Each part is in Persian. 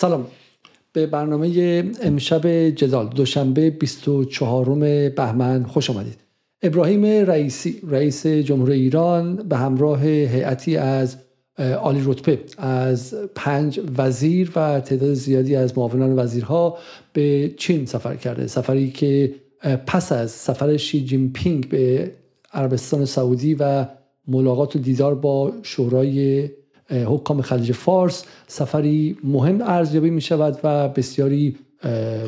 سلام. به برنامه امشب جدال دوشنبه 24 بهمن خوش آمدید. ابراهیم رئیسی رئیس جمهوری ایران به همراه هیئتی از عالی رتبه از پنج وزیر و تعداد زیادی از معاونان وزیرها به چین سفر کرده. سفری که پس از سفر شی جین پینگ به عربستان سعودی و ملاقات و دیدار با شورای حکام خلیج فارس سفری مهم ارزیابی می شود و بسیاری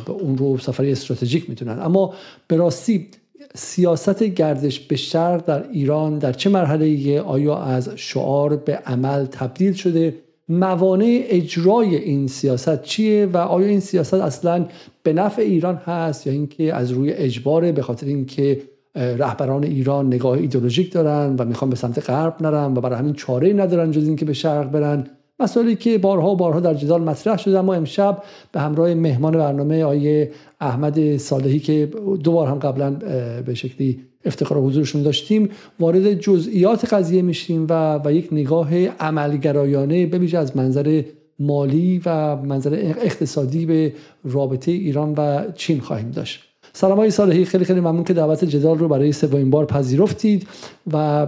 اون رو سفری استراتژیک می‌تونن. اما به راستی سیاست گردش به شرق در ایران در چه مرحله آیا از شعار به عمل تبدیل شده؟ موانع اجرای این سیاست چیه و آیا این سیاست اصلا به نفع ایران هست یا اینکه از روی اجباره به خاطر اینکه رهبران ایران نگاه ایدولوژیک دارن و می‌خوان به سمت غرب نرن و برای همین چاره ندارن جز اینکه به شرق برن. مسائلی که بارها و بارها در جدال مطرح شده اما امشب به همراه مهمان برنامه آیه احمد صالحی که دو بار هم قبلا به شکلی افتخار حضورشون داشتیم وارد جزئیات قضیه میشیم و, و یک نگاه عملگرایانه ببیشه از منظر مالی و منظر اقتصادی به رابطه ایران و چین خواهیم داشت. سلام های صالحی خیلی خیلی ممنون که دعوت جدال رو برای سومین بار پذیرفتید و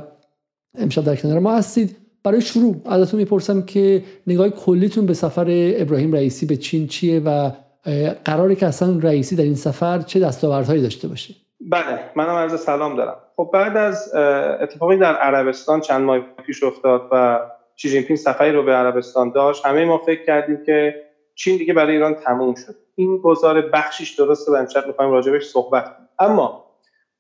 امشب در کنار ما هستید. برای شروع ازتون می‌پرسم که نگاه کلیتون به سفر ابراهیم رئیسی به چین چیه و قراری که اصلا رئیسی در این سفر چه دستاوردهایی داشته باشه؟ بله منم عرض سلام دارم. خب بعد از اتفاقی در عربستان چند ماه پیش افتاد و شی سفری رو به عربستان داشت همه ما فکر کردیم که چین دیگه برای ایران تموم شد این گزار بخشیش درسته و امشب می‌خوایم راجبش صحبت کنیم. اما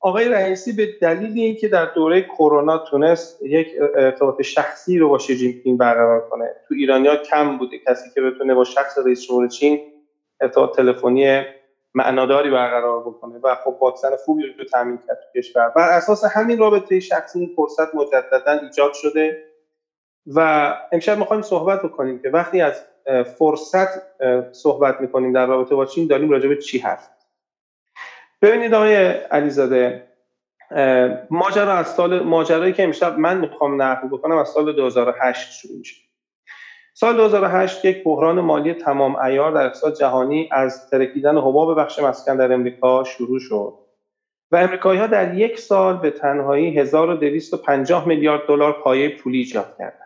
آقای رئیسی به دلیل اینکه در دوره کرونا تونست یک ارتباط شخصی رو با شی جین پینگ برقرار کنه تو ایرانیا کم بوده کسی که بتونه با شخص رئیس جمهور چین ارتباط تلفنی معناداری برقرار بکنه و خب واکسن خوبی رو تامین کرد تو کشور. بر اساس همین رابطه شخصی این فرصت مجددا ایجاد شده و امشب می‌خوایم صحبت بکنیم که وقتی از فرصت صحبت می‌کنیم در رابطه با چین داریم راجع به چی حرف ببینید آقای علیزاده ماجرا از سال ماجرایی که امشب من می‌خوام نقل بکنم از سال 2008 شروع میشه. سال 2008 یک بحران مالی تمام ایار در اقتصاد جهانی از ترکیدن حباب بخش مسکن در امریکا شروع شد. و امریکایی ها در یک سال به تنهایی 1250 میلیارد دلار پایه پولی ایجاد کردند.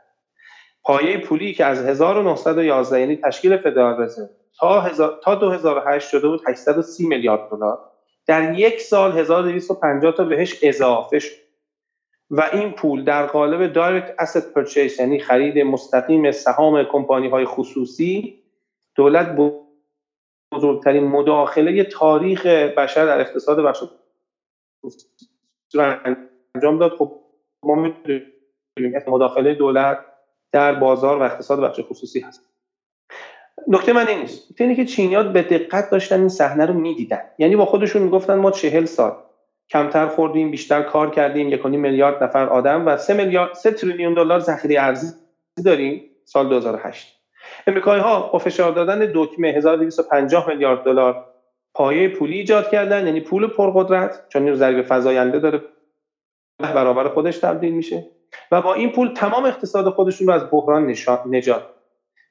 پایه پولی که از 1911 یعنی تشکیل فدرال رزرو تا, تا 2008 شده بود 830 میلیارد دلار. در یک سال 1250 تا بهش اضافه شد. و این پول در قالب دایرکت اسید پرچیس یعنی خرید مستقیم سهام کمپانی های خصوصی دولت بزرگترین مداخله تاریخ بشر در اقتصاد بخش انجام داد. خب ما مداخله دولت در بازار و اقتصاد بخش خصوصی هست. نکته من این نیست. اینه که چینیات به دقت داشتن این صحنه رو می‌دیدن. یعنی با خودشون می‌گفتن ما چهل سال کمتر خوردیم بیشتر کار کردیم یک میلیارد نفر آدم و سه میلیارد سه تریلیون دلار ذخیره ارزی داریم سال 2008 امریکایی ها با فشار دادن دکمه 1250 میلیارد دلار پایه پولی ایجاد کردن یعنی پول پرقدرت چون این ضریب فزاینده داره برابر خودش تبدیل میشه. و با این پول تمام اقتصاد خودشون رو از بحران نجات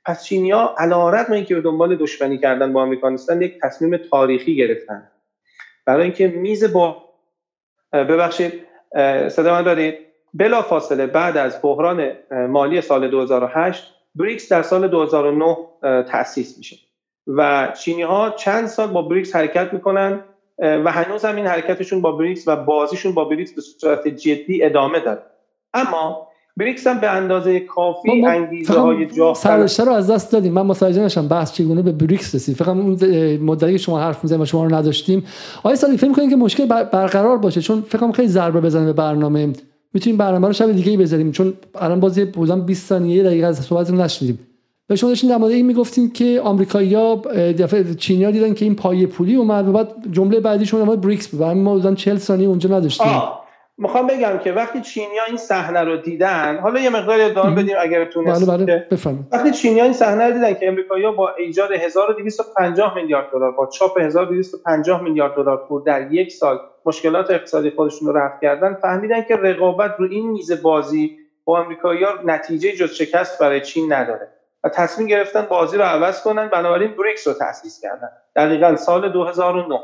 پس چینیا علیرغم اینکه به دنبال دشمنی کردن با آمریکا نیستن یک تصمیم تاریخی گرفتن. برای اینکه میز با ببخشید صدا من دارید؟ بلا فاصله بعد از بحران مالی سال 2008 بریکس در سال 2009 تأسیس میشه. و چینی ها چند سال با بریکس حرکت می‌کنن و هنوز هم این حرکتشون با بریکس و بازیشون با بریکس به صورت جدی ادامه داره. اما بریکس هم به اندازه کافی انگیزه های جا سررشته رو از دست دادیم. من متوجه نشم بحث چگونه به بریکس رسید. فقط اون مدتی شما حرف می‌زنید و شما رو نداشتیم. آیا صادق فکر می‌کنید که مشکل برقرار باشه؟ چون فکر خیلی ضربه بزنه به برنامه. می‌تونیم برنامه رو شب دیگه ای بذاریم. چون الان بازی بودن 20 ثانیه دقیقه از صحبت رو نشنیدیم. و شما داشتین در مورد این می‌گفتین که آمریکایی‌ها دفعه چینی‌ها دیدن که این پایه پولی اومد و بعد جمله بعدیشون ما بریکس بود. و ما بودن 40 ثانیه اونجا نداشتیم. می‌خوام بگم که وقتی چینیا این صحنه رو دیدن حالا یه مقدار ادامه بدیم اگر تونست بله بله وقتی چینیا این صحنه رو دیدن که امریکایی‌ها با ایجاد 1250 میلیارد دلار با چاپ 1250 میلیارد دلار پول در یک سال مشکلات اقتصادی خودشون رو رفع کردن فهمیدن که رقابت رو این میز بازی با امریکایی‌ها نتیجه جز شکست برای چین نداره و تصمیم گرفتن بازی رو عوض کنن بنابراین بریکس رو تأسیس کردن. دقیقا سال 2009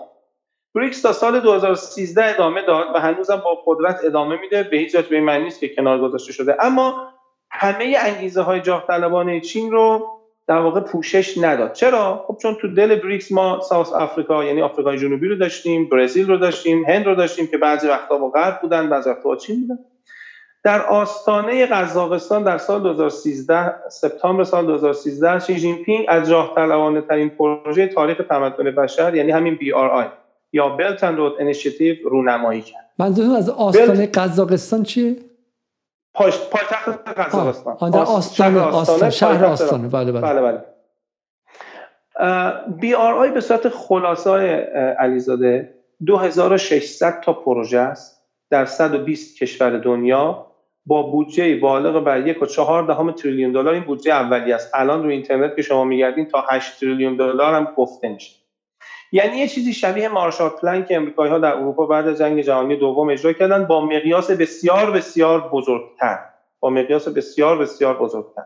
BRICS تا سال 2013 ادامه داد و هنوزم با قدرت ادامه میده. به هیچ به این معنی نیست که کنار گذاشته شده. اما همه انگیزه های جاه طلبانه چین رو در واقع پوشش نداد. چرا؟ خب چون تو دل BRICS ما South Africa یعنی آفریقای جنوبی رو داشتیم برزیل رو داشتیم هند رو داشتیم که بعضی وقتا با غرب بودن بعضی وقتا با چین بودن. در آستانه قزاقستان در سال 2013 سپتامبر سال 2013 شی جین پینگ از جاه طلبانه ترین پروژه تاریخ تمدن بشر یعنی همین آی. یا Belt and Road Initiative رونمایی کرد. منظورتون از آستانه قزاقستان چیه؟ پایتخت قزاقستان. در آستانه آستانه شهر آستانه. بله بله. بله بله. BRI به صورت خلاصه آقای علیزاده 2600 تا پروژه است در 120 کشور دنیا با بودجه بالغ بر یک و چهار دهم تریلیون دلار. این بودجه اولی است. الان روی اینترنت که شما میگردین تا 8 تریلیون دلار هم گفته میشه. یعنی یه چیزی شبیه Marshall Plan که امریکایی ها در اروپا بعد از جنگ جهانی دوم اجرا کردن با مقیاس بسیار بسیار بزرگتر. با مقیاس بسیار بسیار بزرگتر.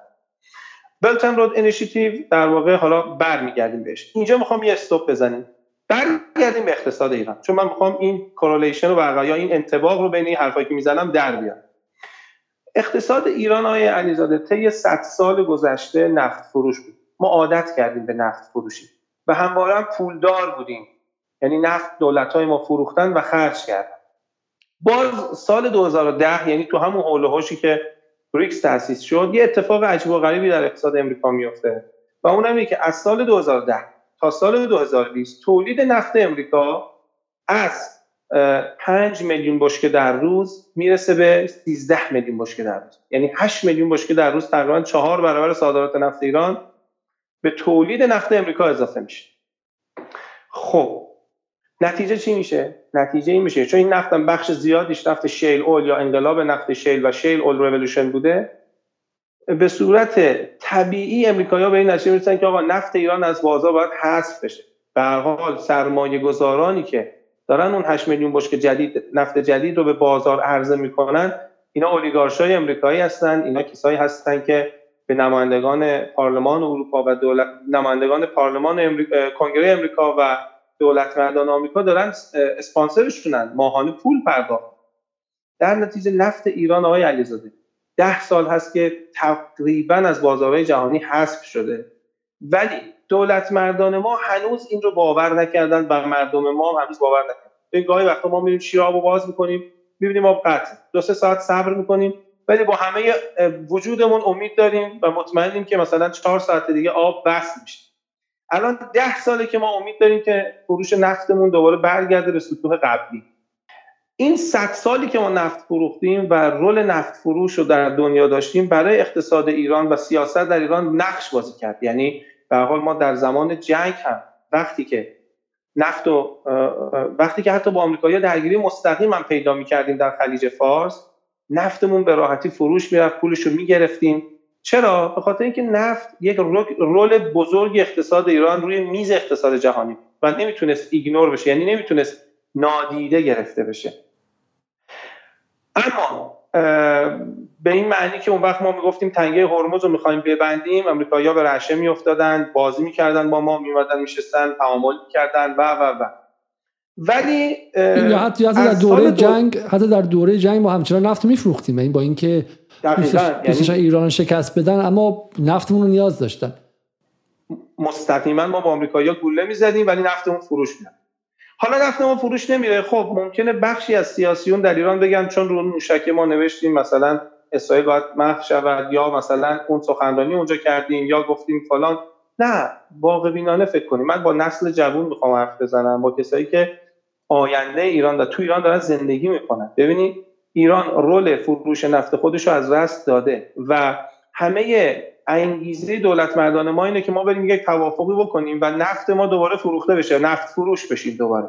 Belt and Road Initiative در واقع حالا برمیگردیم بهش. اینجا می‌خوام یه stop بزنیم. برگردیم به اقتصاد ایران. چون من می‌خوام این correlation رو یا این انطباق رو بین این حرفایی که می‌زنم در بیارم. اقتصاد ایران آقای علیزاده طی 100 سال گذشته نفت فروش بود. ما عادت کردیم به نفت فروشی. و همواره هم پولدار بودیم. یعنی نفت دولت های ما فروختن و خرج کردن. باز سال 2010 یعنی تو همون حول هاشی که بریکس تاسیس شد یه اتفاق عجیب و غریبی در اقتصاد امریکا میفته و اونم اینه که از سال 2010 تا سال 2020 تولید نفت امریکا از 5 میلیون بشکه در روز می‌رسه به 13 میلیون بشکه در روز. یعنی 8 میلیون بشکه در روز تقریبا چهار برابر صادرات نفت ایران به تولید نفت امریکا اضافه میشه. خب نتیجه چی میشه؟ نتیجه این میشه چون این نفت بخش زیادیش نفت شیل اول یا انقلاب نفت شیل و شیل اول رولوشن بوده. به صورت طبیعی امریکایی‌ها به این نتیجه می‌رسن که آقا نفت ایران از بازار باید حذف بشه. به هر حال سرمایه گذارانی که دارن اون 8 میلیون بشکه جدید نفت جدید رو به بازار عرضه می‌کنن اینا اولیگارشای امریکایی هستن اینا کسایی هستن که به نمایندگان پارلمان اروپا و دولت نمایندگان پارلمان امریکا، کنگره امریکا و دولتمندان آمریکا دارن اسپانسرشونن. ماهانه پول پرداخت. در نتیجه نفت ایران آقای علیزاده ده سال هست که تقریبا از بازارهای جهانی حذف شده. ولی دولت مردان ما هنوز این رو باور نکردن و مردم ما هم هنوز باور نکردن. به گاهی وقتا ما میریم شیراب رو باز می‌کنیم می‌بینیم ما قطع. دو سه ساعت صبر می‌کنیم. ولی با همه وجودمون امید داریم و مطمئنیم که مثلا چهار ساعت دیگه آب بس میشه. الان ده ساله که ما امید داریم که فروش نفتمون دوباره برگرده به سطوح قبلی. این صد سالی که ما نفت فروختیم و رول نفت فروش رو در دنیا داشتیم برای اقتصاد ایران و سیاست در ایران نقش بازی کرد. یعنی به حال ما در زمان جنگ هم وقتی که نفت و وقتی که حتی با آمریکایی‌ها درگیری مستقیم هم پیدا می‌کردیم در خلیج فارس نفتمون به راحتی فروش می‌رفت پولش رو می‌گرفتیم. چرا؟ به خاطر اینکه نفت یک رول بزرگ اقتصاد ایران روی میز اقتصاد جهانی و نمی‌تونست ایگنور بشه یعنی نمی‌تونست نادیده گرفته بشه. اما به این معنی که اون وقت ما می‌گفتیم تنگه هرمز رو می‌خوایم ببندیم امریکایی‌ها به رشه میافتادن بازی می‌کردن با ما میومدن میشستن تعامل می‌کردن و و و. ولی یا حتی, در دوره جنگ حتی در دوره جنگ ما همچنان نفت میفروختیم. این با اینکه دوستش یعنی ایران شکست بدن اما نفتمون رو نیاز داشتن. مستقیما ما با آمریکایی‌ها گوله می‌زدیم ولی نفتمون فروش می‌رفت حالا نفتمون فروش نمیره خب ممکنه بخشی از سیاسیون در ایران بگن چون رو موشک ما نوشتیم مثلا اسرائیل باید محو شود یا مثلا اون سخنرانی اونجا کردیم یا گفتیم فلان. نه واقع بینانه فکر کنیم. من با نسل جوون می‌خوام حرف بزنم با کسایی که آینده ایران در تو ایران دارن زندگی می‌کنن. ببینید ایران رول فروش نفت خودش رو از رست داده و همه انگیزه دولت مردان ما اینه که ما بریم یک توافقی بکنیم و نفت ما دوباره فروخته بشه. نفت فروش بشیم دوباره.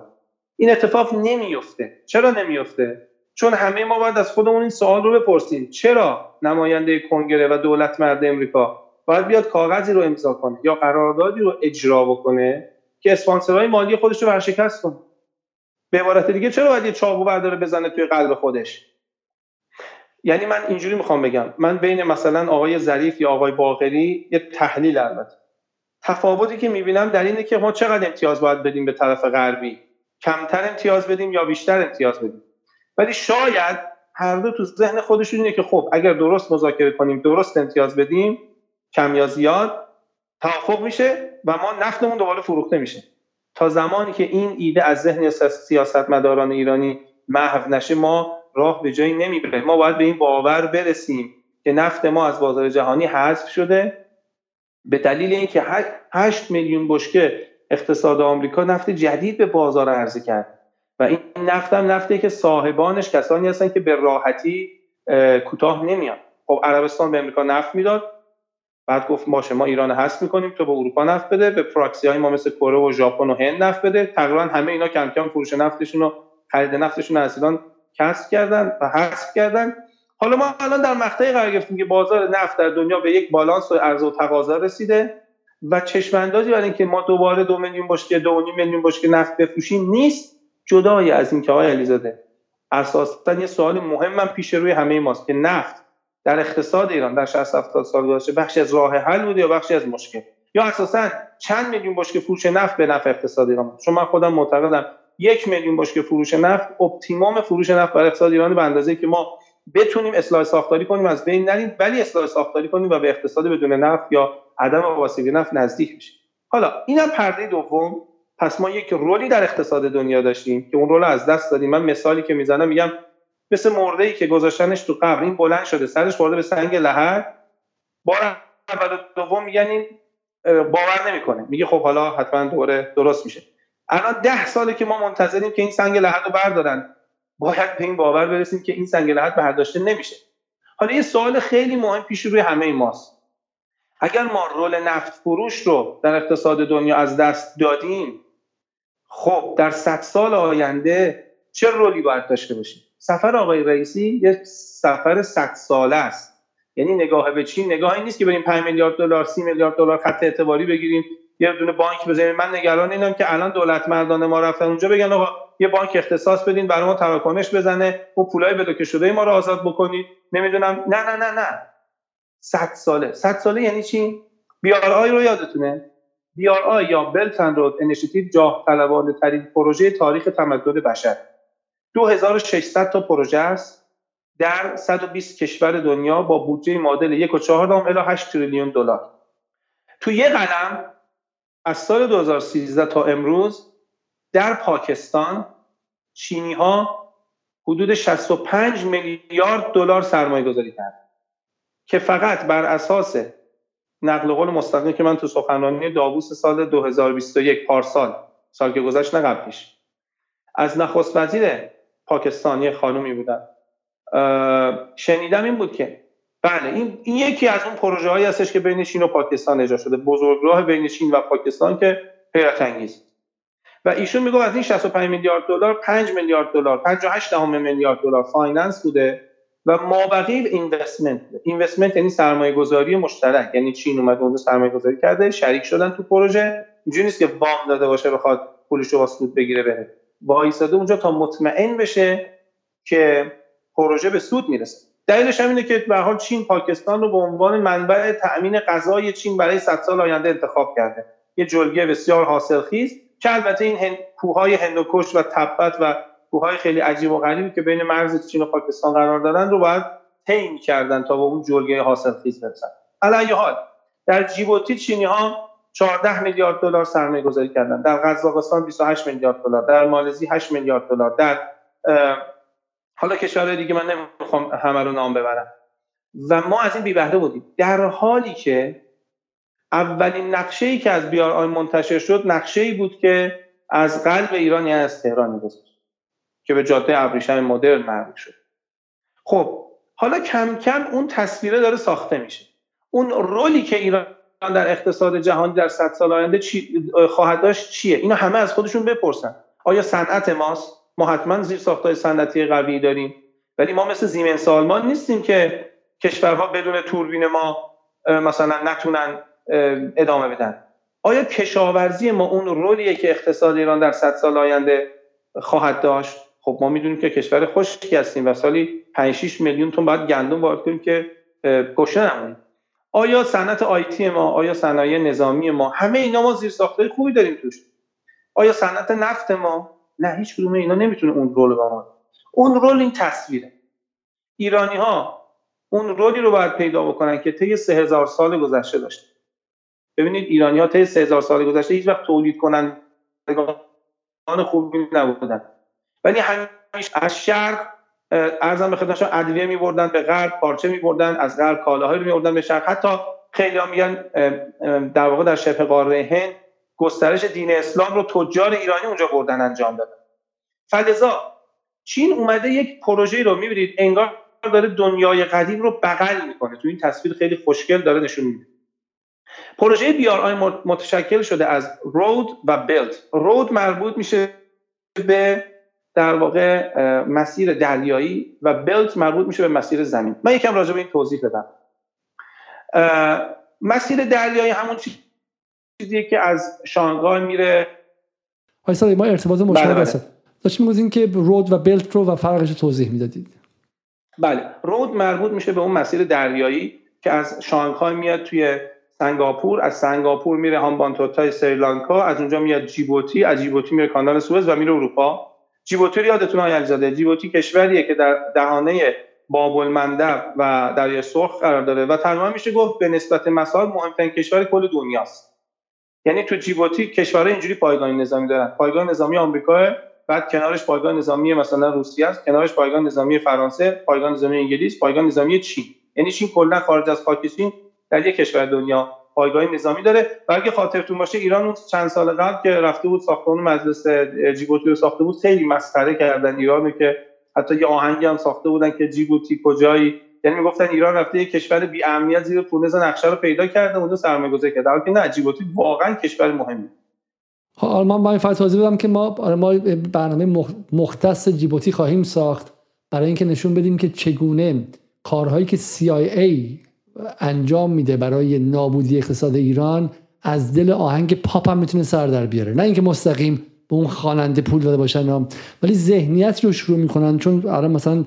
این اتفاق نمیفته چرا نمیفته چون همه ما باید از خودمون این سوال رو بپرسیم. چرا نماینده کنگره و دولت مرد امریکا باید بیاد کاغذی رو امضا کنه یا قراردادی رو اجرا بکنه که اسپانسرهای مالی خودش رو ورشکست کنه؟ به عبارت دیگه چرا باید یه چاقو برداره بزنه توی قلب خودش؟ یعنی من اینجوری می‌خوام بگم من بین مثلا آقای ظریف یا آقای باقری یه تحلیل البته. تفاوتی که می‌بینم در اینه که ما چقدر امتیاز باید بدیم به طرف غربی؟ کمتر امتیاز بدیم یا بیشتر امتیاز بدیم؟ ولی شاید هر دو تو ذهن خودشون اینه که خب اگر درست مذاکره کنیم درست امتیاز بدیم کم یا زیاد توافق میشه و ما نفتمون دوباره فروخته میشه. تا زمانی که این ایده از ذهن سیاستمداران ایرانی محو نشه ما راه به جایی نمی‌بره ما باید به این باور برسیم که نفت ما از بازار جهانی حذف شده. به دلیل اینکه 8 میلیون بشکه اقتصاد آمریکا نفت جدید به بازار عرضه کرد. و این نفت هم نفتی که صاحبانش کسانی هستن که به راحتی کوتاه نمیان. خب عربستان به امریکا نفت می‌داد. بعد گفت باشه ما ایران هست می‌کنیم تو به اروپا نفت بده به پراکسی های ما مثل کره و ژاپن و هند نفت بده. تقریبا همه اینا کم کم فروش نفتشون و خرید نفتشون از ایران کسب کردن و حذف کردن. حالا ما الان در مقطعی قرار گرفتیم که بازار نفت در دنیا به یک بالانس و عرضه و تقاضا رسیده و چشماندازی برای اینکه ما دوباره دو میلیون بشکه دو میلیون بشکه نفت بفروشیم نیست. جدای از اینکه آقای علیزاده اساسا یه سوال مهمم پیش روی همه ماست که نفت در اقتصاد ایران در 60 70 سال گذشته بخشی از راه حل بوده یا بخشی از مشکل؟ یا اساسا چند میلیون بشکه فروش نفت به نفع اقتصاد ایران چون من خودم معتقدم یک میلیون بشکه فروش نفت اپتیموم فروش نفت برای اقتصاد ایران به اندازه که ما بتونیم اصلاح ساختاری کنیم از بین نریم ولی اصلاح ساختاری کنیم و به اقتصاد بدون نفت یا عدم وابستگی نفت نزدیک بشیم. حالا اینم پرده دوم. پس ما یک رولی در اقتصاد دنیا داشتیم که اون رول از دست دادیم. من مثالی که می‌زنم میگم مثل مرده ای که گذاشتنش تو قبر این بلند شده سرش خورده به سنگ لحد. بار اول دوم میگن این باور نمی‌کنه. میگه خب حالا حتما دوره درست میشه. الان ده ساله که ما منتظریم که این سنگ لحد رو بردارن. باید به این باور برسیم که این سنگ لحد برداشته نمیشه. حالا یه سوال خیلی مهم پیش روی همه ماست. اگر ما رول نفت فروش رو در اقتصاد دنیا از دست دادیم خب در صد سال آینده چه رولی باید داشته باشیم؟ سفر آقای رئیسی یک سفر صد ساله است. یعنی نگاه به چین نگاهی نیست که بریم 5 میلیارد دلار 30 میلیارد دلار خط اعتباری بگیریم. یه دونه بانک بزنیم. من نگران اینم که الان دولت مردان ما رفتن اونجا بگن آقا یه بانک اختصاص بدین برای ما تراکنش بزنه. و پولای بلوکه شده ما رو آزاد بکنید. نمی‌دونم. نه نه نه نه. 100 ساله. 100 ساله یعنی چی؟ BRI رو یادتونه؟ BRI یا Belt and Road Initiative جاه طلبانه ترین پروژه تاریخ تمدن بشر. 2600 تا پروژه است. در 120 کشور دنیا با بودجه معادل 1.4 الی 8 تریلیون دلار. تو یه قلم از سال 2013 تا امروز در پاکستان چینی ها حدود 65 میلیارد دلار سرمایه گذاری کرد که فقط بر اساس نقل قول مستقیم که من تو سخنرانی داووس سال 2021 پارسال سال که گذشت نه از نخست وزیر پاکستانی خانومی بودن. شنیدم این بود که بله این, این یکی از اون پروژه هایی هستش که بین چین و پاکستان اجرا شده. بزرگراه بین چین و پاکستان که حیرت انگیز و ایشون میگه از این 65 میلیارد دلار 5 میلیارد دلار 58 دهم میلیارد دلار finance بوده و مابقی investment investment یعنی سرمایه گذاری مشترک یعنی چین اومد اونجا سرمایه گذاری کرده شریک شدن تو پروژه. اینجوری نیست که وام داده باشه بخواد پولش رو سود بگیره بره. وایساده اونجا تا مطمئن بشه که پروژه به سود می‌رسه. دلیلش هم اینه که به هر حال چین پاکستان رو به عنوان منبع تأمین غذای چین برای 100 سال آینده انتخاب کرده. یه جلگه بسیار حاصلخیز که البته این هن... کوههای هندوکش و تبت و کوههای خیلی عجیب و غریبی که بین مرز چین و پاکستان قرار دارن رو باید طی کردن تا به اون جلگه حاصلخیز برسن. علی حال در جیبوتی چینی ها 14 میلیارد دلار سرمایه گذاری کردن. در قزاقستان 28 میلیارد دلار. در مالزی 8 میلیارد دلار. در حالا کشورهای دیگه من نمی‌خوام همه رو نام ببرم. و ما از این بی بهره بودیم. در حالی که اولین نقشه ای که از بیار آی منتشر شد نقشه ای بود که از قلب ایران یعنی از تهران میگذاشت که به جاده ابریشم مدرن معروف شد. خب حالا کم کم اون تصویره داره ساخته میشه. اون رولی که ایران در اقتصاد جهانی در 100 سال آینده چی خواهد داشت چیه؟ اینا همه از خودشون بپرسن. آیا صنعت ماست؟ ما حتما زیر ساختای صنعتی قوی داریم. ولی ما مثل زیمن سالمان نیستیم که کشورها بدون توربین ما مثلا نتونن ادامه بدن. آیا کشاورزی ما اون رولیه که اقتصاد ایران در 100 سال آینده خواهد داشت؟ خب ما می‌دونیم که کشور خشکی هستیم و سالی 5 6 میلیون تن باید گندم وارد کنیم که گوشه نمونیم آیا صنعت آیتی ما آیا صنایع نظامی ما همه اینا ما زیر ساخته خوبی داریم توش. آیا صنعت نفت ما؟ نه هیچ کدوم اینا نمی‌تونه اون رول رو ما اون رول این تصویره. ایرانی ها اون رولی رو باید پیدا بکنن که طی سه هزار سال گذشته داشته. ببینید ایرانی ها طی سه هزار سال گذشته هیچ وقت تولید کنن خوبی نبودن. ولی همیشه از شرق ارزم به خدمتشون ادویه میبردن به غرب پارچه میبردن از غرب کالاهایی رو میبردن به شرق. حتی خیلی میگن در واقع در شبه قاره هند گسترش دین اسلام رو تجار ایرانی اونجا بردن انجام دادن. فلزا چین اومده یک پروژه رو می‌بینید انگار داره دنیای قدیم رو بغل می‌کنه. تو این تصویر خیلی خوشگل داره نشون میده. پروژه بی آر آی متشکل شده از رود و بیلد رود مربوط میشه به در واقع مسیر دریایی و بلت مربوط میشه به مسیر زمین. من یکم راجع به این توضیح بدم. مسیر دریایی همون چیزیه که از شانگهای میره. ما ارتباط مشابه بله بله. داشتیم که رود و بلت رو و فرقش توضیح می‌دادید. بله. رود مربوط میشه به اون مسیر دریایی که از شانگهای میاد توی سنگاپور از سنگاپور میره هامبانتوتای سریلانکا از اونجا میاد جیبوتی از جیبوتی میره کانال سوئز و میره اروپا. جیبوتی رو یادتون های علیزاده؟ جیبوتی کشوریه که در دهانه باب المندب و دریای سرخ قرار داره و تقریبا میشه گفت به نسبت مسائل مهمترین کشور کل دنیاست. یعنی تو جیبوتی کشورها اینجوری پایگاه نظامی دارن. پایگاه نظامی آمریکا بعد کنارش پایگاه نظامی مثلا روسیه است کنارش پایگاه نظامی فرانسه پایگاه نظامی انگلیس پایگاه نظامی چین. یعنی چین کلا خارج از خاک در یک کشور دنیا. پایگاه نظامی داره و اگه خاطرتون باشه ایران اون چند سال قبل که رفته بود ساختمان مجلس جیبوتی رو ساخته بود خیلی مسخره کردن ایرانو که حتی یه آهنگی هم ساخته بودن که جیبوتی کجایی. یعنی می‌گفتن ایران رفته یک کشور بی امنیت زیر پونز نقشه رو پیدا کرده اونجا سرمایه‌گذاری کرده. که نه جیبوتی واقعا کشور مهمی. آلمان من این توضیح بدم که ما آره، ما برنامه مختص جیبوتی خواهیم ساخت. برای اینکه نشون بدیم که چگونه کارهایی که CIA انجام میده برای نابودی اقتصاد ایران از دل آهنگ پاپ هم می‌تونه سر در بیاره. نه اینکه مستقیم به اون خواننده پول داده باشن ولی ذهنیت رو شروع می‌کنن چون الان مثلا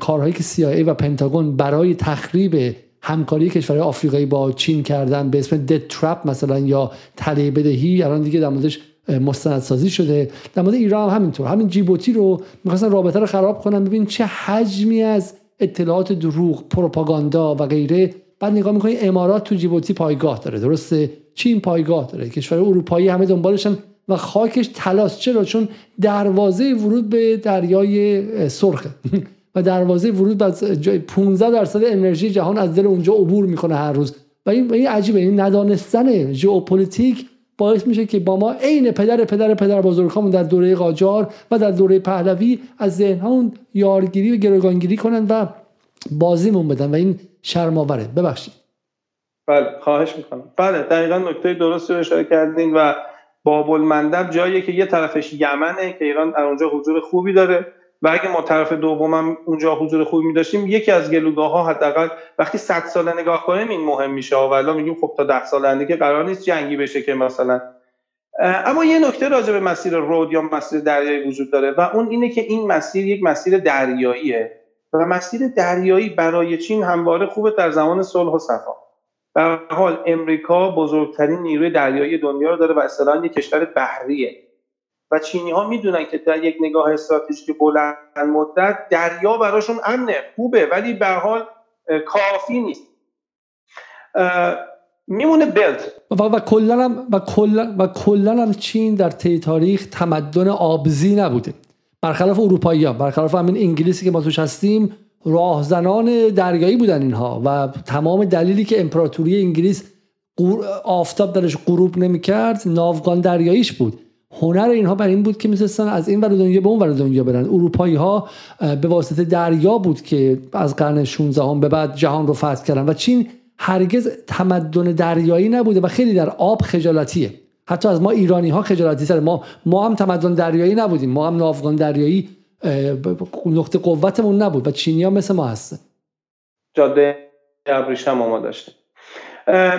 کارهایی که CIA و پنتاگون برای تخریب همکاری کشورهای آفریقایی با چین کردن به اسم دد ترپ مثلا یا تله بدهی الان دیگه در موردش مستندسازی شده. در مورد ایران هم همینطور. همین جیبوتی رو می‌خواستن رابطه رو خراب کنن. ببین چه حجمی از اطلاعات دروغ پروپاگاندا و غیره بعد نگاه می‌کنی امارات تو جیبوتی پایگاه داره درسته؟ چین پایگاه داره کشور اروپایی همه دنبالشن و خاکش تلاس چرا؟ چون دروازه ورود به دریای سرخه. و دروازه ورود به 15 درصد انرژی جهان از دل اونجا عبور می‌کنه هر روز. و این, این عجیبه این ندانستن ژئوپلیتیک باعث میشه که با ما عین پدر پدر پدر بزرگامون در دوره قاجار و در دوره پهلوی از ذهن یارگیری و گروگانگیری کنن و بازیمون بدن. و این شرماوره ببخشید. بله خواهش می‌کنم. بله دقیقا نکته درست رو اشاره کردین و باب المندب جاییه که یه طرفش یمنه که ایران در اونجا حضور خوبی داره و اگه ما طرف دومم اونجا حضور خوبی می داشتیم یکی از گلوگاه ها حداقل وقتی 100 سال نگاه کنیم این مهم میشه. و الان میگیم خب تا 10 سال آینده که قرار نیست جنگی بشه که مثلا. اما یه نکته راجع به مسیر رود یا مسیر دریایی وجود داره و اون اینه که این مسیر یک مسیر دریاییه. و مسیر دریایی برای چین همواره خوبه در زمان صلح و صفا. به حال امریکا بزرگترین نیروی دریایی دنیا رو داره و اصطلاحا یک کشور بحریه. و چینی ها می‌دونن که در یک نگاه استراتژیک بلند مدت دریا براشون امنه خوبه ولی به حال کافی نیست. میمونه بلت. و, و کلا و کلا و کلا چین در طی تاریخ تمدن آبزی نبوده. برخلاف اروپایی ها برخلاف همین انگلیسی که ما توش هستیم راهزنان دریایی بودن اینها و تمام دلیلی که امپراتوری انگلیس آفتاب درش غروب نمی‌کرد ناوگان دریاییش بود. هنر اینها بر این بود که می‌تونستن از این ور دنیا به اون ور دنیا برن. اروپایی ها به واسطه دریا بود که از قرن 16 هم به بعد جهان رو فتح کردن. و چین هرگز تمدن دریایی نبوده و خیلی در آب خجالتیه. حتی از ما ایرانی ها خجالتی سر ما ما هم تمدن دریایی نبودیم. ما هم ناوگان دریایی نقطه قوتمون نبود و چینی ها مثل ما هستن. جاده ابریشم ما داشتیم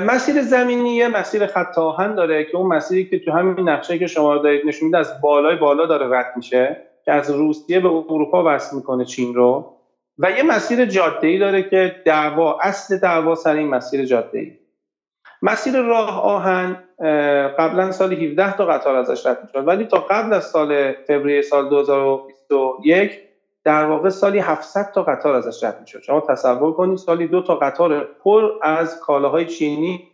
مسیر زمینی یه مسیر خط آهن داره که اون مسیری که تو همین نقشه که شما دارید نشون میده از بالای بالا داره رد میشه که از روسیه به اروپا وصل می‌کنه چین رو. و یه مسیر جاده ای داره که دعوا اصل دعوا سر این مسیر جاده ای مسیر راه آهن قبلا سال 17 تا قطار ازش رد می‌شد. ولی تا قبل از سال فوریه سال 2021 در واقع سالی 700 تا قطار ازش رد می‌شد. شما تصور کنید سالی دو تا قطار پر از کالاهای چینی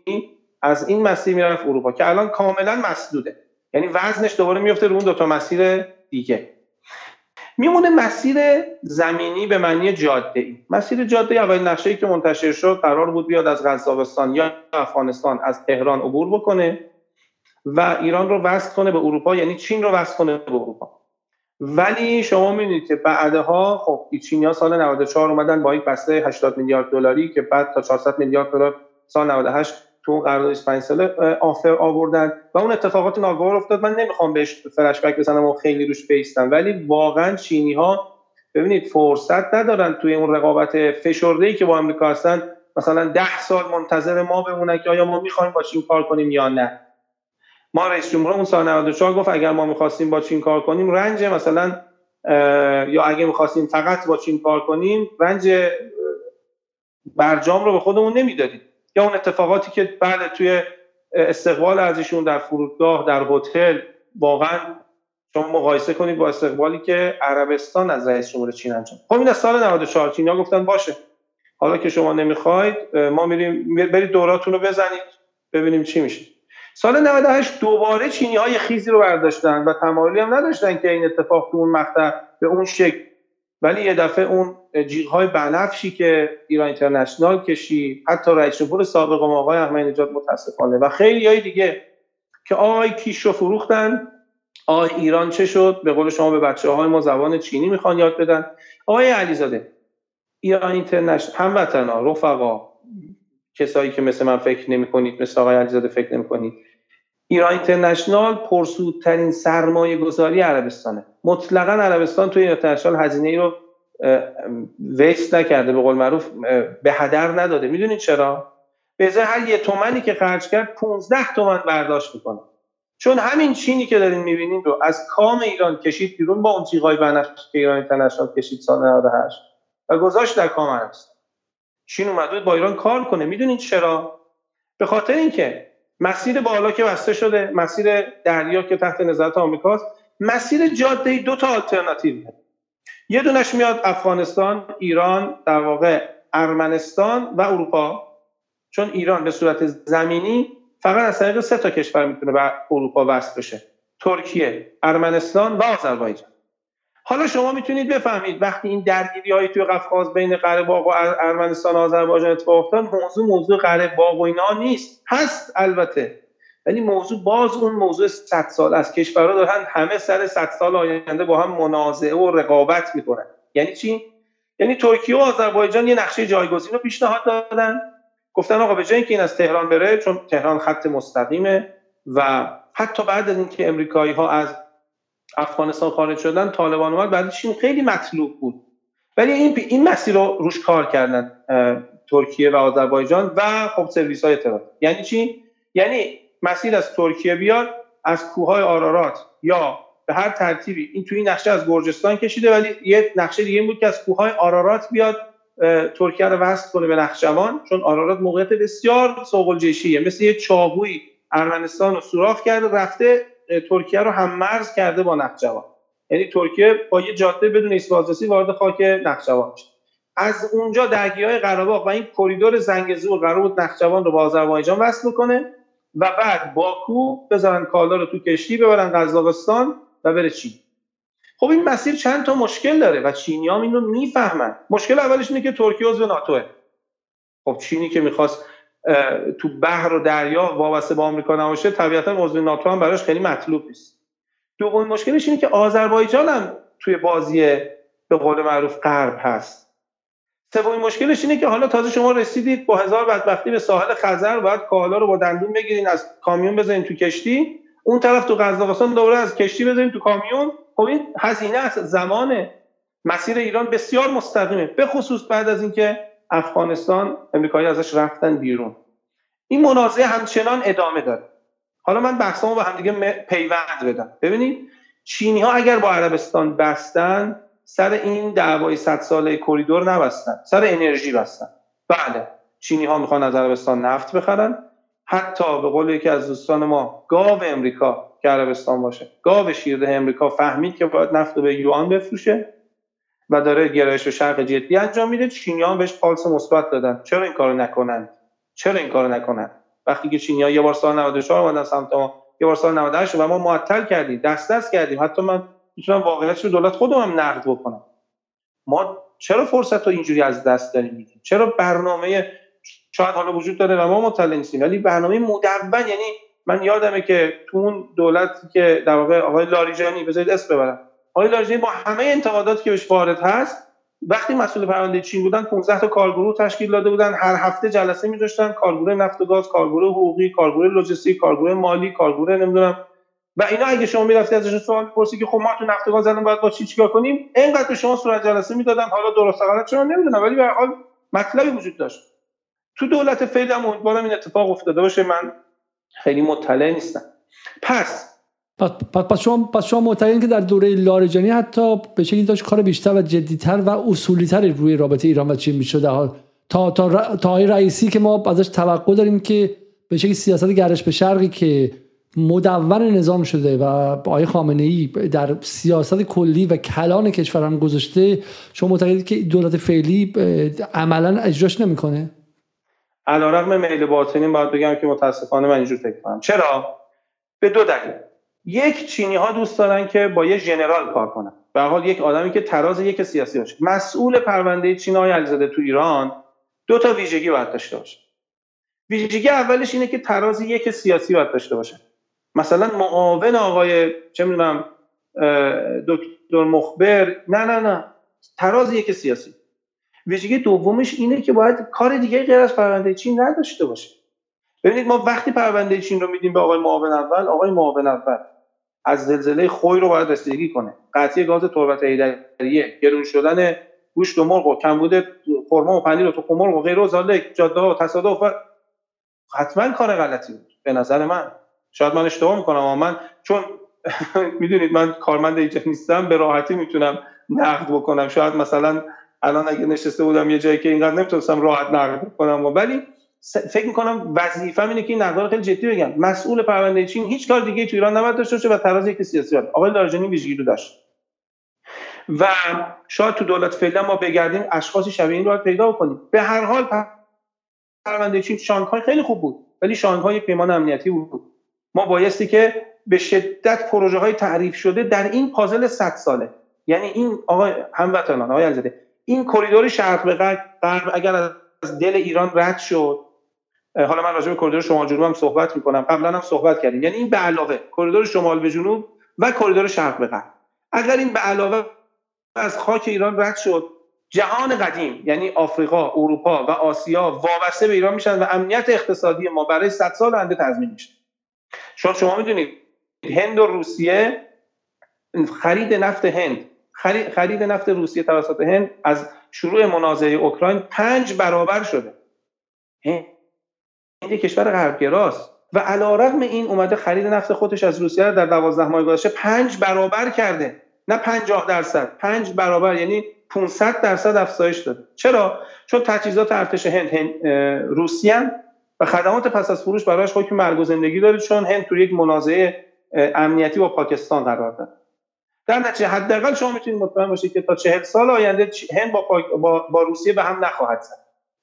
از این مسیر می‌رفت اروپا که الان کاملا مسدوده. یعنی وزنش دوباره میفته رو اون دو تا مسیر دیگه. میمونه مسیر زمینی به معنی جاده ای. مسیر جاده ای اولین نقشه ای که منتشر شد قرار بود بیاد از قزاقستان یا افغانستان از تهران عبور بکنه و ایران رو وصل کنه به اروپا یعنی چین رو وصل کنه به اروپا. ولی شما می‌بینید که بعدها خب ها سال 94 اومدن با یک بسته 80 میلیارد دلاری که بعد تا 400 میلیارد دلار سال 98 تو اون قرارداد 5 ساله آفر آوردن و اون اتفاقات ناگوار افتاد. من نمی‌خوام بهش فلش بک بزنم و خیلی روش بیستم ولی واقعا چینی ها ببینید فرصت ندارن توی اون رقابت فشرده ای که با آمریکا هستن مثلا ده سال منتظر ما بمونن که آیا ما می‌خوایم با چین کار کنیم یا نه. ما رئیس جمهور اون سال 94 گفت اگر ما می‌خواستیم با چین کار کنیم رنج مثلا یا اگه می‌خواستیم فقط با چین کار کنیم رنج برجام رو به خودمون نمی‌دادیم. یا اون اتفاقاتی که بعد توی استقبال ازشون در فرودگاه در هتل واقعا شما مقایسه کنید با استقبالی که عربستان از رئیس جمهور چین انجام خب این سال 94 چینیا گفتن باشه. حالا که شما نمی‌خواید ما میریم برید دوراتون رو بزنید ببینیم چی میشه. سال 98 دوباره چینی های خیزی رو برداشتن و تمایلی هم نداشتن که این اتفاق تو اون مقطع به اون شکل ولی یه دفعه اون های بنفشی که ایران اینترنشنال کشی حتی رئیس جمهور سابق آقای احمدی نژاد متاسفانه. و خیلی های دیگه که آقای کیش رو فروختن آقای ایران چه شد؟ به قول شما به بچه های ما زبان چینی می‌خوان یاد بدن. آقای علیزاده ایران اینترنشنال هموطنا رفقا کسایی که مثل من فکر نمی کنید مثل آقای علیزاده فکر نمی کنید ایران اینترنشنال پرسودترین سرمایه گذاری عربستانه. مطلقا عربستان توی اینترنشنال هزینه ای رو ویست نکرده به قول معروف به هدر نداده. می‌دونید چرا؟ به ازای هر یه تومنی که خرج کرد 15 تومن برداشت می‌کنه. چون همین چینی که دارین می‌بینید رو از کام ایران کشید بیرون با اون تیغای بنفش که ایران اینترنشنال کشید سال 98 و گذاشت در کام عربستان چین اومده با ایران کار کنه. می‌دونید چرا؟ به خاطر اینکه مسیر بالا که بسته شده مسیر دریا که تحت نظارت آمریکاست مسیر جاده دو تا آلترناتیو یه دونش میاد افغانستان ایران در واقع ارمنستان و اروپا. چون ایران به صورت زمینی فقط از طریق سه تا کشور می‌تونه به اروپا وصل بشه. ترکیه ارمنستان و آذربایجان. حالا شما می‌تونید بفهمید وقتی این درگیری های توی قفقاز بین قره باغ و ارمنستان و آذربایجان اتفاق افتاد موضوع موضوع قره باغ و اینا نیست. هست البته. ولی موضوع باز اون موضوع 100 سال از کشورها دارن همه سر 100 سال آینده با هم منازعه و رقابت می‌کنن. یعنی چی؟ یعنی ترکیه و آذربایجان یه نقشه جایگزین رو پیشنهاد دادن. گفتن آقا به جای اینکه این از تهران بره چون تهران خط مستقیمه و حتی بعد از اینکه امریکایی ها از افغانستان خارج شدن طالبان اومد بعدش این خیلی مطلوب بود. ولی این این مسیر رو روش کار کردن ترکیه و آذربایجان و خب سرویس های اطلاعات یعنی چی؟ یعنی مسیر از ترکیه بیاد از کوههای آرارات یا به هر ترتیبی این توی این نقشه از گرجستان کشیده ولی یه نقشه دیگه بود که از کوههای آرارات بیاد ترکیه رو وصل کنه به نخجوان چون آرارات موقعیت بسیار سوق الجیشیه مثل یه چاقوی ارمنستان رو سوراخ کرده رفته ترکیه رو هم مرز کرده با نخجوان یعنی ترکیه با یه جاده بدون ایست وارد خاک نخجوان میشه. از اونجا درگیری های قره‌باغ و این کریدور زنگزور قرار بود نخجوان رو با آذربایجان وصل کنه و بعد باکو بذارن کالا رو تو کشتی ببرن قزاقستان و بره چین. خب این مسیر چند تا مشکل داره و چینیام این رو می‌فهمن. مشکل اولش اینه که ترکیه عضو ناتوه خب چینی که می‌خواست تو بحر و دریا وابسته با آمریکا نباشه طبیعتا عضو ناتو هم براش خیلی مطلوب نیست. دومین مشکلش اینه که آذربایجان هم توی بازی به قول معروف غرب هست. سومین مشکلش اینه که حالا تازه شما رسیدید با هزار بدبختی به ساحل خزر باید کالا رو با دندون بگیرین از کامیون بزنین تو کشتی. اون طرف تو قزاقستان دوباره از کشتی بزنین تو کامیون. خب این هزینه است زمانه. مسیر ایران بسیار مستقیمه. به خصوص بعد از اینکه افغانستان امریکایی ازش رفتن بیرون. این منازعه همچنان ادامه داره. حالا من بحثمو با همدیگه پیوند بدم. ببینید چینی ها اگر با عربستان بستن سر این دعوای صد ساله کریدور نبستن سر انرژی بستن. بله چینی ها می‌خوان از عربستان نفت بخرن. حتی به قول یکی از دوستان ما گاو امریکا که عربستان باشه. گاو شیرده امریکا فهمید که باید نفت رو به یوان بفروشه و داره گرایش به شرق جدی انجام میده. چینیان بهش پالس مثبت دادن. چرا این کارو نکنن؟ چرا این کارو نکنن؟ وقتی که چینی‌ها یه بار سال 94 اومدن سمت ما یه بار سال 98 و ما معطل کردیم دست دست کردیم. حتی من می‌تونم واقعیتش رو دولت خودم هم نقد بکنم. ما چرا فرصت رو اینجوری از دست داریم میدیم؟ چرا برنامه شاید حالا وجود داره و ما مطلع نیستیم ولی برنامه مدون یعنی من یادمه که تو اون دولتی که در واقع آقای لاریجانی بذارید اسم ببرم. آقای لاریجانی با همه انتقاداتی که بهش وارد هست وقتی مسئول پرونده چین بودن 15 تا کارگروه تشکیل داده بودن هر هفته جلسه می‌ذاشتن کارگروه نفت و گاز کارگروه حقوقی کارگروه لوجستیک کارگروه مالی کارگروه نمی‌دونم و اینا اگه شما می‌رفتی ازشون سوال پرسی که خب ما تو نفت و گاز الان باید با چی چیکار کنیم اینقدر به شما صورت جلسه می‌دادن. حالا درست غلط چرا نمی‌دونم ولی به حال مطلبی وجود داشت. تو دولت فعلی هم امیدوارم این اتفاق افتاده باشه. من خیلی مطلع نیستم. پس پس شما پس شما معتقدین که در دوره لاریجانی حتی به شکلی داشت کار بیشتر و جدیتر و اصولیتری روی رابطه ایران و چین می‌شد. تا تا تا رئیسی که ما ازش توقع داریم که به شکلی سیاست گردش به شرقی که مدون نظام شده و آقای خامنه ای در سیاست کلی و کلان کشور هم گذاشته شما معتقدید که دولت فعلی عملا اجراش نمی‌کنه؟ علیرغم میل باطنی باید بگم که متاسفانه من اینجور فکر کنم چرا؟ به دو دلیل. یک چینی ها دوست دارن که با یه ژنرال کار کنن. به حال یک آدمی که تراز یک سیاسی باشه. مسئول پرونده چین های علیزاده تو ایران دو تا ویژگی باید داشته باشه. ویژگی اولش اینه که تراز یک سیاسی باید داشته باشه. مثلا معاون آقای چه می‌دونم دکتر مخبر. نه نه نه. تراز یک سیاسی. ویژگی دومش اینه که باید کار دیگه غیر از پرونده چین نداشته باشه. ببینید ما وقتی پرونده چین رو میدیم به آقای معاون اول آقای معاون اول از زلزله خوی رو باید رسیدگی کنه. قطعی گاز تربت ایدریه گرون شدن گوشت و مرغ و کمبود خرما و پنیر و تخم مرغ و غیره و جاده و تصادف و حتما کار غلطی بود به نظر من. شاید من اشتباه می‌کنم اما من چون می‌دونید من کارمند اینجا نیستم به راحتی می‌تونم نقد بکنم. شاید مثلا الان اگه نشسته بودم یه جایی که اینقدر نمی‌تونستم راحت نقد بکنم ولی فکر می‌کنم وظیفه اینه که این نقد خیلی جدی بگم. مسئول پرونده چین هیچ کار دیگه تو ایران نباید داشته باشه و تراز یک سیاسی بود آقای لاریجانی ویژگی رو داشت. و شاید تو دولت فعلا ما بگردیم اشخاصی شبیه این رو پیدا کنیم به هر حال پرونده چین شانگهای خیلی خوب بود ولی شانگهای پیمان امنیتی بود. ما بایستی که به شدت پروژه های تعریف شده در این پازل 100 ساله. یعنی این آقای هموطنان آقای علیزاده این کریدور شرق به غرب اگر از دل ایران رد شد حالا من راجع به کریدور شمال جنوب هم صحبت می‌کنم قبلا هم صحبت کردیم. یعنی این به علاوه کریدور شمال به جنوب و کریدور شرق به غرب. اگر این به علاوه از خاک ایران رد شد جهان قدیم یعنی آفریقا، اروپا و آسیا وابسته به ایران میشن و امنیت اقتصادی ما برای 100 سال آینده تضمین میشه. چون شما می‌دونید هند و روسیه خرید نفت هند. خرید نفت روسیه توسط هند از شروع منازعه اوکراین پنج برابر شده. هند کشور غربگراست. و علا رقم این اومده خرید نفت خودش از روسیه در دوازده ماه گذشته پنج برابر کرده. نه پنجاه درصد پنج برابر یعنی 500 درصد افزایش داده. چرا؟ چون تجهیزات ارتش هند, هند روسیه و خدمات پس از فروش برایش حکم مرگ و زندگی داره چون هند تو یک منازعه امنیتی با پاکستان قرار داره در نتیجه حداقل شما می‌تونید مطمئن باشید که تا چهل سال آینده هند با, با, با روسیه به هم نخواهد زد.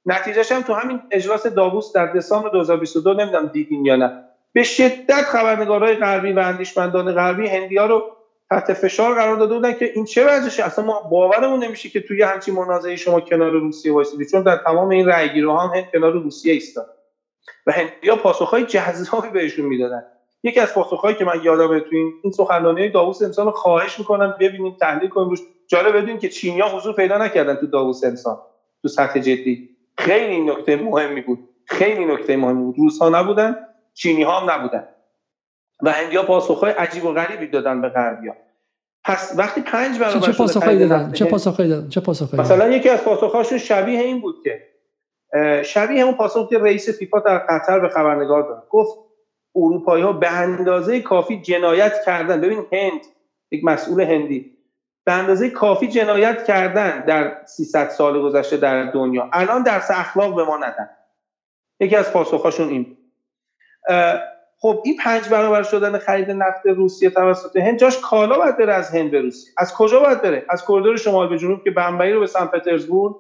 نتیجهش هم تو همین اجلاس داووس در دسامبر 2022 نمی‌دونم دیدین یا نه. به شدت خبرنگارهای غربی و اندیشمندان غربی هندیا رو تحت فشار قرار داده بودن که این چه وضعشه اصلا ما باورمون نمیشه که توی همچین منازعه شما کنار روسیه وایسیدید چون در تمام این رأیگیری هم هند کنار روسیه ایستاد. و هندیا پاسخهای جذابی بهشون می‌دادن. یکی از پاسخهایی که من یادمه تو این این سخنرانی داووس انسان خواهش می‌کنم ببینیم تحلیل کنیم روش. جالب بدونیم که چینیا حضور پیدا نکردن تو داووس انسان تو سطح جدی. خیلی نکته مهمی بود. خیلی نکته مهمی بود. روسها نبودن چینی ها هم نبودن. و هندیا پاسخهای عجیب و غریبی دادن به غربیا. پس وقتی پنج برابر چه پاسخهایی دادن؟ چه پاسخهایی دادن؟ چه پاسخهایی مثلا یکی از پاسخهاشون شبیه این بود که شبیه همون پاسخ که رئیس فیفا در قطر به خبرنگار داد. گفت اروپایی ها به اندازه کافی جنایت کردن. ببین هند یک مسئول هندی. به اندازه کافی جنایت کردن در 300 سال گذشته در دنیا. الان درس اخلاق به ما ندن. یکی از پاسخهاشون این خب این پنج برابر شدن خرید نفت روسیه توسط هند جاش کالا باید بره از هند به روسیه. از کجا باید بره؟ از کریدور شمال به جنوب که بمبئی رو به سن پترزبورگ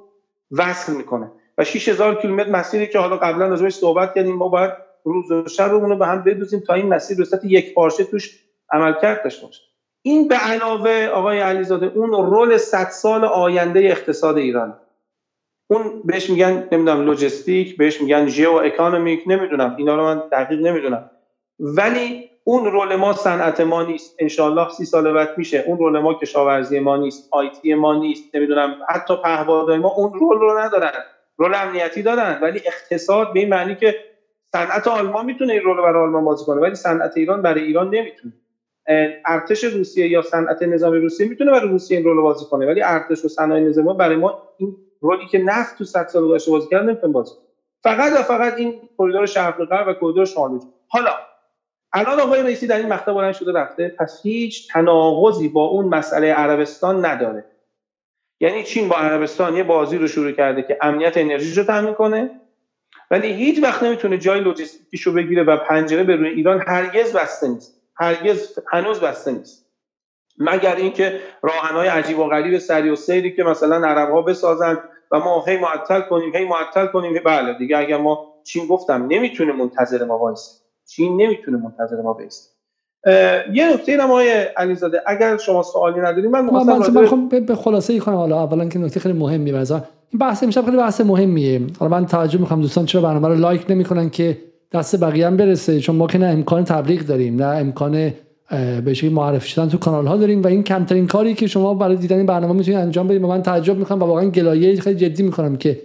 وصل می‌کنه. و 6000 کیلومتر مسیری که حالا قبلا راجعش صحبت کردیم ما باید روز و شب رو به هم بدوزیم تا این مسیر به یک پارچه توش عملکرد داشته باشه. این به علاوه آقای علیزاده اون رول 100 سال آینده اقتصاد ایران. اون بهش میگن نمی‌دونم لوجستیک بهش میگن geoeconomic نمی‌دونم اینا رو من دقیق نمی‌دونم. ولی اون role ما صنعت ما نیست. انشالله سی سال بعد میشه. اون role ما کشاورزی ما نیست IT ما نیست نمی‌دونم حتی پهپادهای ما اون role رو ندارن. role امنیتی دارن ولی اقتصاد به این معنی که صنعت آلمان می‌تونه این role برای آلمان بازی کنه ولی صنعت ایران برای ایران نمی‌تونه. ارتش روسیه یا صنعت نظامی روسیه می‌تونه برای روسیه این role بازی کنه ولی ارتش و صنایع نظامی برای ما این role ی که نفت تو 100 سال گذشته بازی کرد نمی‌تونه بازی فقط و فقط این کریدور شرق غرب و کریدور شمال حالا الان آقای رئیسی در این مقطع بلند شده رفته پس هیچ تناقضی با اون مسئله عربستان نداره. یعنی چین با عربستان یه بازی رو شروع کرده که امنیت انرژیش رو تامین کنه. ولی هیچ وقت نمی‌تونه جای لوجستیکیش رو بگیره و پنجره به روی ایران هرگز بسته نیست. هرگز هنوز بسته نیست. مگر اینکه راهنهای عجیب و غریب سری و سیری که مثلا عرب ها بسازن و ما هی معطل کنیم هی معطل کنیم. بله دیگه اگر ما چین گفتم نمی‌تونه منتظر ما وایسه. چین نمی‌تونه منتظر ما بیسته یه نکته اینم آقای علیزاده اگر شما سوالی ندارید من من به خلاصه ای کنم حالا اولا که نکته خیلی مهمی مثلا این بحث امشب خیلی بحث مهمیه. حالا من توجه می‌کنم دوستان چرا برنامه رو لایک نمی‌کنن که دست بقیه هم برسه؟ چون ما که نه امکان تبلیغ داریم نه امکان به شکلی معرفی شدن تو کانال ها داریم و این کمترین کاری که شما برای دیدن این برنامه می‌تونید انجام بدید. و من تعجب می‌کنم و واقعا گلایه خیلی جدی می‌کنم که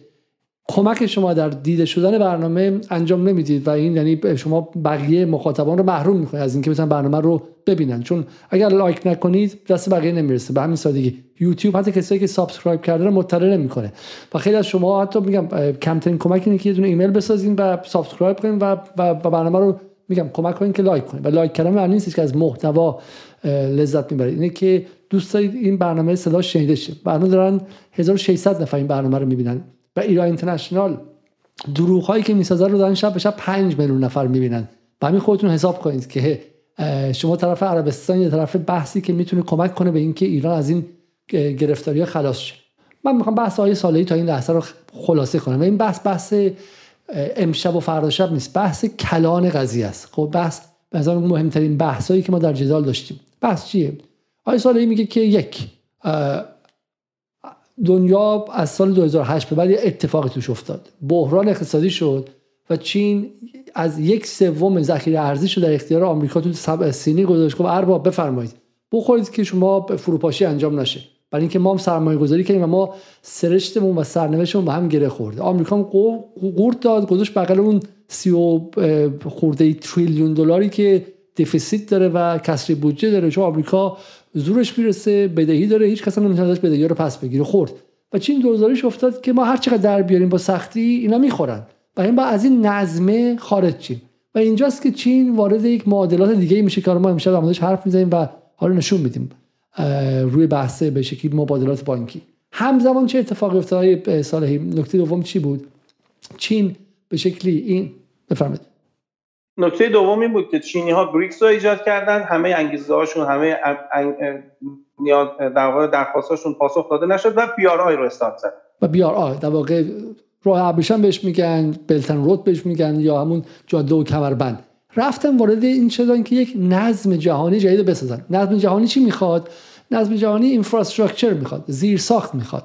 کمک شما در دیده شدن برنامه انجام نمی‌دید و این یعنی شما بقیه مخاطبان رو محروم می‌کنید از اینکه بتونن برنامه رو ببینن. چون اگر like نکنید دست بقیه نمی‌رسه. به همین سادگی. یوتیوب حتی کسایی که subscribe کرده رو مطلع نمی‌کنه. و خیلی از شما حتی میگم کمترین کمک اینه که یه دونه ایمیل بسازین و subscribe کنین و, و, برنامه رو میگم کمک کنین که like کنین. و like کردن معنی نیست که از محتوا لذت می‌برید. اینه که دوست دارید این برنامه صدا شنیده شه. برنامه دارن 1600 نفر این برنامه رو می‌بینن. و ایران اینترنشنال دروغ هایی که می‌سازه رو دارن شب به شب 5 میلیون نفر می‌بینن. و همین خودتون حساب کنید که شما طرف عربستان یا طرف بحثی که می‌تونه کمک کنه به اینکه ایران از این گرفتاری خلاص شه. من می‌خوام بحث های سالی تا این لحظه رو خلاصه کنم. و این بحث بحث امشب و فردا شب نیست. بحث کلان قضیه است. خب بحث به مهمترین بحثایی که ما در جدال داشتیم. بحث چیه؟ آقای سالی میگه که یک دنیا از سال 2008 به بعد یه اتفاقی توش افتاد. بحران اقتصادی شد و چین از یک سوم ذخیره ارزی رو در اختیار آمریکا تو سینی گذاشت. گفت ارباب بفرمایید. بخورید که شما فروپاشی انجام نشه. برای اینکه ما هم سرمایه گذاری کردیم و ما سرشتمون و سرنوشتمون به هم گره خورده. آمریکا هم قورت داد گذاشت بغل اون سی و خورده تریلیون دلاری که دفیسیت داره و کسری بودجه داره. چون آمریکا زورش می‌رسه بدهی داره هیچ کس نمی‌تونه ازش بدهی رو پس بگیره خورد. و چین دوزاریش افتاد که ما هر چقدر در بیاریم با سختی اینا می‌خورن. و این با از این نظمه خارج چیم و اینجاست که چین وارد یک معادلات دیگه میشه که ما امشب در حرف می‌زنیم و حالا نشون میدیم روی بحث به شکلی مبادلات بانکی. همزمان چه اتفاقی افتاد؟ صالحی نکته دوم چی بود؟ چین به شکلی این بفرمایید. نکته دومی بود که چینی ها BRICS رو ایجاد کردن. همه انگیزه هاشون همه در واقع درخواستاشون پاسخ داده نشد و BRI رو استارت زد. و BRI در واقع راه ابریشم بهش میگن Belt and Road بهش میگن یا همون جاده و کمربند. رفتن وارد این شدن که یک نظم جهانی جدید بسازن. نظم جهانی چی می‌خواد؟ نظم جهانی infrastructure می‌خواد زیر ساخت می‌خواد.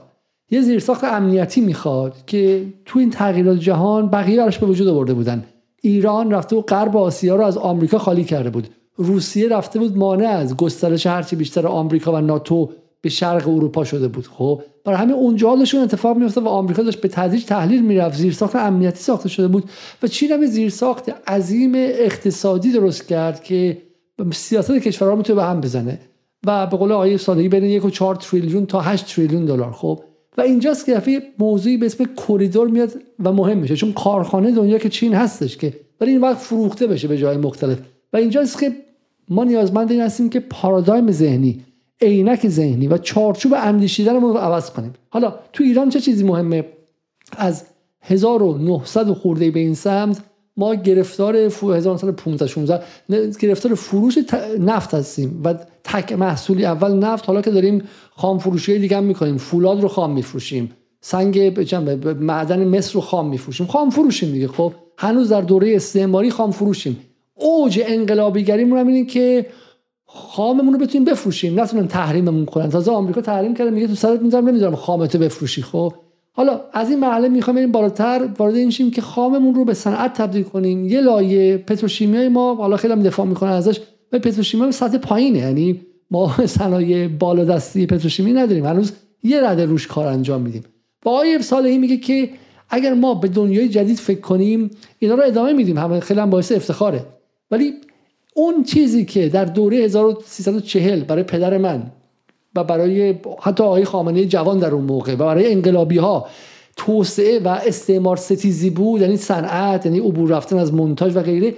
یه زیرساخت امنیتی می‌خواد که تو این تغییرات جهان بقیه براش به وجود آورده بودن. ایران رفته و غرب آسیا رو از آمریکا خالی کرده بود. روسیه رفته بود مانع از گسترش هرچی بیشتر آمریکا و ناتو به شرق اروپا شده بود. خب برای همین اونجا حالشون اتفاق میفته و آمریکا داشت به تدریج تحلیل می‌رفت. زیرساخت امنیتی ساخته شده بود و چین هم زیرساخت عظیم اقتصادی درست کرد که سیاست کشورها می‌تونه به هم بزنه و به قول آقای صادقی بین یک و چهار تریلیون تا 8 تریلیون دلار. خب و اینجاست که دفعه موضوعی به اسم کریدور میاد و مهم میشه چون کارخانه دنیا که چین هستش که ولی این وقت فروخته بشه به جای مختلف. و اینجاست که ما نیازمند این هستیم که پارادایم ذهنی عینک ذهنی و چارچوب اندیشیدن رو عوض کنیم. حالا تو ایران چه چیزی مهمه؟ از 1900 خورده به این سمت ما گرفتار 1915 16 گرفتار فروش نفت هستیم و تک محصولی اول نفت. حالا که داریم خام فروشی دیگه هم می‌کنیم. فولاد رو خام میفروشیم. سنگ معدن مصر رو خام میفروشیم. خام فروشیم دیگه خب. هنوز در دوره استعماری خام فروشیم. اوج انقلابیگریمون هم اینه که خاممون رو بتونیم بفروشیم. نتونن تحریممون کنن. تازه آمریکا تحریم کرده میگه تو سرت می‌ذارم نمی‌ذارم خامتو بفروشی خب. حالا از این مرحله می‌خوام بریم بالاتر وارد این که خاممون رو به صنعت تبدیل کنیم. یه لایه پتروشیمیای ما حالا خیلی هم دفاع می‌کنن ازش و پتروشیمی سطح پایینه. یعنی ما صنایع بالا دستی پتروشیمی نداریم. هنوز یه رده روش کار انجام میدیم. و آقای صالحی میگه که اگر ما به دنیای جدید فکر کنیم اینا رو ادامه میدیم. همه خیلی هم باعث افتخاره. ولی اون چیزی که در دوره 1340 برای پدر من و برای حتی آقای خامنه جوان در اون موقع و برای انقلابی ها توسعه و استعمار ستیزی بود یعنی صنعت یعنی عبور رفتن از مونتاژ و غیره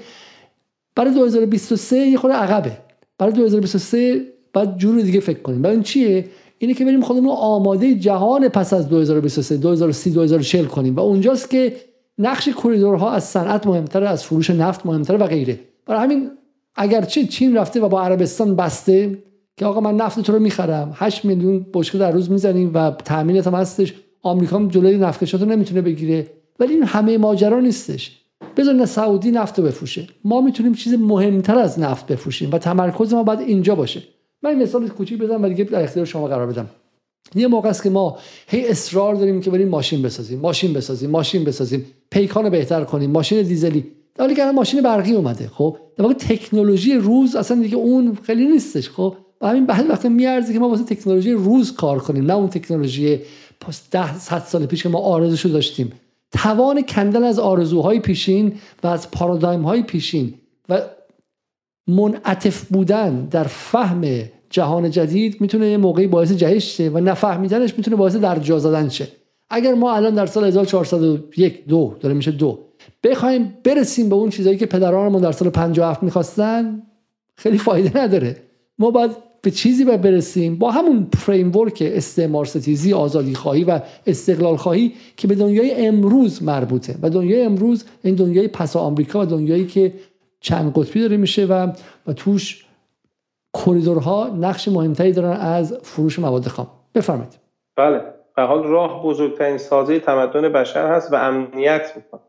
برای 2023 یه خورده عقبه. برای 2023 باید جور دیگه فکر کنیم. برای این چیه؟ اینه که بریم خودمون آماده جهان پس از 2023 2030 2040 کنیم و اونجاست که نقش کریدورها از صنعت مهمتره از فروش نفت مهمتره و غیره. برای همین اگرچه چین رفته و با عربستان بسته که آقا من نفت تو رو می‌خرم. 8 میلیون بشکه در روز می‌زنیم و تامینت هم هستش. آمریکا هم جلوی نفتکشات رو نمی‌تونه بگیره. ولی این همه ماجرا نیستش. بذار سعودی نفت رو بفروشه. ما می‌تونیم چیز مهمتر از نفت بفروشیم و تمرکز ما باید اینجا باشه. من مثال کوچیک بزنم و دیگه در اختیار شما قرار بدم. یه موقع است که ما هی اصرار داریم که بریم ماشین بسازیم ماشین بسازیم ماشین بسازیم. پیکان بهتر کنیم ماشین دیزلی. در حالی که ماشین برقی اومده خب؟ در واقع تکنولوژی روز اصلا دیگه اون خیلی نیستش خب؟ و همین بعد وقت میارزه که ما واسه تکنولوژی روز کار کنیم نه اون تکنولوژی پس ده صد سال پیش که ما آرزوشو داشتیم. توان کندن از آرزوهای پیشین و از پارادایم های پیشین و منعطف بودن در فهم جهان جدید می‌تونه یه موقعی باعث جهش شه و نفهمیدنش می‌تونه باعث در جا زدن شه. اگر ما الان در سال 1401 دو داره میشه دو بخوایم برسیم به اون چیزایی که پدرانمون در سال 57 می‌خواستن خیلی فایده نداره. ما باید به چیزی باید برسیم. با همون فریم ورک استعمار ستیزی آزادی خواهی و استقلال خواهی که به دنیای امروز مربوطه. و دنیای امروز این دنیای پسا آمریکا و دنیایی که چند قطبی داره میشه و و توش کریدورها نقش مهمتری دارن از فروش مواد خام. بفرمایید. بله. به حال راه بزرگترین سازه تمدن بشر هست و امنیت می‌کنه.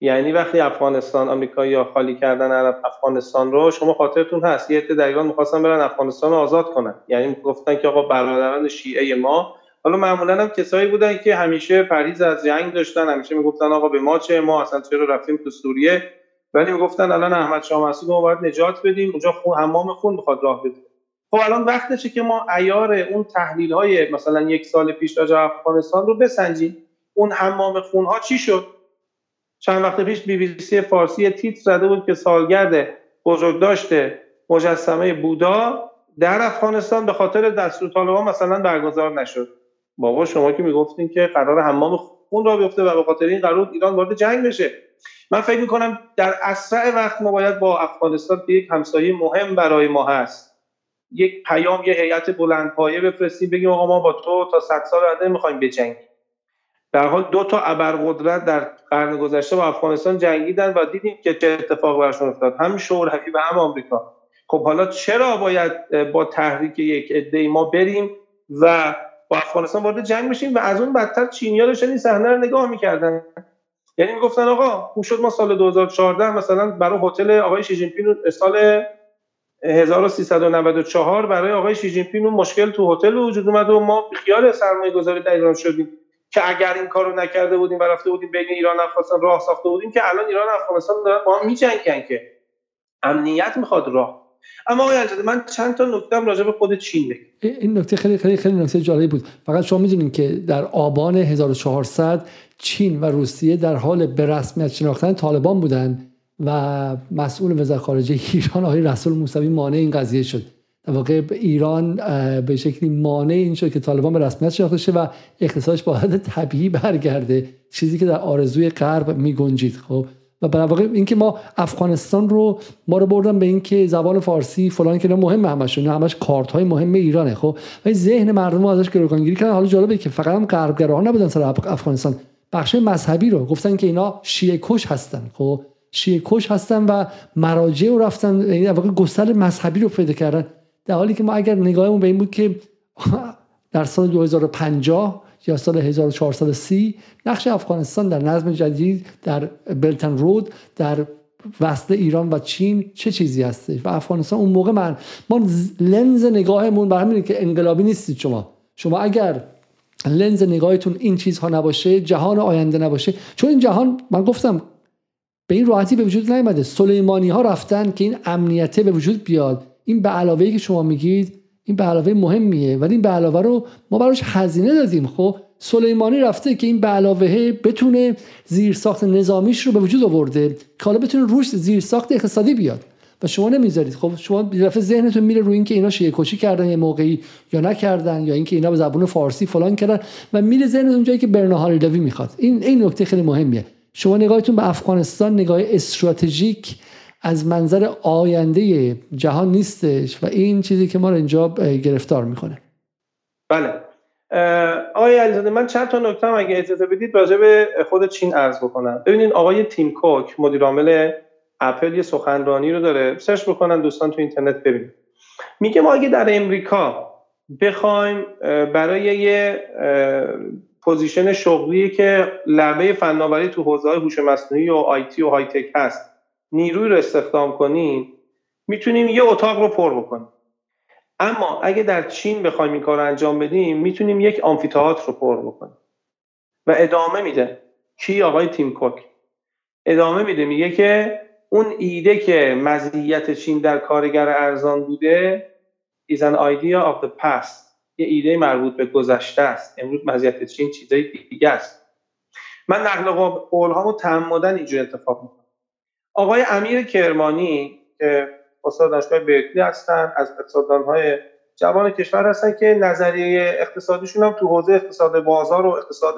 یعنی وقتی افغانستان آمریکا یا خالی کردن عرب افغانستان رو شما خاطرتون هست. یه عده در ایران می‌خواستن برن افغانستان رو آزاد کنن. یعنی گفتن که آقا برادران شیعه ما. حالا معمولا هم کسایی بودن که همیشه پریز از جنگ داشتن همیشه می‌گفتن آقا به ما چه ما اصلا چرا رفتیم تو سوریه؟ ولی می‌گفتن الان احمد شاه مسعود ما باید نجات بدیم. اونجا خون حمام خون می‌خواد راه بده. خب الان وقتشه که ما ایار اون تحلیل های مثلا یک سال پیش راجع افغانستان رو بسنجیم. اون حمام خون ها چی شد؟ چند وقت پیش بی بی سی فارسی تیتر زده بود که سالگرد بزرگ داشته مجسمه بودا در افغانستان به خاطر دستور طالبان مثلا برگزار نشد. بابا شما که می‌گفتین که قرار حمام خون را بیفته و به خاطر این قرار ایران وارد جنگ بشه. من فکر می‌کنم در اسرع وقت ما باید با افغانستان که یک همسایه مهم برای ما هست. یک پیام یه هیئت بلندپایه بفرستیم بگیم آقا ما با تو تا صد سال آینده می‌خوایم بجنگیم در حال دو تا ابرقدرت در قرن گذشته با افغانستان جنگیدن و دیدیم که چه اتفاق برشون افتاد. هم شوروی و هم آمریکا. خب حالا چرا باید با تحریک یک عده ما بریم و با افغانستان وارد جنگ بشیم و از اون بدتر چینیا داشتن این صحنه رو نگاه می‌کردن؟ یعنی می‌گفتن آقا خوب شد ما سال 2014 مثلا برای هتل آقای شی سال 1394 برای آقای شی مشکل تو هتل وجود اومد و ما خیال سرمایه گذاری در ایران شدیم. که اگر این کارو نکرده بودیم و رفته بودیم بین ایران افغانستان راه ساخته بودیم که الان ایران افغانستان دارن با هم میجنگن که. امنیت می‌خواد راه. اما آقای من چند تا نکته راجع به خود چین بگم. این نکته خیلی خیلی خیلی نکته جالبی بود. فقط شما می‌دونید که در آبان 1400 چین و روسیه در حال به رسمیت شناختن طالبان بودند و مسئول وزارت خارجه ایران آقای رسول موسوی مانع این قضیه شد. در واقع ایران به شکلی مانع این شد که طالبان به رسمیت شناخته شه و اقتصادش با حد طبیعی برگرده. چیزی که در آرزوی غرب می گنجید خب. و به واقع اینکه ما افغانستان رو ما رو بردن به اینکه زبان فارسی فلان که مهم همشون همش کارت های مهم ایرانه خب. و ذهن مردم رو ازش گروگانگیری کردن. حالا جالبه که فقط هم غربگراها نبودن سر افغانستان. بخش مذهبی رو گفتن که اینا شیعه کش هستن خب. شیعه کش هستن و مراجع رو رفتن یعنی واقع گستر مذهبی رو پیدا کردن. در حالی که ما اگر نگاهمون به این بود که در سال 2050 یا سال 1430 نقش افغانستان در نظم جدید در بلتن رود در وصل ایران و چین چه چیزی هستش و افغانستان اون موقع من ما لنز نگاهمون بر همینه که انقلابی نیستید شما. شما اگر لنز نگاهتون این چیزها نباشه جهان آینده نباشه چون این جهان من گفتم به این راحتی به وجود نیامده. سلیمانی ها رفتن که این امنیته به وجود بیاد. این به علاوه که شما میگید این به علاوه مهمیه. ولی این به علاوه رو ما براش هزینه دادیم خب؟ سلیمانی رفته که این به علاوه بتونه زیرساخت نظامیش رو به وجود آورده که حالا بتونه روش زیرساخت اقتصادی بیاد. و شما نمی‌ذارید خب؟ شما دفعه ذهنتون میره روی اینکه اینا شیعه کشی کردن یه موقعی یا نکردن یا اینکه اینا به زبون فارسی فلان کردن و میره ذهنتون جایی که برناهاری لوی می‌خواد. این این نکته خیلی مهمیه. شما نگاهتون به افغانستان نگاه استراتژیک از منظر آینده جهان نیستش و این چیزی که ما رو اینجا گرفتار می‌کنه. بله. آقای علیزاده من چند تا نکته اگه اجازه بدید راجع به خود چین عرض بکنم. ببینید آقای تیم کوک مدیر عامل اپل یه سخنرانی رو داره. سرچ بکنن دوستان تو اینترنت ببینید میگه ما اگه در امریکا بخوایم برای یه پوزیشن شغلی که لبه فناوری تو حوزه هوش مصنوعی و IT و high tech هست نیروی رو استخدام کنیم می‌تونیم یه اتاق رو پر بکنیم. اما اگه در چین بخوایم این کار انجام بدیم می‌تونیم یک آمفیتئاتر رو پر بکنیم. و ادامه میده. کی؟ آقای تیم کوک. ادامه میده. میگه که اون ایده که مزیت چین در کارگر ارزان بوده is an idea of the past. یه ایده مربوط به گذشته است. امروز مزیت چین چیزای دیگه است. من نقل قول هامو تعمدن اینجور اتفاق می‌کنم. آقای امیر کرمانی که استاد دانشگاه برکلی هستن از اقتصاددان های جوان کشور هستن که نظریه اقتصادیشون هم تو حوزه اقتصاد بازار و اقتصاد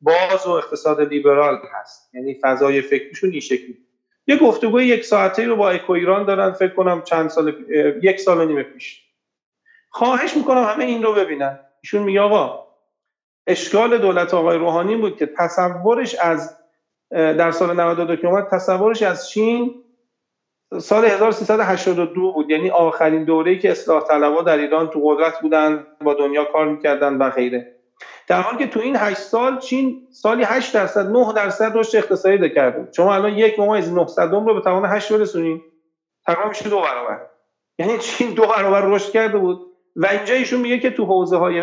باز و اقتصاد لیبرال هست. یعنی فضای فکریشون این شکلی. یه گفتگوی یک ساعته رو با اکو ایران دارن فکر کنم چند سال یک سال و نیمه پیش. خواهش می‌کنم همه این رو ببینن. ایشون میگه آقا اشکال دولت آقای روحانی بود که تصورش از در سال 92 که اومد تصورش از چین سال 1382 بود. یعنی آخرین دوره‌ای که اصلاح طلبها در ایران تو قدرت بودن با دنیا کار می‌کردن و غیره. در حالی که تو این 8 سال چین سالی 8 درصد 9 درصد رشد اقتصادی کرده شما الان یک ممیز 900 رو به توان 8 برسونید تقریبا میشه دو برابر. یعنی چین دو برابر رشد کرده بود. و اینجا ایشون میگه که تو حوزه های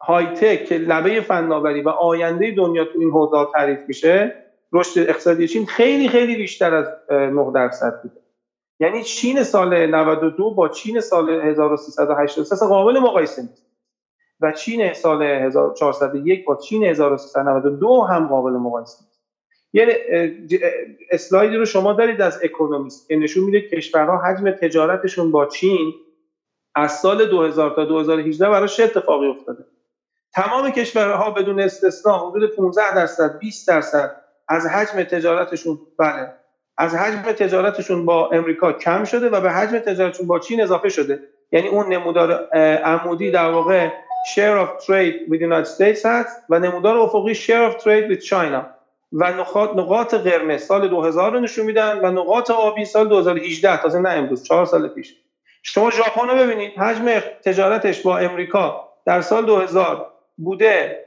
های تک لبه فناوری و آینده دنیا تو این حوزه تعریف میشه رشد اقتصادی چین خیلی خیلی بیشتر از 9 درصد بوده. یعنی چین سال 92 با چین سال 1383 قابل مقایسه نیست. و چین سال 1401 با چین 1392 هم قابل مقایسه نیست. یه اسلایدی رو شما دارید از اکونومیست که نشون میده کشورها حجم تجارتشون با چین از سال 2000 تا 2018 برای چه اتفاقی افتاده؟ تمام کشورها بدون استثنا حدود 15 درصد 20 درصد از حجم تجارتشون بله. از حجم تجارتشون با امریکا کم شده و به حجم تجارتشون با چین اضافه شده. یعنی اون نمودار عمودی در واقع share of trade with United States هست و نمودار افقی share of trade with China. و نقاط, نقاط قرمز سال 2000 رو نشون میدن و نقاط آبی سال 2018 تازه نه امروز 4 سال پیش. شما ژاپن رو ببینید. حجم تجارتش با امریکا در سال 2000 بوده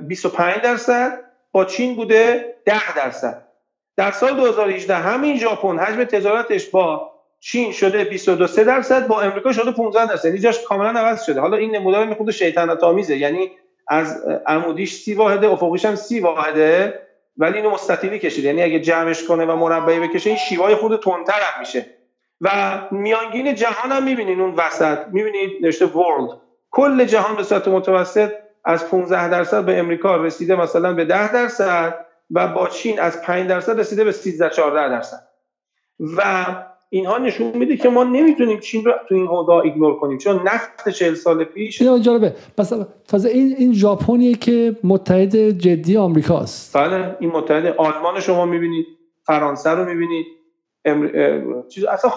25 درصد. با چین بوده 10 درصد. در سال 2018 همین ژاپن حجم تجارتش با چین شده 22 درصد با امریکا شده 15 درصد. یعنی جاش کاملا عوض شده. حالا این نمودار می‌خواد شیطنت آمیزه. یعنی از عمودیش سی واحده افقیش هم سی واحده. ولی اینو مستطیلی کشید. یعنی اگه جمعش کنه و مربعی بکشه این شیوای خود تندتر هم میشه. و میانگین جهان هم می‌بینین اون وسط. می‌بینید نوشته ورلد کل جهان به صورت متوسط از 15 درصد به امریکا رسیده مثلا به 10 درصد و با چین از 5 درصد رسیده به 13 14 درصد. و اینها نشون میده که ما نمی‌تونیم چین رو تو این حوزه ایگنور کنیم. چون نفت 40 سال پیش این جالبه. پس تازه این این ژاپنیه که متحد جدی آمریکاست. بله این متحد آلمان شما می‌بینید فرانسه رو می‌بینید چیز اصلا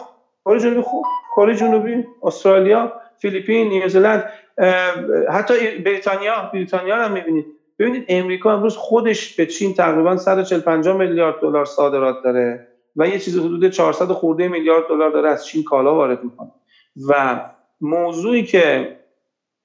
کره جنوبی خوب کره جنوبی استرالیا فیلیپین نیوزلند حتی بریتانیا بریتانیا رو می‌بینید. ببینید امریکا امروز خودش به چین تقریبا 140 50 میلیارد دلار صادرات داره و یه چیز حدود 400 خورده میلیارد دلار داره از چین کالا وارد می‌کنه. و موضوعی که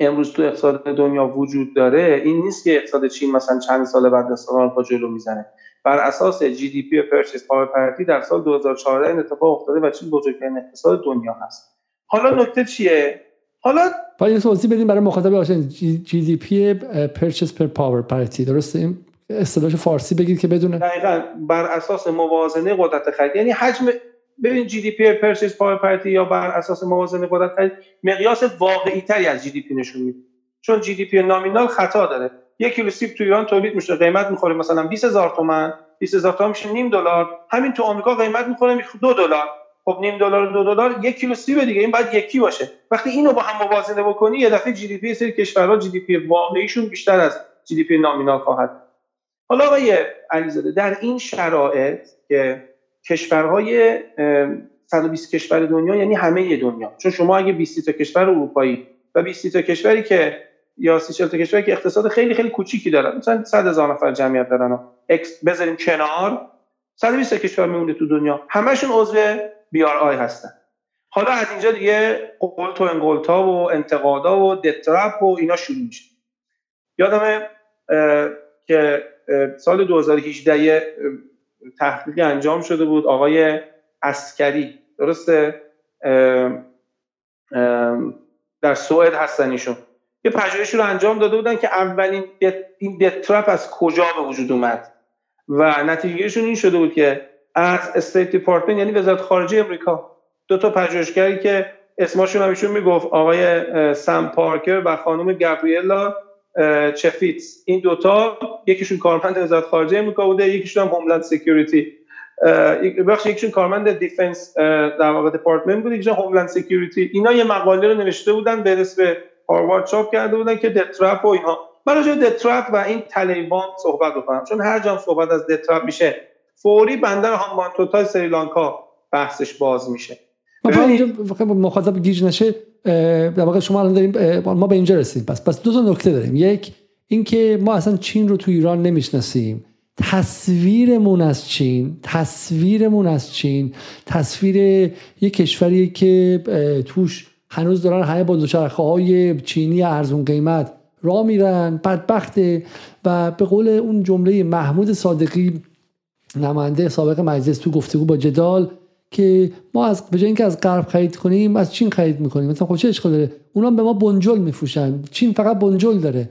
امروز تو اقتصاد دنیا وجود داره این نیست که اقتصاد چین مثلا چند سال بعد از آمریکا جلو می‌زنه. بر اساس GDP purchase power در سال 2014 این اتفاق افتاده و چین بزرگترین اقتصاد دنیا هست. حالا نکته چیه؟ حالا یه توضیح بدیم برای مخاطب آشنا GDP purchase per power parity درسته؟ این اصطلاح فارسی بگید که بدونه. دقیقاً بر اساس موازنه قدرت خرید. یعنی حجم ببین GDP purchase power parity یا بر اساس موازنه قدرت خرید مقیاس واقعی تری از GDP نشون میده. چون GDP nominal خطا داره. یک کیلو سیب تو ایران تولید میشه قیمت می‌خوره مثلا 20000 تومان. 20000 تومان میشه نیم دلار. همین تو آمریکا قیمت می‌خوره میشه دو دلار. خب نیم دلار دو دلار یک کیلو سیب دیگه این باید یکی باشه. وقتی اینو با هم موازنه بکنی یه دفعه GDP سری کشورها GDP واقعیشون بیشتر از GDP nominal خواهد. حالا آقای علیزاده در این شرایط که کشورهای 120 کشور دنیا یعنی همه دنیا چون شما اگه 20 تا کشور اروپایی و 20 تا کشوری که یا 30 تا کشوری که اقتصاد خیلی خیلی کوچیکی دارن مثلا 100 هزار نفر جمعیت دارن اگه بذاریم کنار 120 تا کشور میمونه تو دنیا. همشون عضو BRI هستن. حالا از اینجا دیگه قلت و ان قلتا و انتقادا و debt trap و اینا شروع میشه. یادمه که سال 2018 یه تحقیقی انجام شده بود. آقای اسکری درسته؟ در سوئد هستن ایشون. یه پژوهشی رو انجام داده بودن که اولین این debt trap از کجا به وجود اومد؟ و نتیجهشون این شده بود که از State Department یعنی وزارت خارجه امریکا. دو تا پژوهشگری که اسمشون هم ایشون می‌گفت آقای سم پارکر و خانم گابریلا چفیتس. این دوتا یکیشون کارمند وزارت خارجه امریکا بوده یکیشون هم Homeland Security بخش یکیشون کارمند Defense در واقع دپارتمنت بود. یکیشون Homeland Security اینا یه مقاله رو نوشته بودن به به هاروارد چاپ کرده بودن که debt trap و اینها. من راجع debt trap و این تله وام صحبت بکنم چون هر جام صحبت از debt trap میشه. فوری بندر هامبانتوتا سریلانکا بحثش باز میشه. ما اینجا مخاطب گیج نشه در واقع شما الان داریم ما به اینجا رسیدیم. پس پس دو تا نکته داریم. یک اینکه ما اصلا چین رو تو ایران نمی‌شناسیم. تصویرمون از چین تصویرمون از چین. تصویر یک کشوری که توش هنوز دارن همه با دوچرخه های چینی ارزون قیمت را میرن بدبخته و به قول اون جمله محمود صادقی نماینده سابق مجلس تو گفتگو با جدال که ما از به جای اینکه از غرب خرید کنیم از چین خرید می‌کنیم. مثلا خب چه اشکال داره؟ اونا به ما بنجل میفروشن. چین فقط بنجل داره.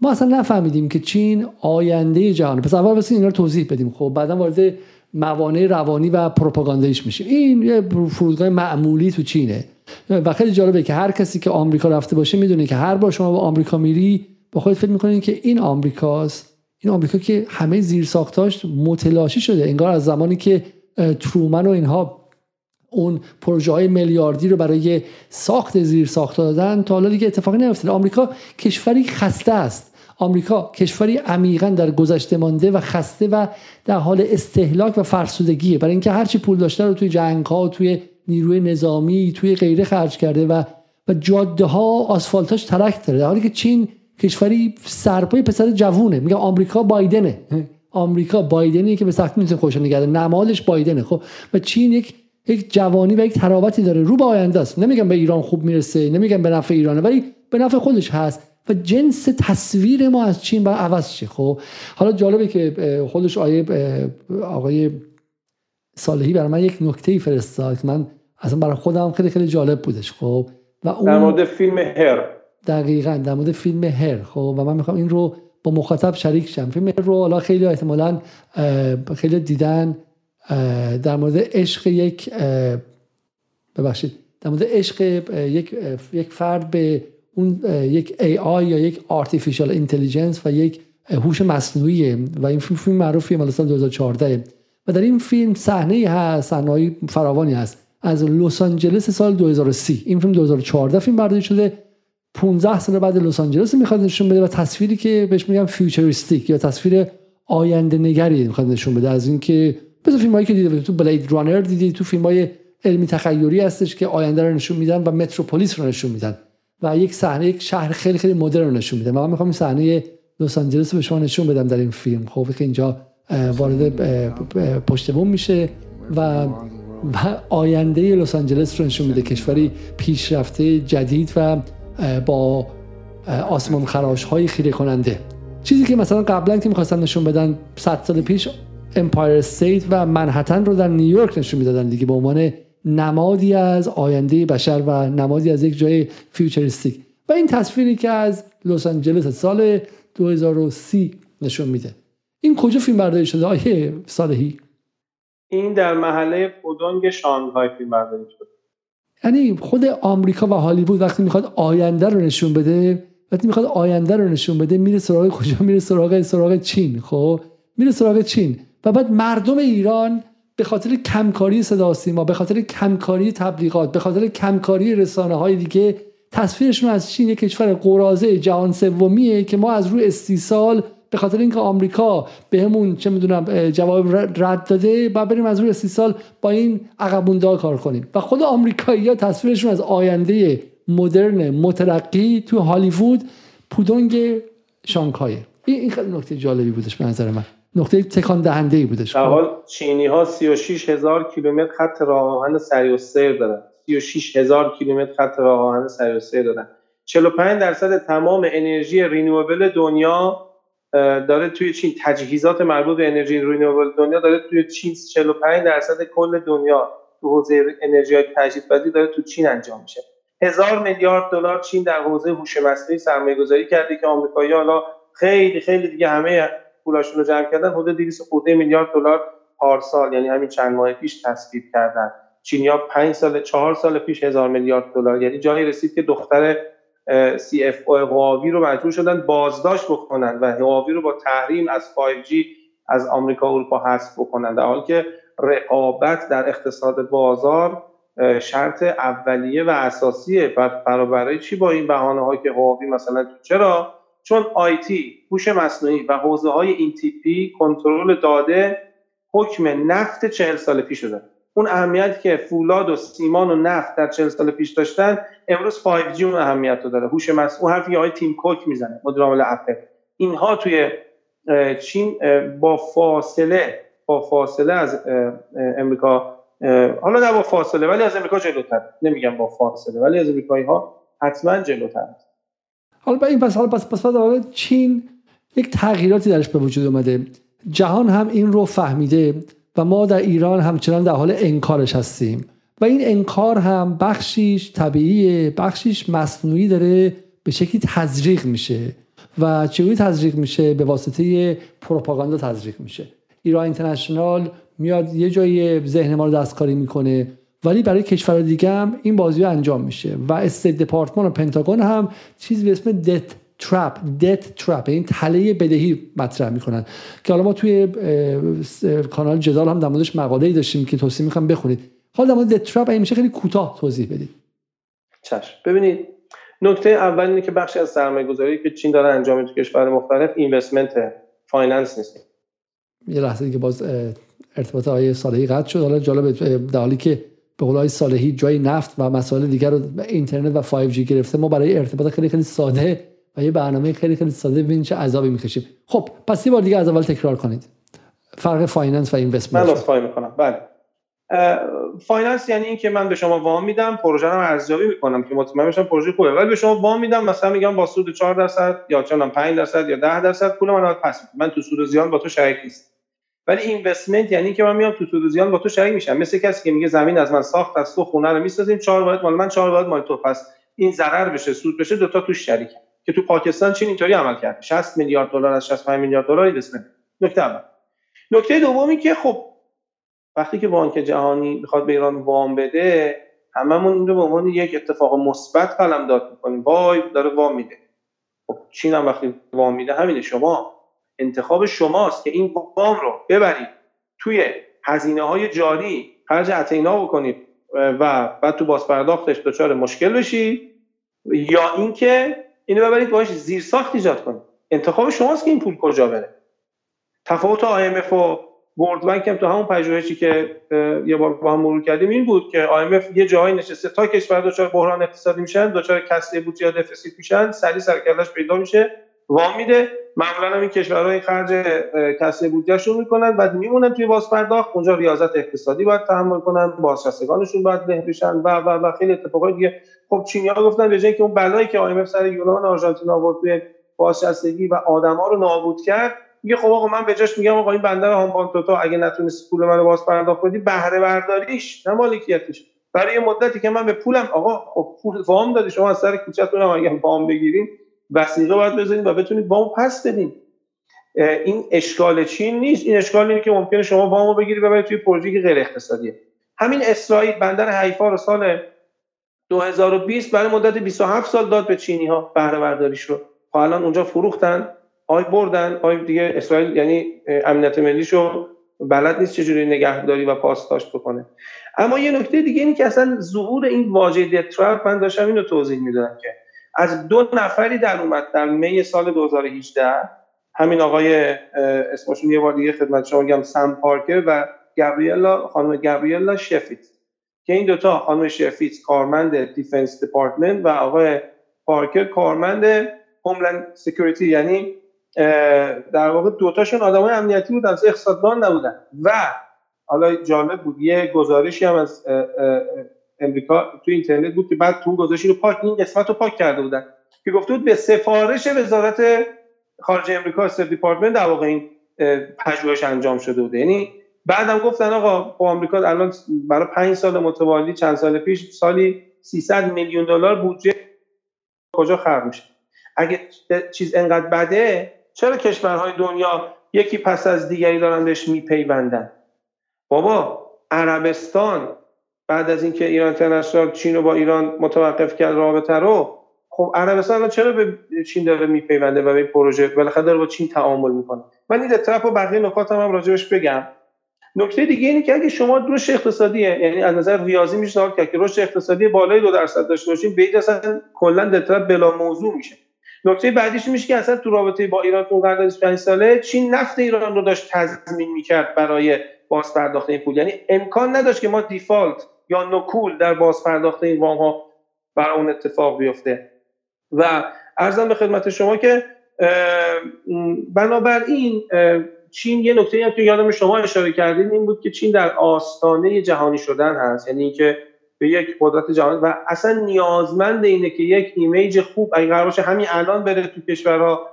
ما اصلا نفهمیدیم که چین آینده جهانه. پس اول واسه اینا رو توضیح بدیم. خب بعدا وارد موانع روانی و پروپاگاندایش میشیم. این یه فرودگاه معمولی تو چینه. و خیلی جالبه که هر کسی که آمریکا رفته باشه می‌دونه که هر بار شما با آمریکا میری با خودت فکر می‌کنین که این آمریکاست. این آمریکا که همه زیر ساختاش متلاشی شده انگار از زمانی که ترومن و اینها اون پروژه های میلیاردی رو برای ساخت زیر ساخت دادن تا حالا دیگه اتفاقی نیفتاده. آمریکا کشوری خسته است. آمریکا کشوری عمیقا در گذشته مانده و خسته و در حال استهلاک و فرسودگیه. برای اینکه هرچی پول داشته رو توی جنگ ها توی نیروی نظامی توی غیره خرج کرده و و جاده ها آسفالتاش ترک داره. در حالی که چین کشوری سرپای پسر جوونه. میگه آمریکا بایدنه. آمریکا بایدنی که به سختی می‌تونه خوش نگرده نمادش بایدنه. خب و چین یک یک جوانی و یک تراوتی داره. رو به آینده است. نمیگم به ایران خوب می‌رسه نمیگم به نفع ایرانه ولی به نفع خودش هست. و جنس تصویر ما از چین با عوض شه. خب حالا جالبه که خودش آیه آقای صالحی برای من یک نکته فرستاد من اصلا برای خودم خیلی خیلی جالب بودش. خب و اون در مورد فیلم هر. دقیقا در مورد فیلم هر. خب و من می‌خوام این رو با مخاطب شریک شم. فیلم هر رو حالا خیلی احتمالا خیلی دیدن در مورد عشق یک ببخشید در مورد عشق یک یک فرد به اون یک AI یا یک artificial intelligence و یک هوش مصنوعی و این فیلم فیلم معروفیه مال سال 2014 و در این فیلم صحنه هست صحنه فراوانی هست. از لس آنجلس سال 2030 این فیلم 2014 فیلم برداری شده. 15 سال بعد لس آنجلس می‌خواد نشون بده و تصویری که بهش میگم futuristic یا تصویر آینده نگری می‌خواد نشون بده. از اینکه مثل فیلم هایی که دیده تو Blade Runner دیدی تو فیلم های علمی تخیلی هستش که آینده رو نشون میدن و متروپولیس رو نشون میدن و یک صحنه یک شهر خیلی خیلی مدرن رو نشون میدن. و من می‌خوام این صحنه لس آنجلس رو به شما نشون بدم در این فیلم. خب که اینجا وارد پشت بوم میشه و آینده لس آنجلس رو نشون میده. کشوری پیشرفته جدید و با آسمان خراش های خیره کننده چیزی که مثلا قبلا که می‌خواستن نشون بدن 100 سال پیش Empire State و منهتن رو در نیویورک نشون می‌دادن دیگه به عنوان نمادی از آینده بشر و نمادی از یک جای futuristic و این تصویری که از لس آنجلس سال 2030 نشون میده. این کجا فیلم برداری شده آقای صالحی این در محله پودونگ شانگهای فیلم برداری شده. یعنی خود آمریکا و هالیوود وقتی می‌خواد آینده رو نشون بده وقتی می‌خواد آینده رو نشون بده میره سراغ کجا؟ میره سراغ سراغ چین خب؟ میره سراغ چین. و بعد مردم ایران به خاطر کمکاری صدا سیما به خاطر کمکاری تبلیغات به خاطر کمکاری رسانه های دیگه تصویرشون از چین یک کشور قرازه جهان سومیه که ما از روی استیصال به خاطر اینکه آمریکا بهمون چه می‌دونم جواب رد داده و بریم از روی استیصال با این عقبونده کار کنیم. و خود آمریکایی ها تصویرشون از آینده مدرن مترقی تو هالیوود پودونگ شانگهای. این خیلی نکته جالبی بودش به نظر من. نقطه تکان دهنده ای بودش. در حال چینی ها 36 هزار کیلومتر خط راه آهن سری و سیر دارن. 36 هزار کیلومتر خط راه آهن سری و سیر دارن. 45 درصد تمام انرژی رینوبل دنیا داره توی چین تجهیزات مربوط به انرژی رینوبل دنیا داره توی چین 45 درصد کل دنیا تو حوزه انرژی های تجدیدپذیر داره تو چین انجام میشه. هزار میلیارد دلار چین در حوزه هوش مصنوعی سرمایه گذاری کرده که آمریکایی حالا خیلی خیلی دیگه همه پولاشون جمع کردن حدود 200 خورده میلیارد دلار پارسال یعنی همین چند ماه پیش تصویب کردن. چینیا 5 سال 4 سال پیش هزار میلیارد دلار. یعنی جایی رسید که دختر سی اف او هواوی رو مجبور شدن بازداشت بکنن و هواوی رو با تحریم از 5G از آمریکا و اروپا حذف بکنن. در حالی که رقابت در اقتصاد بازار شرط اولیه و اساسیه برای چی با این بهانه های که هواوی مثلا چرا؟ چون آیتی هوش مصنوعی و حوزه های این تیپی کنترل داده حکم نفت چهل سال پیش شده اون اهمیتی که فولاد و سیمان و نفت در چهل سال پیش داشتن امروز 5G اون اهمیت رو داره. هوش مصنوعی حرفی آقای تیم کوک می‌زنه مدیر عامل اپل. اینها توی چین با فاصله با فاصله از امریکا حالا نه با فاصله ولی از امریکا جلوتر. نمیگم با فاصله ولی از امریکایی ها حتما جلوتر حالا این پس حالا پس پس چین یک تغییراتی درش به وجود اومده. جهان هم این رو فهمیده. و ما در ایران همچنان در حال انکارش هستیم. و این انکار هم بخشیش طبیعیه بخشیش مصنوعی داره به شکلی تزریق میشه. و چگونه تزریق میشه؟ به واسطه پروپاگاندا تزریق میشه. ایران اینترنشنال میاد یه جای ذهن ما رو دستکاری می‌کنه ولی برای کشور دیگه هم این بازی انجام میشه. و State دپارتمان و پنتاگون هم چیزی به اسم debt trap debt trap این تله بدهی مطرح می‌کنن. که حالا ما توی کانال جدال هم در موردش مقاله ای داشتیم که توصیه می‌خوام بخونید. حالا در مورد debt trap این میشه خیلی کوتاه توضیح بدید. چشم. ببینید نکته اول اینه که بخشی از سرمایه گذاری که چین داره انجام تو کشور مختلف investment finance نیست. یه لحظه که باز ارتباط های صالحی قطع شد. حالا جالب در حالی که به قول صالحی جای نفت و مسائل دیگر رو اینترنت و 5G گرفته ما برای ارتباط خیلی خیلی ساده و یه برنامه خیلی خیلی ساده ببینید چه عذابی می‌کشیم. خب پس یه بار دیگه از اول تکرار کنید. فرق finance و investment. من فاین می‌کنم. بله. finance یعنی اینکه من به شما وام میدم پروژه رو ارزیابی می‌کنم که مطمئن بشم پروژه خوبه. ولی به شما وام میدم مثلا میگم با سود 4 درصد یا چندان 5 درصد یا 10 درصد پول من پس من تو سود و زیان با تو شریک نیستم. ولی investment یعنی که من میام تو سود و زیان با تو شریک میشم. مثل کسی که میگه زمین از من ساخت از تو خونه رو می‌سازیم 4 واحد مال من 4 واحد مال تو. پس این ضرر بشه سود بشه دو تا توش شریکن که تو پاکستان چین اینطوری عمل کرد. 60 میلیارد دلار از 65 میلیارد دلار investment نکته اول. نکته دومی که خب وقتی که بانک جهانی می‌خواد به ایران وام بده هممون این رو به عنوان یک اتفاق مثبت قلمداد می‌کنیم. وای داره وام میده. خب چین هم وقتی وام میده همینه. شما انتخاب شماست که این وام رو ببرید توی هزینه های جاری خرج اتینا بکنید و بعد تو بازپرداختش دچار مشکل بشی یا اینکه اینو ببرید باش زیر ساخت ایجاد کنید. انتخاب شماست که این پول کجا بره. تفاوت IMF و ورد بانک هم تو همون پژوهشی که یه بار با هم مرور کردیم این بود که IMF یه جایی نشسته تا کشور دچار بحران اقتصادی میشن دچار کسری بودجه یا دفیسیت میشن سری سرکلش پیدا میشه وام میده. معمولا هم این کشورهای خرج کسری بودجهشون می‌کنن بعد میمونن توی باز پرداخت اونجا ریاضت اقتصادی باید تحمل کنن بازنشستگانشون باید له بشن و و و خیلی اتفاقای دیگه خب چینی‌ها گفتن به که اون بلایی که IMF سر یونان آرژانتین آورد توی بازنشستگی و آدما رو نابود کرد میگه خب آقا من به جاش میگم آقا این بندر هامپان توتا اگه نتونست پول منو باز پرداخت کنی بهره برداریش نه مالکیتش. برای مدتی که من به پولم آقا خب پول وام دادی شما از سر کوچه‌تون هم اگه وام بگیرین وسیقه باید بزنید و بتونید وام پس بدین. این اشکال چین نیست این اشکال اینه که ممکنه شما وامو بگیری ببرید توی پروژه غیر اقتصادیه همین اسرائیل بندر حیفا رو سال 2020 برای مدت 27 سال داد به چینی ها بهره برداریش رو. خب الان اونجا فروختن آی بردن آی دیگه اسرائیل یعنی امنیت ملیشو بلد نیست چجوری نگهداری و پاسداشت بکنه. اما یه نکته دیگه اینه که اصلا ظهور این واژه دترپ من داشتم اینو توضیح می‌دادم که از دو نفری در اومد در می سال 2018 همین آقای اسمشون یه بار دیگه خدمت شما میگم سم پارکر و گابریلا خانم گابریلا شفیت. که این دوتا خانم شفیت کارمند Defense Department و آقای پارکر کارمند Homeland Security یعنی در واقع دوتاشون آدمای امنیتی بودن اقتصاددان نبودن. و حالا جالب بود یه گزارشی هم از امریکا تو اینترنت بود که بعد تو گزارشی رو پاک این قسمت رو پاک کرده بودن که گفته بود به سفارش وزارت خارجه امریکا استیت دیپارتمنت در واقع این پژوهش انجام شده بوده یعنی بعدم گفتن آقا با خب آمریکا الان برای پنج سال متوالی چند سال پیش سالی 300 میلیون دلار بودجه کجا خرج میشه؟ اگه چیز انقدر بده چرا کشورهای دنیا یکی پس از دیگری دارن بهش میپیوندن؟ بابا عربستان بعد از اینکه ایران اینترنشنال چین رو با ایران متوقف کرد رابطه رو خب عربستان چرا به چین داره میپیونده و به پروژه بالاخره داره با چین تعامل می‌کنه؟ من این طرف و بقیه نکات هم, هم راجبش بگم. نکته دیگه اینه که اگه شما رشد اقتصادیه یعنی از نظر ریاضی میشه که رشد اقتصادی بالای دو درصد داشته باشین به اصلا کلا بلا موضوع میشه. نکته بعدیش میشه که اصلا تو رابطه با ایران تو قرارداد 5 ساله چین نفت ایران رو داشت تضمین می‌کرد برای باز پرداخت این پول. یعنی امکان نداشت که ما دیفالت یا نکول در باز پرداخت این وام ها بر اون اتفاق بیفته. و ارزم به خدمت شما که بنابراین چین یه نکته هم که یادم شما اشاره کردین این بود که چین در آستانه جهانی شدن هست. یعنی اینکه به یک قدرت جهانی و اصلا نیازمند اینه که یک ایمیج خوب اگه قرار باشه همین الان بره تو کشورها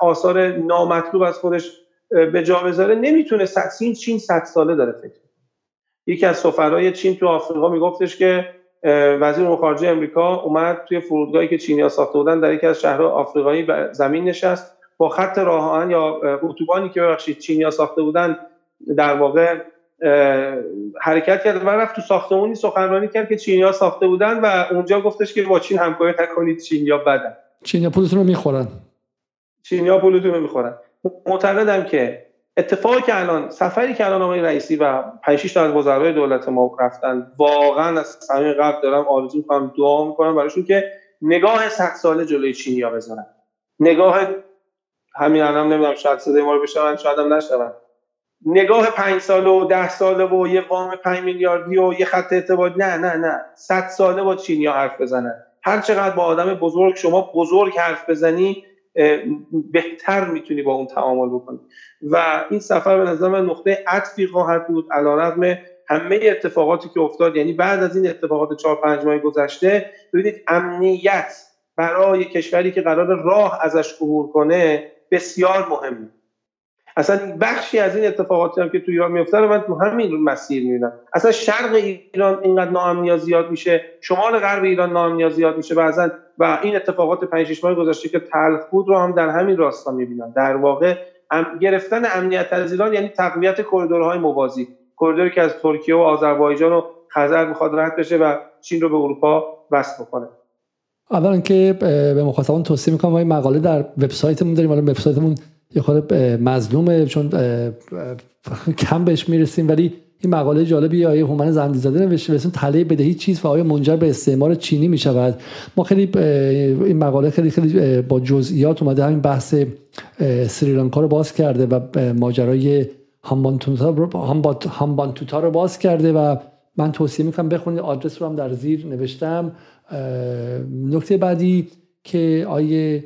آثار نامطلوب از خودش به جا بذاره. نمی‌تونه چین چین صد ساله داره فکر یکی از سفرهای چین تو آفریقا میگفتش که وزیر امور خارجه امریکا اومد توی فرودگاهی که چینیا ساخته بودن در یکی از شهرهای آفریقایی زمین نشست. با خط راه آهن یا اتوبانی که ببخشید چینیا ساخته بودن در واقع حرکت کرد و رفت تو ساختمونی سخنرانی کرد که چینیا ساخته بودن و اونجا گفتش که با چین همکاری نکنید چینیا بدن. چینیا پولتون رو می‌خورن. چینیا پولتون رو می‌خورن. معتقدم که اتفاقی که الان سفری که الان آقای رئیسی و 5 تا از وزرای دولت ما رفتن واقعا از صمیم قلب دارم آرزو می‌کنم دعا می‌کنم براشون که نگاه 100 ساله جلوی چینیا بزنن نگاه همین الان نمی‌دونم شاید صدای ما رو بشنون شاید هم نشنون. نگاه پنج ساله و ده ساله و یه وام پنج میلیاردی و یه خط اعتبار نه نه نه. صد ساله با چینیا حرف بزنن. هر چقدر با آدم بزرگ شما بزرگ حرف بزنی بهتر می‌تونی با اون تعامل بکنی. و این سفر به نظر من نقطه عطفی خواهد بود علیرغم همه اتفاقاتی که افتاد. یعنی بعد از این اتفاقات چهار پنج ماه گذشته ببینید امنیت برای کشوری که قرار راه ازش عبور کنه بسیار مهمه اصلا بخشی از این اتفاقاتی هم که تو ایران میفته رو من تو همین مسیر می‌بینم. اصلا شرق ایران اینقدر ناامنی زیاد میشه شمال غرب ایران ناامنی زیاد میشه بعضا و این اتفاقات 5 6 ماه گذشته که تلخ بود رو هم در همین راستا می‌بینم. در واقع گرفتن امنیت از ایران یعنی تقویت کریدورهای موازی کریدوری که از ترکیه و آذربایجان و خزر می‌خواد رد بشه و چین رو به اروپا وصل بکنه. اولا که به مخاطبان توصیه می‌کنم ما مقاله در وبسایتمون داریم. حالا وبسایتمون یه خود مظلومه چون کم بهش می‌رسیم. ولی این مقاله جالبی آیه هومن زندی زاده نوشته به تله بدهی چیز و آیا منجر به استعمار چینی می شود ما خیلی این مقاله خیلی خیلی با جزئیات اومده. همین بحث سریلانکا رو باز کرده و ماجرای هامبانتوتا رو باز کرده. و من توصیه می‌کنم بخونید. آدرس رو هم در زیر نوشتم. نکته بعدی که آیه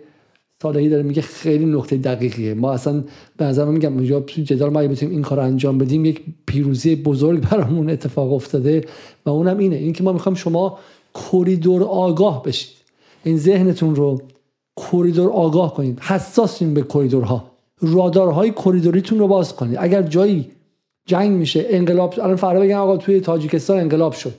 صالحی داره میگه خیلی نقطه دقیقیه. ما اصلا به نظر من میگم اونجا جدال ما بتونیم این کار رو انجام بدیم یک پیروزی بزرگ برامون اتفاق افتاده و اونم اینه. اینکه ما می‌خوام شما کریدور آگاه بشید. این ذهنتون رو کریدور آگاه کنید. حساسین به کریدورها رادارهای کریدوریتون رو باز کنید. اگر جایی جنگ میشه انقلاب الان فردا بگن آقا توی تاجیکستان انقلاب شد.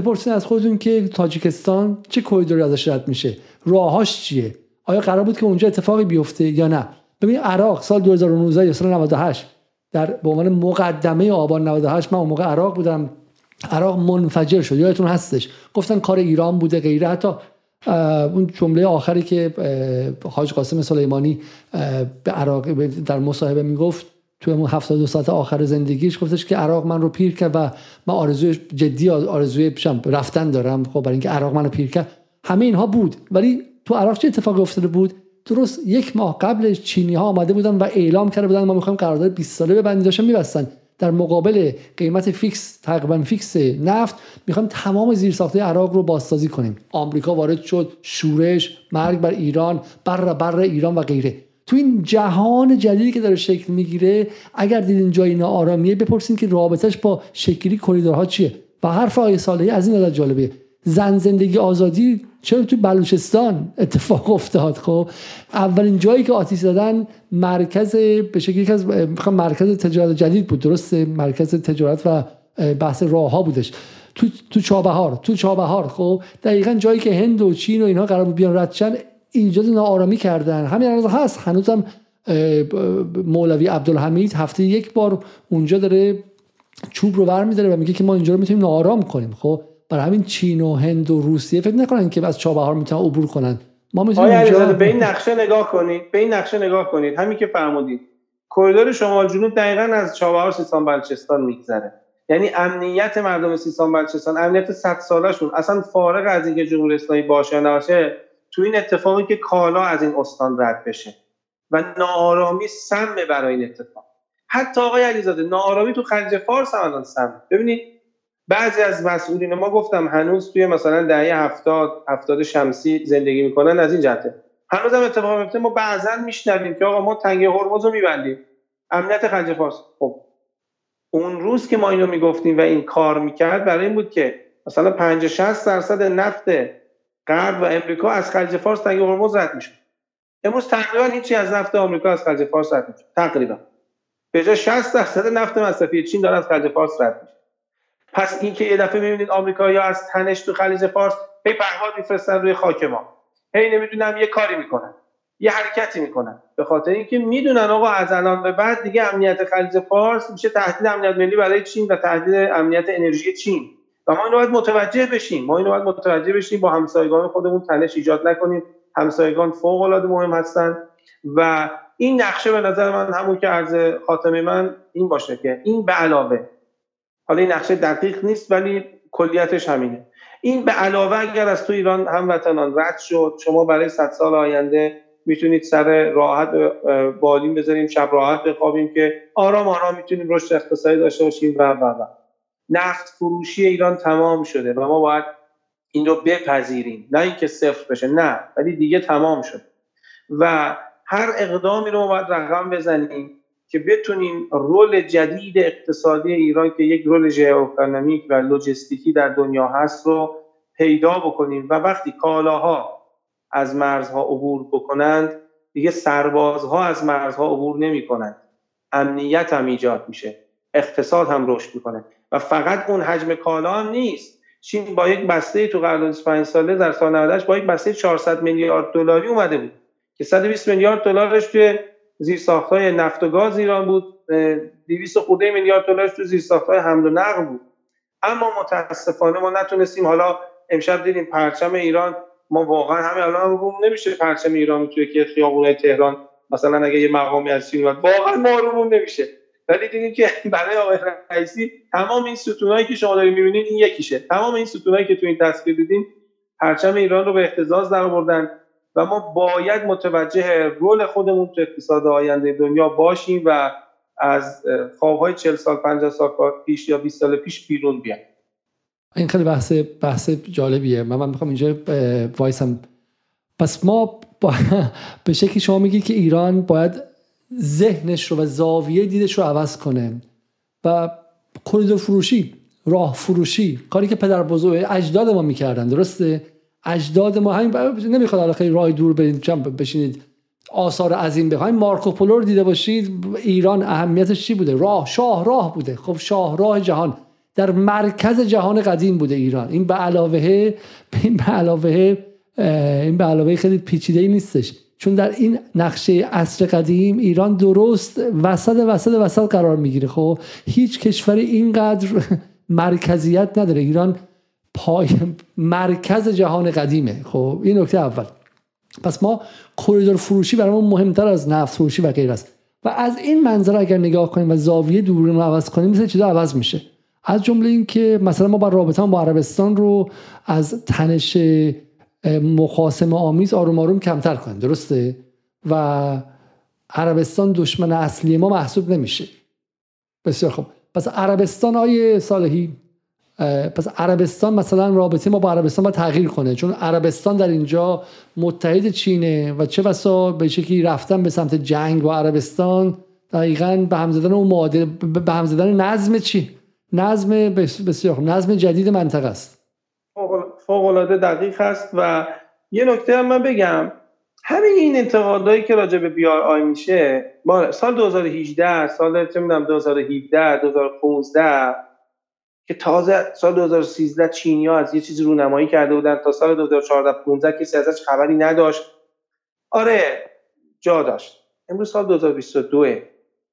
بپرسین از خودتون که تاجیکستان چه کریدوری ازش رد میشه؟ راهاش چیه؟ آیا قرار بود که اونجا اتفاقی بیفته یا نه؟ ببین عراق سال 2019 یا سال 98 در به عنوان مقدمه آبان 98 من اون موقع عراق بودم. عراق منفجر شد. یادتون هستش. گفتن کار ایران بوده غیره. حتی اون جمله آخری که حاج قاسم سلیمانی به عراق در مصاحبه می‌گفت توی اون 72 ساعت آخر زندگیش گفتش که عراق من رو پیر کرد و من آرزوی جدی آرزوی رفتن دارم. خب برای اینکه عراق من رو پیر کرد. همه اینها بود. ولی تو عراق چه اتفاقی افتاده بود؟ درست یک ماه قبل چینی ها آمده بودن و اعلام کرده بودن ما می‌خوایم قرارداد 20 ساله ببندیم. داشتن میبستن. در مقابل قیمت fix تقریبا fix نفت می‌خوایم تمام زیرساخته عراق رو بازسازی کنیم. آمریکا وارد شد. شورش مرگ بر ایران مرگ بر ایران و غیره. تو این جهان جدیدی که داره شکل می‌گیره اگر دیدین جایی ناآرامیه بپرسین که رابطش با شکل‌گیری کریدورها چیه؟ و حرف آقای صالحی از این نظر جالبه. زن زندگی آزادی چرا تو بلوچستان اتفاق افتاد؟ خب اولین جایی که آتیش زدن مرکز به شکلی از مرکز تجارت جدید بود درست مرکز تجارت و بحث راه ها بودش. تو تو چابهار تو چابهار خب دقیقا جایی که هند و چین و اینها قرار بود بیان ردشن ایجاد ناآرامی کردن. همین الان هست. هنوزم مولوی عبدالحمید هفته یک بار اونجا داره چوب رو ور میداره و میگه که ما اینجا رو می‌تونیم ناآرام کنیم. خب برای همین چین و هند و روسیه فکر نکنن که از چابهار می‌تونن عبور کنن. ما می‌تونیم اینجا... به این نقشه نگاه کنید؟ به این نقشه نگاه کنید. همین که فرمودید. کریدور شمال جنوب دقیقا از چابهار سیستان بلوچستان میگذره. یعنی امنیت مردم سیستان بلوچستان امنیت 100 سالشون اصلا فارغ از اینکه جمهوری اسلامی باشه نباشه تو این اتفاقی که کالا از این استان رد بشه و ناآرامی سم برای این اتفاق. حتی آقای علیزاده ناآرامی تو خلیج فارس هم الان سم. ببینید بعضی از مسئولین ما گفتم هنوز توی مثلا دهه هفتاد هفتاد شمسی زندگی می‌کنن از این جهته. هنوز هم اتفاق میفته ما بعضا میشنویم که آقا ما تنگه هرمز رو میبندیم. امنیت خلیج فارس. خب اون روز که ما اینو می‌گفتیم و این کار می‌کرد برای این بود که مثلا 50 60 درصد نفت غرب و امریکا از خلیج فارس تنگه هرمز رد میشه امروز تقریبا هیچی از نفت آمریکا از خلیج فارس رد میشه تقریبا. به جای 60 درصد نفت مصرفی چین داره از خلیج فارس رد میشه. پس اینکه یه دفعه می‌بینید آمریکایی‌ها از تنش تو خلیج فارس هی پهپاد میفرستن روی خاک ما. هی نمی‌دونم یه کاری می‌کنن. یه حرکتی می‌کنن. به خاطر اینکه می‌دونن آقا از الان به بعد دیگه امنیت خلیج فارس میشه تهدید امنیت ملی برای چین و تهدید امنیت انرژی چین. و ما اینو باید متوجه بشیم. ما اینو باید متوجه بشیم. با همسایگان خودمون تنش ایجاد نکنیم. همسایگان فوق العاده مهم هستن. و این نقشه به نظر من همون که عرض خاتمه من این باشه که این به علاوه حالا این نقشه دقیق نیست ولی کلیتش همینه. این به علاوه اگر از تو ایران هموطنان رد شد شما برای صد سال آینده می‌تونید سر راحت بالین بذاریم شب راحت بخوابیم که آرام آرام می‌تونیم رشد اقتصادی داشته باشیم و و و. نفت فروشی ایران تمام شده و ما باید این رو بپذیریم. نه اینکه صفر بشه نه ولی دیگه تمام شد. و هر اقدامی رو باید رقم بزنیم که بتونیم رول جدید اقتصادی ایران که یک رول ژئواکونومیک و لوجستیکی در دنیا هست رو پیدا بکنیم. و وقتی کالاها از مرزها عبور بکنند دیگه سربازها از مرزها عبور نمی کنند امنیت هم ایجاد میشه. اقتصاد هم رشد می‌کنه. و فقط اون حجم کالا هم نیست. چین با یک بسته تو قرارداد 5 ساله در سال 98 با یک بسته 400 میلیارد دلاری اومده بود که 120 میلیارد دلارش توی زیر های نفت و گاز ایران بود 200 خورده میلیارد دلار تو زیر های حمل و نقل بود. اما متاسفانه ما نتونستیم حالا امشب دیدیم پرچم ایران ما واقعا همه الان روم نمیشه پرچم ایران توی که خیابونای تهران مثلا اگه یه مقامی از چین واقعا ما روم نمیشه. ولی دیدیم که برای آقای رئیسی تمام این ستونایی که شما دارید می‌بینید این یکیشه. تمام این ستونایی که تو این تصویر دیدین پرچم ایران رو به اهتزاز در آوردن و ما باید متوجه رول خودمون تو اقتصاد آینده دنیا باشیم و از خوابهای 40 سال 50 سال پیش یا 20 سال پیش بیرون بیان این خیلی بحث بحث جالبیه. من, من می‌خوام اینجا وایسم. پس ما با به شکلی شما میگید که ایران باید ذهنش رو و زاویه دیدش رو عوض کنه و کریدور فروشی راه فروشی کاری که پدر بزرگ اجداد ما می‌کردن درسته؟ اجداد ما همین نمی‌خواد الان خیلی راه دور برید بشینید آثار عظیم بخواید مارکوپولو رو دیده باشید. ایران اهمیتش چی بوده؟ راه شاه راه بوده. خب شاه راه جهان در مرکز جهان قدیم بوده ایران. این به علاوه این به علاوه این به علاوه خیلی پیچیده ای نیستش. چون در این نقشه عصر قدیم ایران درست وسط وسط وسط قرار می‌گیره. خب هیچ کشوری اینقدر مرکزیت نداره. ایران پای مرکز جهان قدیمه. خب این نکته اول. پس ما کریدور فروشی برامون مهمتر از نفت فروشی و غیر است. و از این منظر اگر نگاه کنیم و زاویه دوربین رو عوض کنیم مثل چیزا عوض میشه. از جمله اینکه مثلا ما با رابطه با عربستان رو از تنش مخاسم آمیز آروم آروم کمتر کنیم درسته؟ و عربستان دشمن اصلی ما محسوب نمیشه. بسیار خوب. پس عربستان آیه صالحی پس عربستان مثلا رابطه ما با عربستان باید تغییر کنه. چون عربستان در اینجا متحد چینه و چه بسا به شکلی رفتن به سمت جنگ با عربستان دقیقا به هم زدن اون معادل به هم زدن نظم چی نظم بسیار نظم جدید منطقه است. فوق العاده دقیق هست و یه نکته هم من بگم. همین این انتقادایی که راجع به بیار آی میشه سال 2018 سال چه می‌دونم 2017 2015 که تازه سال 2013 چینی ها از یه چیزی رونمایی کرده بودن تا سال 2014 15 کسی ازش خبری نداشت. آره جا داشت. امروز سال 2022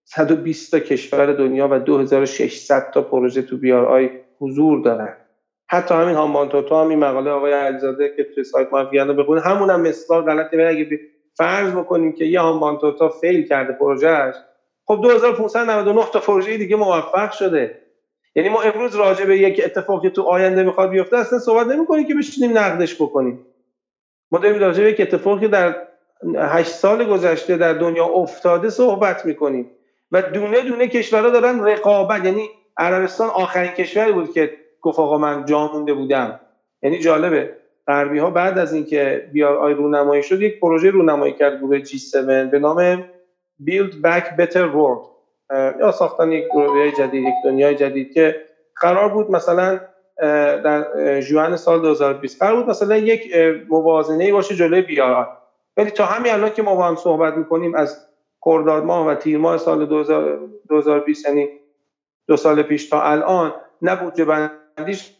120 تا کشور دنیا و 2600 تا پروژه تو بیار آی حضور دارن. حتی همین هامان تو همین مقاله آقای علیزاده که توی سایت ما رو بخونه همون هم مثال غلطه. اگه فرض بکنیم که یه هامان تا فیل کرده پروژهش خب 2599 تا پروژه دیگه موفق شده. یعنی ما امروز راجع به یک اتفاقی تو آینده می‌خواد بیفته اصلا صحبت نمی‌کنیم که بشینیم نقدش بکنیم. ما داریم راجع به یک اتفاقی در هشت سال گذشته در دنیا افتاده صحبت می‌کنیم. و دونه دونه کشورها دارن رقابت یعنی عربستان آخرین کشوری بود که گفت آقا من جا مونده بودم. یعنی جالبه. غربی ها بعد از اینکه بیار آی رونمایی شد یک پروژه رونمایی کرد گروه G7 به نام Build Back Better World. یا ساختن یک دنیای جدید یک دنیای جدید که قرار بود مثلا در جوان سال 2020 قرار بود مثلا یک موازنه باشه جلوی بیار. ولی تا همین الان که ما با هم صحبت می‌کنیم از خرداد ماه و تیر ماه سال 2020 یعنی دو سال پیش تا الان نه بودجه بندیش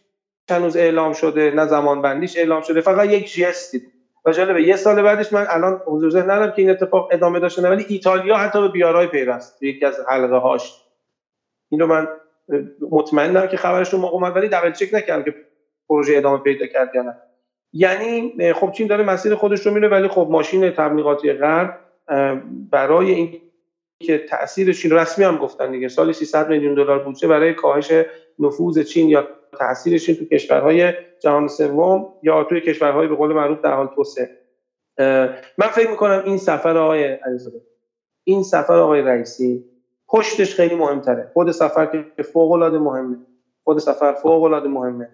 هنوز اعلام شده نه زمان بندیش اعلام شده فقط یک جستی. و جالبه یه سال بعدش من الان حضور ذهن ندارم که این اتفاق ادامه داشته ولی ایتالیا حتی به بیارای پیوست یکی از حلقه هاش. اینو من مطمئنم که خبرش رو اومد ولی دبل چک نکردم که پروژه ادامه پیدا کرد یا نه. یعنی خب چین داره مسیر خودش رو میره ولی خب ماشین تبلیغاتی غرب برای این که تاثیر چین رسمی هم گفتن دیگه سال 300 میلیون دلار بودجه برای کاهش نفوذ چین یا تاثیر چین تو کشورهای جهان سوم یا توی کشورهای به قول معروف در حال توسعه. من فکر می‌کنم این سفر آقای علیزاده این سفر آقای رئیسی پشتش خیلی مهمتره. خود سفر که فوق العاده مهمه. خود سفر فوق العاده مهمه.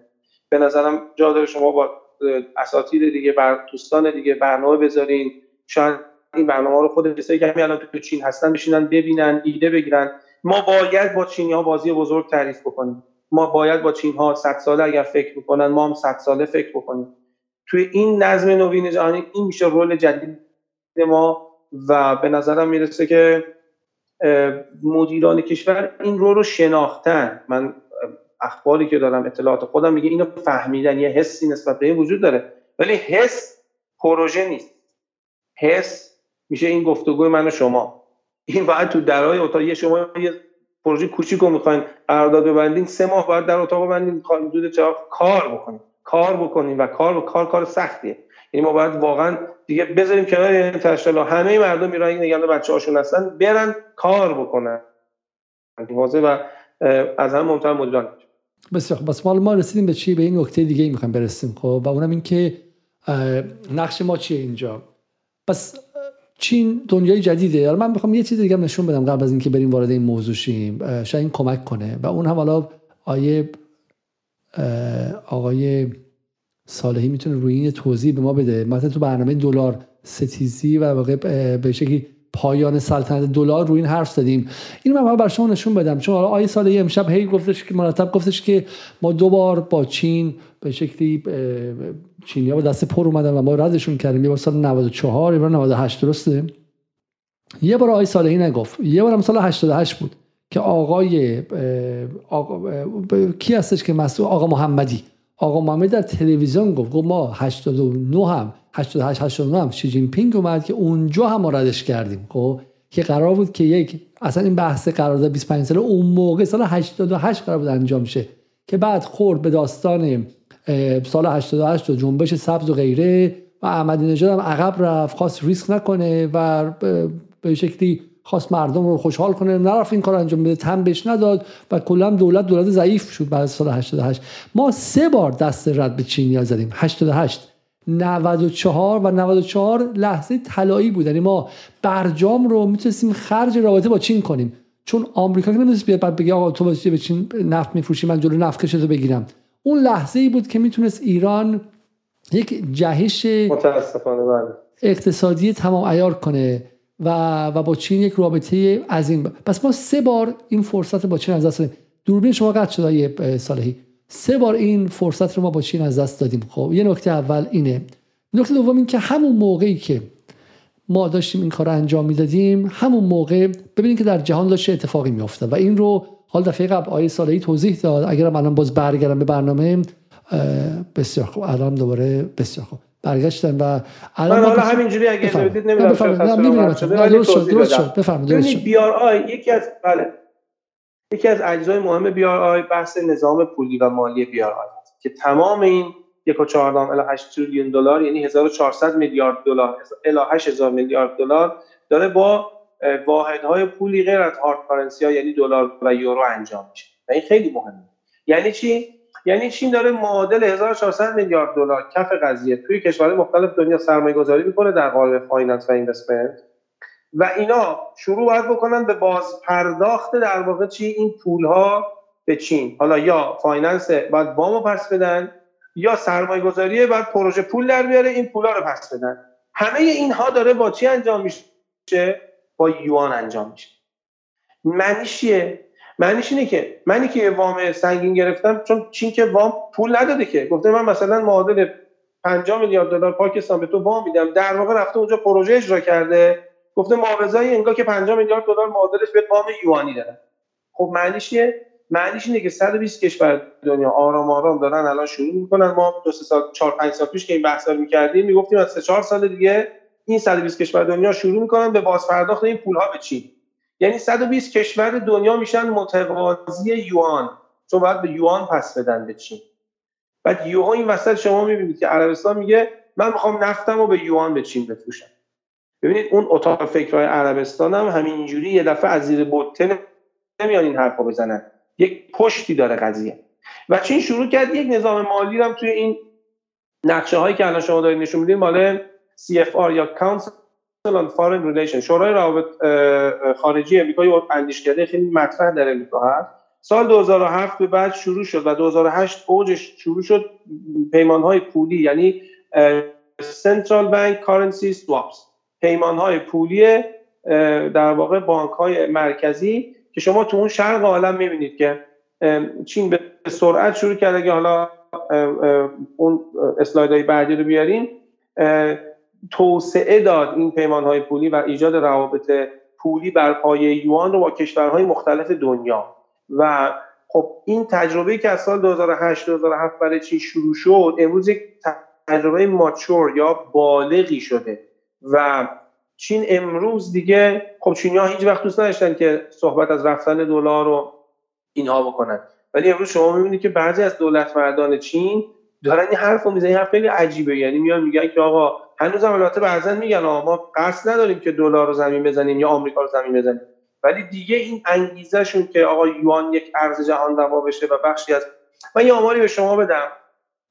به نظرم جا داره شما با اساتید دیگه بر دوستان دیگه برنامه بذارین. شاید این برنامه رو خود کسایی که الان تو چین هستن بشینن ببینن ایده بگیرن. ما باید با چینی ها بازی بزرگ تعریف بکنیم. ما باید با چین ها 100 ساله اگر فکر بکنن ما هم 100 ساله فکر بکنیم. توی این نظم نوین جهانی این میشه رول جدید ما و به نظرم می‌رسه که مدیران کشور این رو رو شناختن. من اخباری که دارم اطلاعات خودم میگه اینو فهمیدن یه حسی نسبت به این وجود داره. ولی حس پروژه نیست. حس میشه این گفتگوی من و شما. این باید تو درای اتاق یه شما یه پروژه کوچیک رو می‌خواین قرارداد ببندین سه ماه باید در اتاق ببندین حدود چه کار بکنیم کار بکنیم و کار کار کار سختیه. یعنی ما باید واقعا دیگه بذاریم کنار این تشکیل همه مردم ایران نگران بچه هاشون هستن برن کار بکنن. واضح و از هم مهمتر مدیران. بسیار بس مال ما رسیدیم به چی؟ به این نکته دیگه ای می‌خوایم برسیم خب؟ و اونم این که نقش ما چیه اینجا؟ پس چین دنیای جدیده. حالا من می‌خوام یه چیز دیگه نشون بدم قبل از اینکه بریم وارد این موضوع شیم. شاید این کمک کنه. و اون هم حالا آیه آقای صالحی می‌تونه روی این توضیح به ما بده. مثلا تو برنامه دلار ستیزی و واقع به شکلی پایان سلطنت دلار روی این حرف زدیم. اینو من بر شما نشون بدم. چون حالا آیه صالحی امشب هی گفتش که مرتب گفتش که ما دو بار با چین به شکلی چینیا با دست پر اومدن و ما ردشون کردیم. یه بار سال 94 یه بار 98 درسته؟ یه بار آقای صالحی نگفت. یه بار سال 88 بود که آقای آقا کی هستش که مسئول؟ آقا محمدی. آقا محمدی در تلویزیون گفت گفت ما 89 هم 88 89 هم شی جین پینگ اومد که اونجا هم ردش کردیم. خب که قرار بود که یک اصلا این بحث قرارداد 25 ساله اون موقع سال 88 قرار بود انجام شه. که بعد خورد به داستان سال 88 و جنبش سبز و غیره و احمدی نژاد هم عقب رفت خواست ریسک نکنه و به شکلی خواست مردم رو خوشحال کنه نرفت این کار انجام بده تن بهش نداد و کلا دولت دولت ضعیف شد بعد سال 88 ما سه بار دست رد به چینیا زدیم 88 94 و 94 لحظه طلایی بود. یعنی ما برجام رو می‌تونستیم خرج رابطه با چین کنیم. چون آمریکا که نمی‌تونست بیاد بعد بگه آقا تو به چین نفت میفروشی من جلو نفت رو بگیرم. اون لحظه ای بود که می‌تونست ایران یک جهش متاسفانه بله. اقتصادی تمام ایار کنه. و, و با چین یک رابطه عظیم پس ما سه بار این فرصت با چین از دست دادیم. دوربین شما قطع شده صالحی. سه بار این فرصت رو ما با چین از دست دادیم. خب یه نکته اول اینه. نکته دوم این که همون موقعی که ما داشتیم این کار رو انجام می‌دادیم همون موقع ببینید که در جهان داشته اتفاقی میافته و این رو حال دفعه قبل آیه صالحی توضیح داد. اگر الان باز برگردم به برنامه بسیار خوب. الان دوباره بسیار خوب. برگشتن و الان حالا همینجوری اگه بدید نمی‌دونم درست شد درست شد. بفرمایید بی آر آی یکی از بله. یکی از اجزای مهم BRI بحث نظام پولی و مالی BRI که تمام این یک و چهاردهم الی 8 تریلیون دلار یعنی 1400 میلیارد دلار الی 8000 میلیارد دلار داره با واحدهای پولی غیر از hard currency ها یعنی دلار و یورو انجام میشه. و این خیلی مهمه. یعنی چی؟ یعنی چین داره معادل 1400 میلیارد دلار کف قضیه توی کشورهای مختلف دنیا سرمایه گذاری می‌کنه در قالب finance و investment. و اینا شروع باید بکنن به باز پرداخت در واقع چی؟ این پول ها به چین. حالا یا finance باید وامو پس بدن یا سرمایه گذاری باید پروژه پول در بیاره این پولا رو پس بدن. همه اینها داره با چی انجام میشه؟ با یوان انجام میشه. معنیش چیه؟ معنیش اینه که منی که وام سنگین گرفتم چون چین که وام پول نداده که. گفته من مثلا معادل 5 میلیارد دلار پاکستان به تو وام میدم. در واقع رفته اونجا پروژه اجرا کرده. گفته معاوضای انگار که 5 میلیارد دلار معادلش به وام یوانی داره. خب معنیش چیه؟ معنیش اینه که 120 کشور دنیا آرام آرام دارن الان شروع می‌کنن. ما دو سه سال 4 5 سال پیش که این بحثا رو می‌کردیم می‌گفتیم از 3 4 سال دیگه این 120 کشور دنیا شروع می‌کنن به بازپرداخت این پول ها به چین. یعنی 120 کشور دنیا میشن متقاضی یوان. چون باید به یوان پس بدن به چین. بعد یوها این وسط شما می‌بینید که عربستان میگه من می‌خوام نفتم رو به یوان به چین بفروشم. ببینید اون اتاق فکرهای عربستان هم همینجوری یه دفعه از زیر بطه نمیان این حرفا بزنن. یک پشتی داره قضیه. و چین شروع کرد یک نظام مالی هم توی این نقشه هایی که الان شما دارید نشون می‌دید مال CFR یا Council on Foreign Relations شورای روابط خارجی امریکا یه اندیشکده خیلی مطرح در امریکا هست سال 2007 به بعد شروع شد و 2008 اوجش شروع شد پیمان های پولی یعنی Bank Currency Swaps. پیمان های پولی در واقع بانک های مرکزی که شما تو اون شرق عالم می‌بینید که چین به سرعت شروع کرده که حالا اون اسلایدهای بعدی رو بیاریم توسعه داد این پیمان های پولی و ایجاد روابط پولی بر پایه یوان رو با کشورهای مختلف دنیا. و خب این تجربه که از سال 2008 2007 برای چین شروع شد امروز یک تجربه ماچور یا بالغی شده. و چین امروز دیگه خب چینی ها هیچ وقت دوست نداشتن که صحبت از رفتن دلار رو اینها بکنن. ولی امروز شما می‌بینید که بعضی از دولت مردان چین دارن این حرف رو می‌زنن این حرف خیلی عجیبه. یعنی میان میگن که آقا هنوز هم البته بعضا میگن ما قصد نداریم که دلار رو زمین بزنیم یا آمریکا رو زمین بزنیم. ولی دیگه این انگیزه شون که آقا یوان یک ارز جهان روا بشه و بخشی از من یه آماری به شما بدم.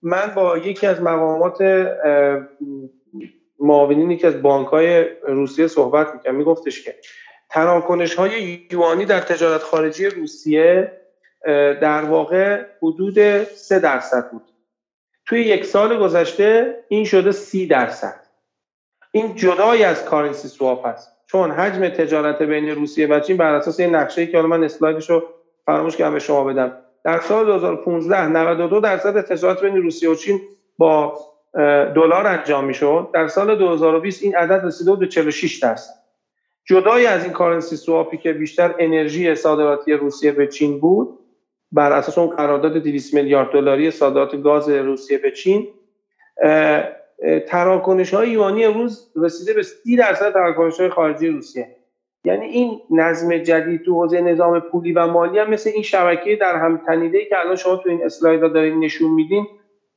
من با یکی از مقامات معاونینی که از بانک های روسیه صحبت می‌کرد میگفتش که تراکنش های یوانی در تجارت خارجی روسیه در واقع حدود 3 درصد بود. توی یک سال گذشته این شده 30 درصد. این جدای از کارنسی سواپ هست. چون حجم تجارت بین روسیه و چین بر اساس این نقشه که حالا من اسلایدش رو فراموش کردم به شما بدم. در سال 2015 92 درصد تجارت بین روسیه و چین با دلار انجام می‌شد. در سال 2020 این عدد رسیده بود به 46 درصد. جدای از این کارنسی سواپی که بیشتر انرژی صادراتی روسیه به چین بود بر اساس اون قرارداد 200 میلیارد دلاری صادرات گاز روسیه به چین تراکنش های یوانی امروز رسیده به 30 درصد تراکنش های خارجی روسیه. یعنی این نظم جدید تو حوزه نظام پولی و مالی هم مثل این شبکه در هم تنیده که الان شما تو این اسلاید دارین نشون میدین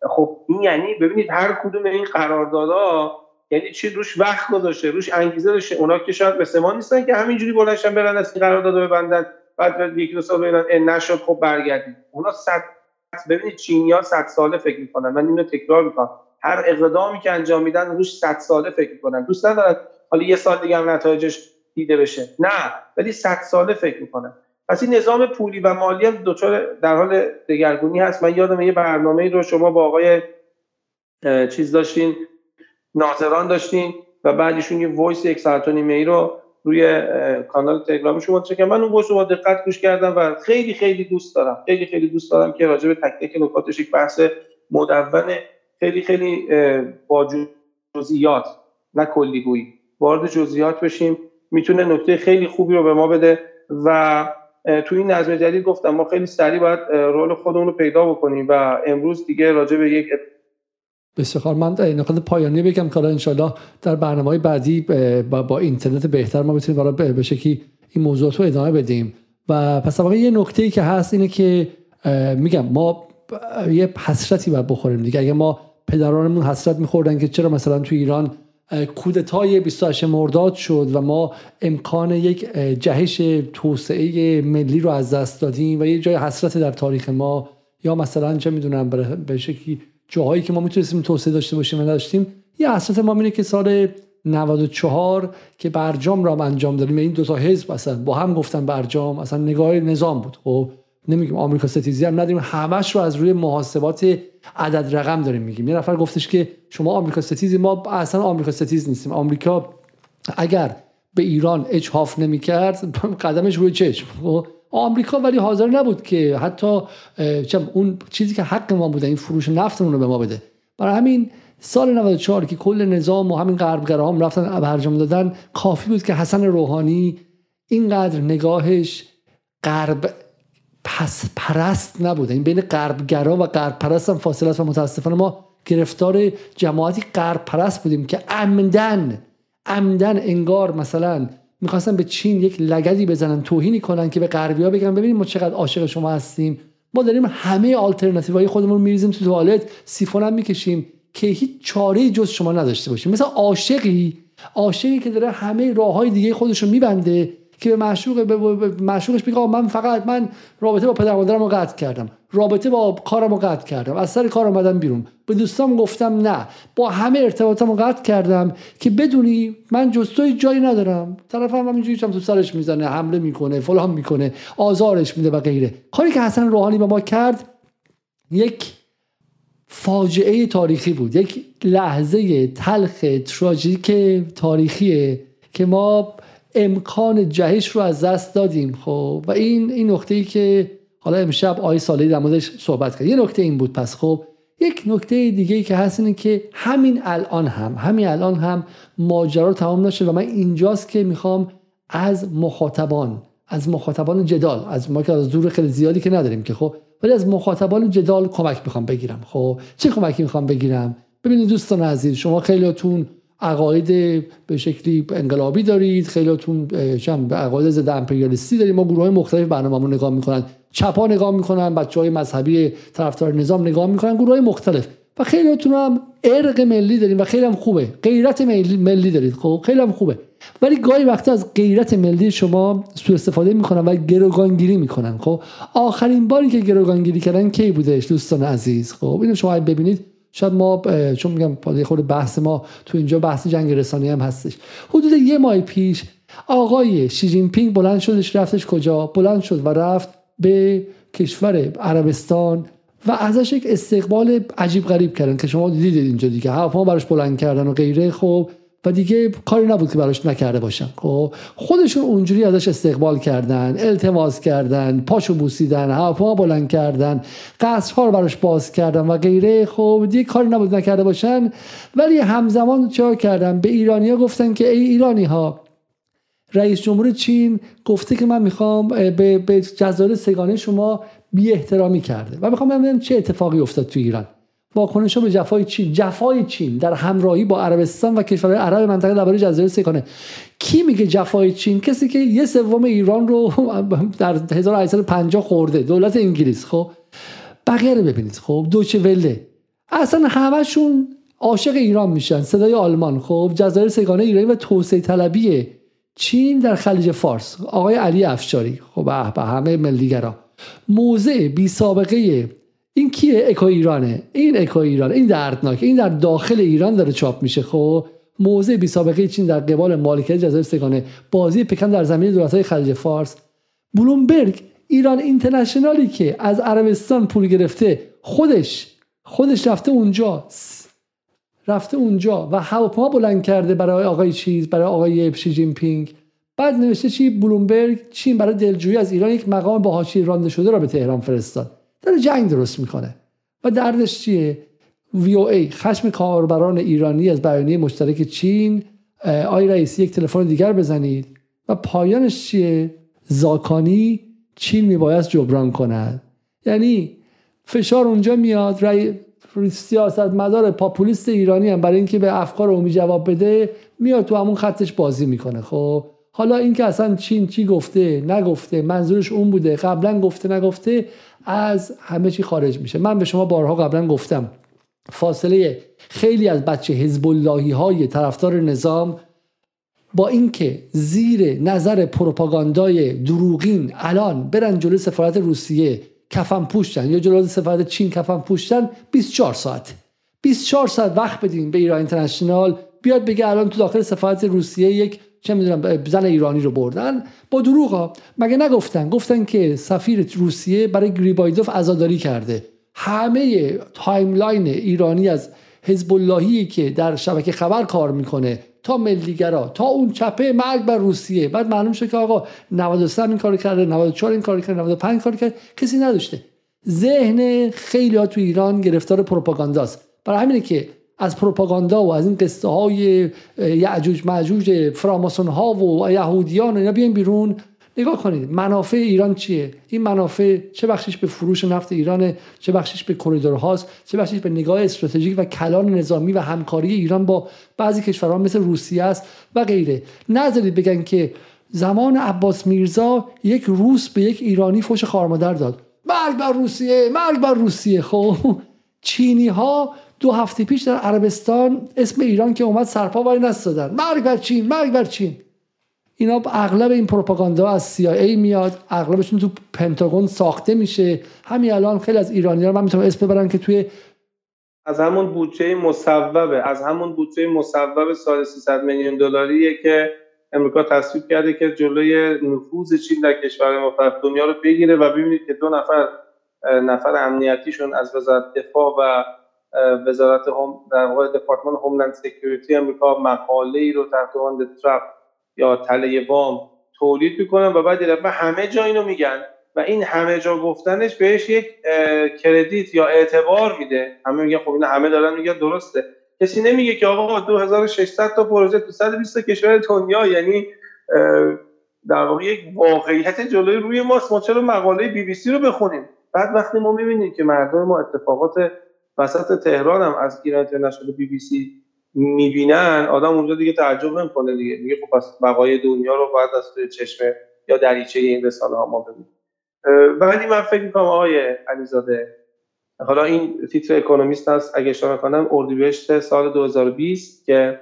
خب این یعنی ببینید هر کدوم این قراردادها یعنی چی؟ روش وقت گذاشته روش انگیزه داشته. اونا که شاید مثل ما نیستن که همینجوری بلنشن برن از این قرارداد ببندن. بعد یک دو سال ببینن نشد خب برگردید اونا صد ببینید چینیا 100 ساله فکر می‌کنن. من اینو تکرار می‌کنم. هر اقدامی که انجام میدن روش 100 ساله فکر می‌کنن. دوست ندارن حالا یه سال دیگه هم نتایجش دیده بشه. نه ولی 100 ساله فکر می‌کنن. پس این نظام پولی و مالی هم دچار در حال دگرگونی هست. من یادم یه برنامه رو شما با آقای چیز داشتین ناظران داشتین و بعدشون یه voice یک ساعت و نیمه رو روی کانال تلگرام شما که من اون رو با دقت گوش کردم و خیلی خیلی دوست دارم. خیلی خیلی دوست دارم که راجع به تک تک نکاتش یک بحث مدون خیلی خیلی با جزئیات نه کلی‌گویی وارد جزئیات بشیم. می‌تونه نکته خیلی خوبی رو به ما بده و تو این نظم جدید گفتم ما خیلی سریع باید role خودمون رو پیدا بکنیم و امروز دیگه راجع به یک بسیار من در پایانی بگم که انشالله در برنامه های بعدی با, با اینترنت بهتر ما بتونیم برای به شکلی این موضوع رو ادامه بدیم. و پس واقعا یه نکته ای که هست اینه که میگم ما یه حسرتی باید بخوریم دیگه. اگه ما پدرانمون حسرت میخوردن که چرا مثلا تو ایران کودتای 28 مرداد شد و ما امکان یک جهش توسعه ملی رو از دست دادیم و یه جای حسرت در تاریخ ما یا مثلا چه می‌دونم به شکلی جاهایی که ما می‌تونستیم توسعه داشته باشیم و نداشتیم یه حسرت ما اینه که سال 94 که برجام را انجام دادیم. این دو تا حزب اصلا با هم گفتن برجام اصلا نگاه نظام بود. خب نمیگیم آمریکا ستیزی هم نداریم. همش رو از روی محاسبات عدد رقم داریم میگیم. یه نفر گفتش که شما آمریکا ستیزی ما اصلا آمریکا ستیز نیستیم. آمریکا اگر به ایران اجحاف نمی‌کرد قدمش روی چشم. خب، آمریکا ولی حاضر نبود که حتی اون چیزی که حق ما بوده این فروش نفتمون رو به ما بده. برای همین سال 94 که کل نظام و همین غربگرا هم رفتن برجام دادن کافی بود که حسن روحانی اینقدر نگاهش غرب پس پرست نبوده. این بین غربگرا و غرب پرست هم فاصله است و متاسفانه ما گرفتار جماعتی غرب پرست بودیم که عمدن عمدن انگار مثلا می‌خواستن به چین یک لگدی بزنن توهینی کنن که به غربیا بگن ببینیم ما چقدر عاشق شما هستیم. ما داریم همه آلترناتیوهای خودمون میریزیم تو توالت سیفون هم می‌کشیم که هیچ چاره جز شما نداشته باشیم. مثل عاشقی عاشقی که داره همه راه های دیگه خودش رو میبنده که به معشوق به معشوقش بگه من فقط من رابطه با پدر مادرم رو قطع کردم. رابطه با کارم رو قطع کردم. از سر کار اومدم بیرون. به دوستام گفتم نه. با همه ارتباطم رو قطع کردم که بدونی من جستوی جایی ندارم. طرفم هم همینجوری تو سرش می‌زنه حمله می‌کنه فلان می‌کنه آزارش میده و غیره. کاری که حسن روحانی به ما کرد یک فاجعه تاریخی بود. یک لحظه تلخ تراژیک تاریخیه که ما امکان جهش رو از دست دادیم. خب و این این نکته ای که حالا امشب آقای سالی در موردش صحبت کرد. یه نکته این بود پس خب یک نکته دیگه ای که هست اینه که همین الان هم همین الان هم ماجرا تمام نشد و من اینجاست که می‌خوام از مخاطبان از مخاطبان جدال از ما که از دور خیلی زیادی که نداریم که خب ولی از مخاطبان جدال کمک می‌خوام بگیرم. خب چه کمکی می‌خوام بگیرم؟ ببینید دوستان عزیز شما خیلیاتون عقاید به شکلی انقلابی دارید خیلیاتون چم عقاید ضد امپریالیستی دارید. ما گروه های مختلف برنامه‌مون نگاه می‌کنن. چپا نگاه می‌کنن بچه های مذهبی طرفدار نظام نگاه می‌کنن گروه های مختلف. و خیلیاتون هم ارق ملی دارید و خیلی هم خوبه. غیرت ملی, دارید خب؟ خیلی هم خوبه. ولی گاهی وقتا از غیرت ملی شما سوء استفاده می‌کنن و گروگانگیری می‌کنن خب؟ آخرین باری که گروگانگیری کردن کی بودش دوستان عزیز؟ خب اینو شما ببینید شاید ما چون میگم خود بحث ما تو اینجا بحث جنگ رسانی هم هستش. حدود یه ماه پیش آقای شی جین پینگ بلند شدش رفتش کجا؟ بلند شد و رفت به کشور عربستان و ازش یک استقبال عجیب غریب کردن که شما دیدید اینجا دیگه. هواپیما براش بلند کردن و غیره خب. و دیگه کاری نبود که براش نکرده باشن خب. خودشون اونجوری ازش استقبال کردن التماس کردن پاشو بوسیدن هواپیما بلند کردن قصرها رو براش باز کردن و غیره خب. دیگه کاری نبود نکرده باشن. ولی همزمان چه کردن؟ به ایرانیا گفتن که ای ایرانی ها رئیس جمهور چین گفته که من می‌خوام به, به جزایر سگانه شما بی احترامی کرده. و می‌خوام ببینم چه اتفاقی افتاد تو ایران. واکنش به جفای چین جفای چین در همراهی با عربستان و کشورهای عرب منطقه درباره جزایر سگانه. کی میگه جفای چین؟ کسی که یه سوم ایران رو در 1850 خورده. دولت انگلیس خب؟ بقیه رو ببینید خب؟ دوچه وله اصلا همشون عاشق ایران میشن. صدای آلمان خب؟ جزایر سگانه ایرانی و توسعه طلبی چین در خلیج فارس. آقای علی افشاری. خب به همه ملیگرا. موضع بی سابقه این کیه؟ اکو ایرانه. این اکو ایران. این دردناک. این در داخل ایران داره چاپ میشه. خب موضع بی سابقه چین در قبال مالکیت جزایر سه‌گانه. بازی پکن در زمین دولت‌های خلیج فارس. بلومبرگ ایران اینترنشنالی که از عربستان پول گرفته خودش خودش رفته اونجا. رفته اونجا و هواپیما بلند کرده برای آقای چیز برای آقای شی جین پینگ. بعد نوشته چی؟ بلومبرگ چین برای دلجویی از ایران یک مقام با حاشیه رانده شده را به تهران فرستاد. داره جنگ درست می‌کنه. و دردش چیه؟ وی او ای خشم کاربران ایرانی از بیانیه مشترک چین آی رئیسی یک تلفن دیگر بزنید. و پایانش چیه؟ زاکانی چین میباید جبران کند. یعنی فشار اونجا میاد سیاست مدار پاپولیست ایرانی هم برای اینکه به افکار عمومی جواب بده میاد تو همون خطش بازی می‌کنه. خب حالا اینکه اصلا چین چی گفته نگفته منظورش اون بوده قبلا گفته نگفته از همه چی خارج میشه. من به شما بارها قبلا گفتم فاصله خیلی از بچه حزب اللهی های طرفدار نظام با اینکه زیر نظر پروپاگاندای دروغین الان برن جلوی سفارت روسیه کفن پوشتن. یا جلوی سفارت چین کفن پوشتن 24 ساعت 24 ساعت وقت بدین به ایران اینترنشنال. بیاد بگه الان تو داخل سفارت روسیه یک چه می‌دونم زن ایرانی رو بردن. با دروغ مگه نگفتن؟ گفتن که سفیر روسیه برای گریبایدوف عزاداری کرده. همه timeline ایرانی از حزب اللهی که در شبکه خبر کار می‌کنه تا ملیگرا تا اون چپه مرگ بر روسیه. بعد معلوم شد که آقا 93 این کار کرده 94 این کار کرده 95 کار کرده. کسی نداشته. ذهن خیلی ها تو ایران گرفتار پروپاگانداست برای همینه که از پروپاگاندا و از این قصه های یعجوج معجوج فراماسون ها و یهودیان و اینا بیاین بیرون. نگاه کنید منافع ایران چیه؟ این منافع چه بخشش به فروش نفت ایرانه چه بخشش به کریدورهاست چه بخشش به نگاه استراتژیک و کلان نظامی و همکاری ایران با بعضی کشورها مثل روسیه است و غیره. نذارید بگن که زمان عباس میرزا یک روس به یک ایرانی فوش خارمادر داد. مرگ بر روسیه مرگ بر روسیه. خب چینی ها دو هفته پیش در عربستان اسم ایران که اومد سرپا وای نستادن. مرگ بر چین مرگ بر چین. اینا اغلب این پروپاگاندا از CIA میاد اغلبشون تو پنتاگون ساخته میشه. همین الان خیلی از ایرانیان من می‌تونم اسم ببرم که توی از همون بودجه مصوبه از همون بودجه مصوب سال 300 میلیون دلاریه که امریکا تصویب کرده که جلوی نفوذ چین در کشور مختلف دنیا رو بگیره و ببینید که دو نفر نفر امنیتیشون از وزارت دفاع و وزارت هم در واقع department homeland security امریکا مقاله ای رو تحت عنوان trap یا تله وام تولید می‌کنن و بعد و همه جا اینو میگن و این همه جا گفتنش بهش یک credit یا اعتبار میده. همه میگن خب این همه دارن میگن درسته. کسی نمیگه که آقا 2600 تا پروژه تو 120 کشور دنیا یعنی در واقع یک واقعیت جلوی روی ماست. ما چرا مقاله بی بی سی رو بخونیم؟ بعد وقتی ما می‌بینیم که مردم ما اتفاقات وسط تهران هم از ایران اینترنشنال بی بی سی می‌بینن آدم اونجا دیگه تعجب نمی‌کنه دیگه. میگه خب پس بقای دنیا رو باید از توی چشم یا دریچه این رسانه ها ما ببینیم ولی من فکر می‌کنم آقای علیزاده حالا این تیتر اکونومیست هست اگه اشاره کنم اردیبهشت سال 2020 که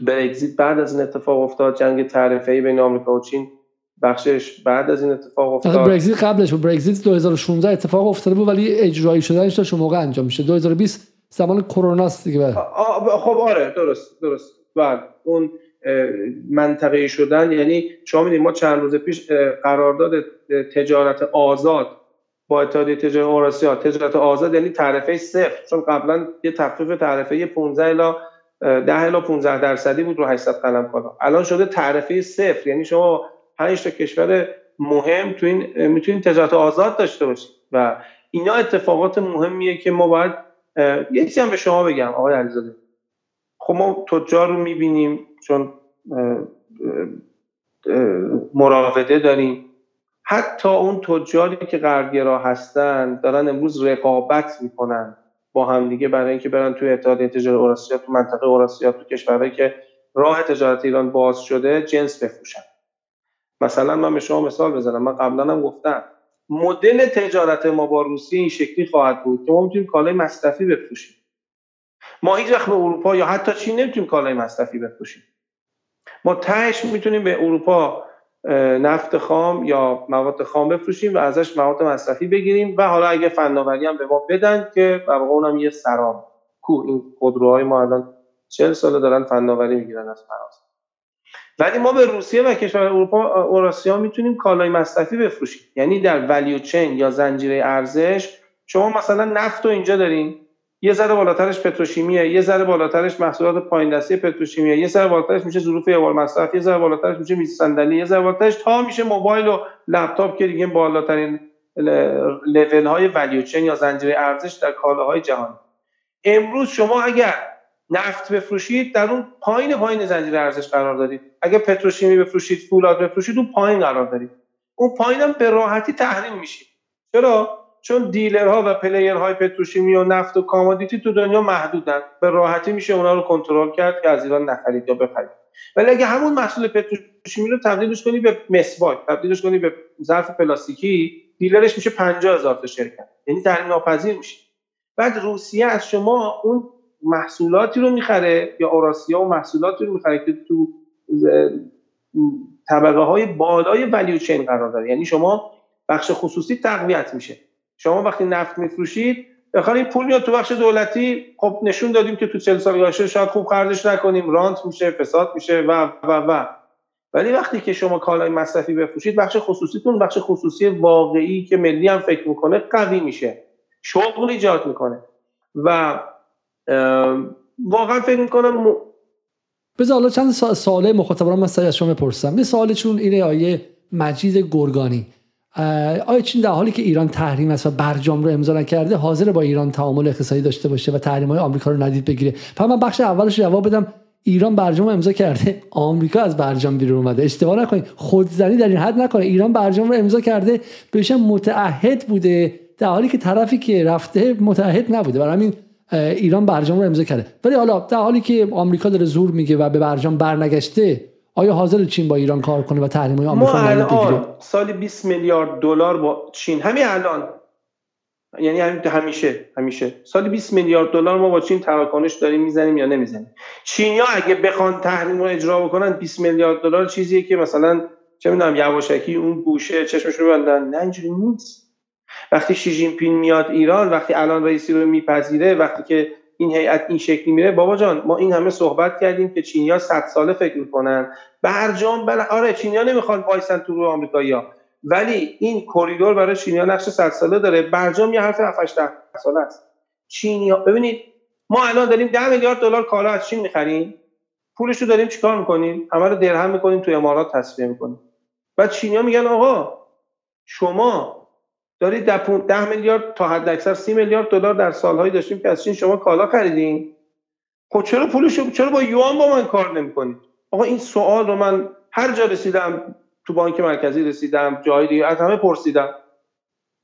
برگزیت بعد از این اتفاق افتاد جنگ تعرفه‌ای بین آمریکا و چین بخشش بعد از این اتفاق افتاد. برگزیت قبلش بود. برگزیت 2016 اتفاق افتاده بود ولی اجرایی شدنش تا موقع انجام میشه. 2020 زمان کرونا است دیگه خب آره درست درست. بله اون منطقه شدن یعنی شما می‌دید ما چند روز پیش قرارداد تجارت آزاد با اتحادیه تجارت اوراسیا تجارت آزاد یعنی تعرفه صفر. چون قبلا یه تخفیف تعرفه 15 الی 10 الی 15 درصدی بود رو 800 قلم کالا. الان شده تعرفه صفر. یعنی شما 5 تا کشور مهم تو این می‌تونید تجارت آزاد داشته باشید و اینا اتفاقات مهمیه که ما باید یه چیزی هم به شما بگم آقای علیزاده. خب ما تجار رو می‌بینیم چون مراوده داریم. حتی اون تجاری که غربگرا هستن دارن امروز رقابت می‌کنن با همدیگه برای اینکه برن توی اتحادیه تجارت اوراسیا تو منطقه اوراسیا تو کشورهایی که راه تجارت ایران باز شده جنس بفروشن. مثلا من به شما مثال بزنم. من قبلا هم گفتم مدل تجارت ما با روسیه این شکلی خواهد بود که ما می‌تونیم کالای مصرفی بفروشیم. ما هیچ وقت به اروپا یا حتی چین نمی‌تونیم کالای مصرفی بفروشیم. ما تهش می‌تونیم به اروپا نفت خام یا مواد خام بفروشیم و ازش مواد مصرفی بگیریم و حالا اگه فناوری هم به ما بدن که در واقع اونم یه سرام کو این خودروهای ما الان 40 ساله دارن فناوری می‌گیرن از فرانسه. ولی ما به روسیه و کشور اروپا اوراسیا می‌تونیم کالای مصرفی بفروشیم. یعنی در ولیو چین یا زنجیره ارزش شما مثلا نفت رو اینجا دارین. یه ذره بالاترش پتروشیمیه یه ذره بالاترش محصولات پایین دستی پتروشیمیه یه ذره بالاترش میشه ظروف اول مصرف یه ذره بالاترش میشه میز صندلی یه ذره بالاترش تا میشه موبایل و لپتاپ که دیگه بالاترین level های value chain یا زنجیره ارزش در کالاهای جهان امروز شما اگر نفت بفروشید در اون پایین پایین زنجیره ارزش قرار دارید اگر پتروشیمی بفروشید فولاد بفروشید اون پایین قرار دارید. اون پایین هم به راحتی تحریم میشید. چرا؟ چون dealer ها و player های پتروشیمی و نفت و commodity تو دنیا محدودن. به راحتی میشه اونا رو کنترل کرد که از ایران نخرید یا بخرید. ولی اگه همون محصول پتروشیمی رو تبدیلش کنی به مسواک تبدیلش کنی به ظرف پلاستیکی دیلرش میشه 50 هزار تا شرکت. یعنی تحریم ناپذیر میشه. بعد روسیه از شما اون محصولاتی رو می‌خره یا اوراسیا و محصولاتی رو می‌خره که تو طبقه های بالای ولیو چین قرار داره. یعنی شما بخش خصوصی تقویت میشه. شما وقتی نفت میفروشید بخاطر این پول میاد تو بخش دولتی خب نشون دادیم که تو 40 سال گذشته شاید خوب خرجش نکنیم رانت میشه فساد میشه و و و. ولی وقتی که شما کالای مصرفی بفروشید بخش خصوصیتون بخش خصوصی واقعی که ملی هم فکر می‌کنه قوی میشه. شغل ایجاد می‌کنه. و واقعا فکر می‌کنم م... بذار حالا چند ساله مخاطبان من از شما بپرسم. یه سوالشون اینه آیه مجید گرگانی. آیا چین در حالی که ایران تحریم است و برجام رو امضا نکرده حاضر با ایران تعامل اقتصادی داشته باشه و تحریم های آمریکا رو ندید بگیره؟ فقط من بخش اولش جواب بدم. ایران برجام امضا کرده. آمریکا از برجام بیرون اومده. اشتباه نکنید. خودزنی در این حد نکنه. ایران برجام رو امضا کرده. بهش متعهد بوده. در حالی که طرفی که رفته متعهد نبوده. برای همین ایران برجام رو امضا کرده. ولی حالا در حالی که آمریکا داره زور میگه و به برجام برنگشته آیا حاضر چین با ایران کار کنه و تحریم های آمریکا ما الان سالی 20 میلیارد دلار با چین. همین الان. یعنی همیشه همیشه. سالی 20 میلیارد دلار ما با چین تراکنش داریم می‌زنیم یا نمی‌زنیم؟ چینیا اگه بخوان تحریم رو اجرا بکنن 20 میلیارد دلار چیزیه که مثلا چه می‌دونم یواشکی اون گوشه چشمش رو بندن نه اینجوری نیست. وقتی شی جین پین میاد ایران وقتی الان رئیسی رو میپذیره وقتی که این هیئت این شکلی میره بابا جان ما این همه صحبت کردیم که چینیا 100 ساله فکر می‌کنن. برجام بله آره چینیا نمی‌خوان وایسن تو رو آمریکایی‌ها. ولی این کریدور برای چینیا نقش 100 ساله داره. برجام یه حرف 7 ساله است. چینیا ببینید ما الان داریم 10 میلیارد دلار کالا از چین می‌خریم. پولش رو داریم چیکار می‌کنیم؟ همه رو درهم می‌کنیم تو امارات تصفیه می‌کنیم. بعد چینیا میگن آقا شما دارید ده میلیارد تا حد اکثر سی میلیارد دلار در سالهایی داشتیم که از چین شما کالا خریدین. خب چرا پولش چرا با یوان با من کار نمی‌کنید آقا این سوال رو من هر جا رسیدم تو بانک مرکزی رسیدم جای دیگه از همه پرسیدم.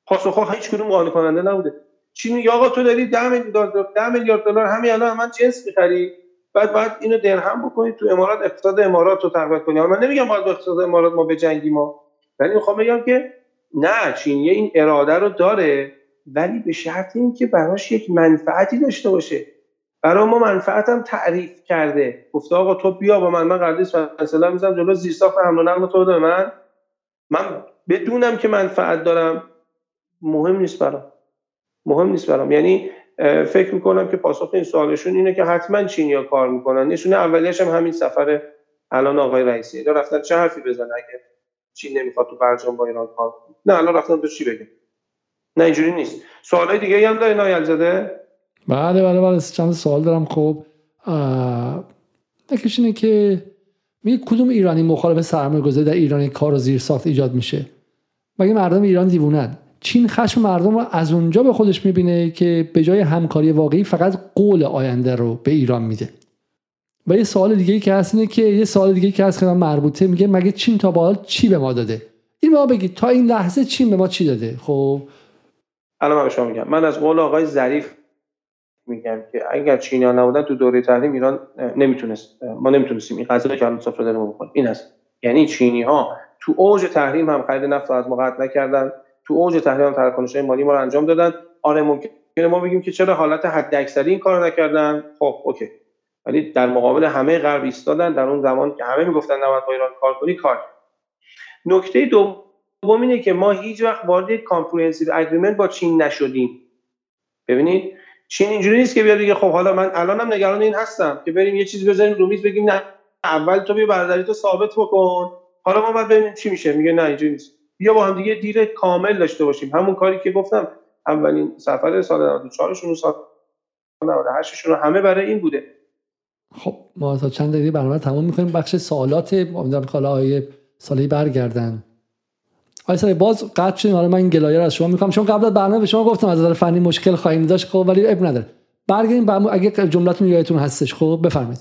پاسخ هیچ کدوم قانع کننده نبوده. چی میگه آقا تو داری 10 میلیارد 10 میلیارد دلار همین الان من جنس می‌خری بعد بعد اینو درهم بکنید تو امارات اقتصاد امارات رو تقویت کنید من نمیگم باید اقتصاد امارات ما بجنگیم ما ولی می‌خوام بگم که نه چینیه این اراده رو داره ولی به شرط اینکه براش یک منفعتی داشته باشه. برای ما منفعتم تعریف کرده. گفته آقا تو بیا با من من قرارداد فاصله می‌ذارم جلو زیرساخت حمل و نقل تو بده من. من بدونم که منفعت دارم. مهم نیست برام. مهم نیست برام. یعنی فکر می‌کنم که پاسخ این سوالشون اینه که حتما چینیا کار می‌کنن. نشونه اولیش هم همین سفر الان آقای رئیسی. رفتن چه حرفی بزنن؟ اگه چین نمی‌خواد تو برجام با ایران کار نه الان رفتن تو چی بگه نه اینجوری نیست. سوالای دیگه هم داره نایل زده بله بله بله. چند سوال دارم. خب نکش اینه که می کدوم ایرانی مخالف سرمایه گذاری در ایران کار و زیر ساخت ایجاد میشه؟ مگه مردم ایران دیوونن؟ چین خشم مردم رو از اونجا به خودش می‌بینه که به جای همکاری واقعی فقط قول آینده رو به ایران میده. و یه سوال دیگه که هست اینه که یه سوال دیگه که هست که مربوطه میگه مگه چین تا به چی به ما داده؟ این ما بگید تا این لحظه چین به ما چی داده؟ خب. الان من شما میگم. من از قول آقای ظریف میگم که اگر چینیا نبودن تو دوره تحریم ایران نمی‌تونست ما نمی‌تونستیم این قضیه که الان سفره‌داری بکنیم این است. یعنی چینی ها تو اوج تحریم هم خرید نفت از ما قطع نکردن. تو اوج تحریم هم تراکنش مالی ما رو انجام دادن. آره ممکنه ما بگیم که چرا حالت حد اکثری این کار نکردن؟ خب okay. ولی در مقابل همه غرب ایستادن در اون زمان که همه می‌گفتن نباید با ایران کار کنی کار نکته دوم اینه که ما هیچ وقت وارد comprehensive agreement با چین نشدیم. ببینید چین اینجوری نیست که بیاد دیگه خب حالا من الانم نگران این هستم که بریم یه چیزی بزنیم رو میز بگیم نه اول تو بیا برادری تو ثابت بکن. حالا ما باید ببینیم چی میشه. میگه نه اینجوری نیست. بیا با هم دیگه دیر کامل داشته باشیم. همون کاری که گفتم اولین سفر سال 94 شون سال 98 شون همه برای این بوده. خب ما تا چند دقیقه برنامه تمام می‌کنیم. بخش سوالات امیدوارم که حالا سالی برگردن. آقای باز قطع شدیم. حالا من گلایه از شما می‌کنم چون قبل از برنامه به شما گفتم از نظر فنی مشکل خواهیم داشت. خب ولی اب نداره. برگردیم اگه جملتون یادتون هستش. خب بفرمایید.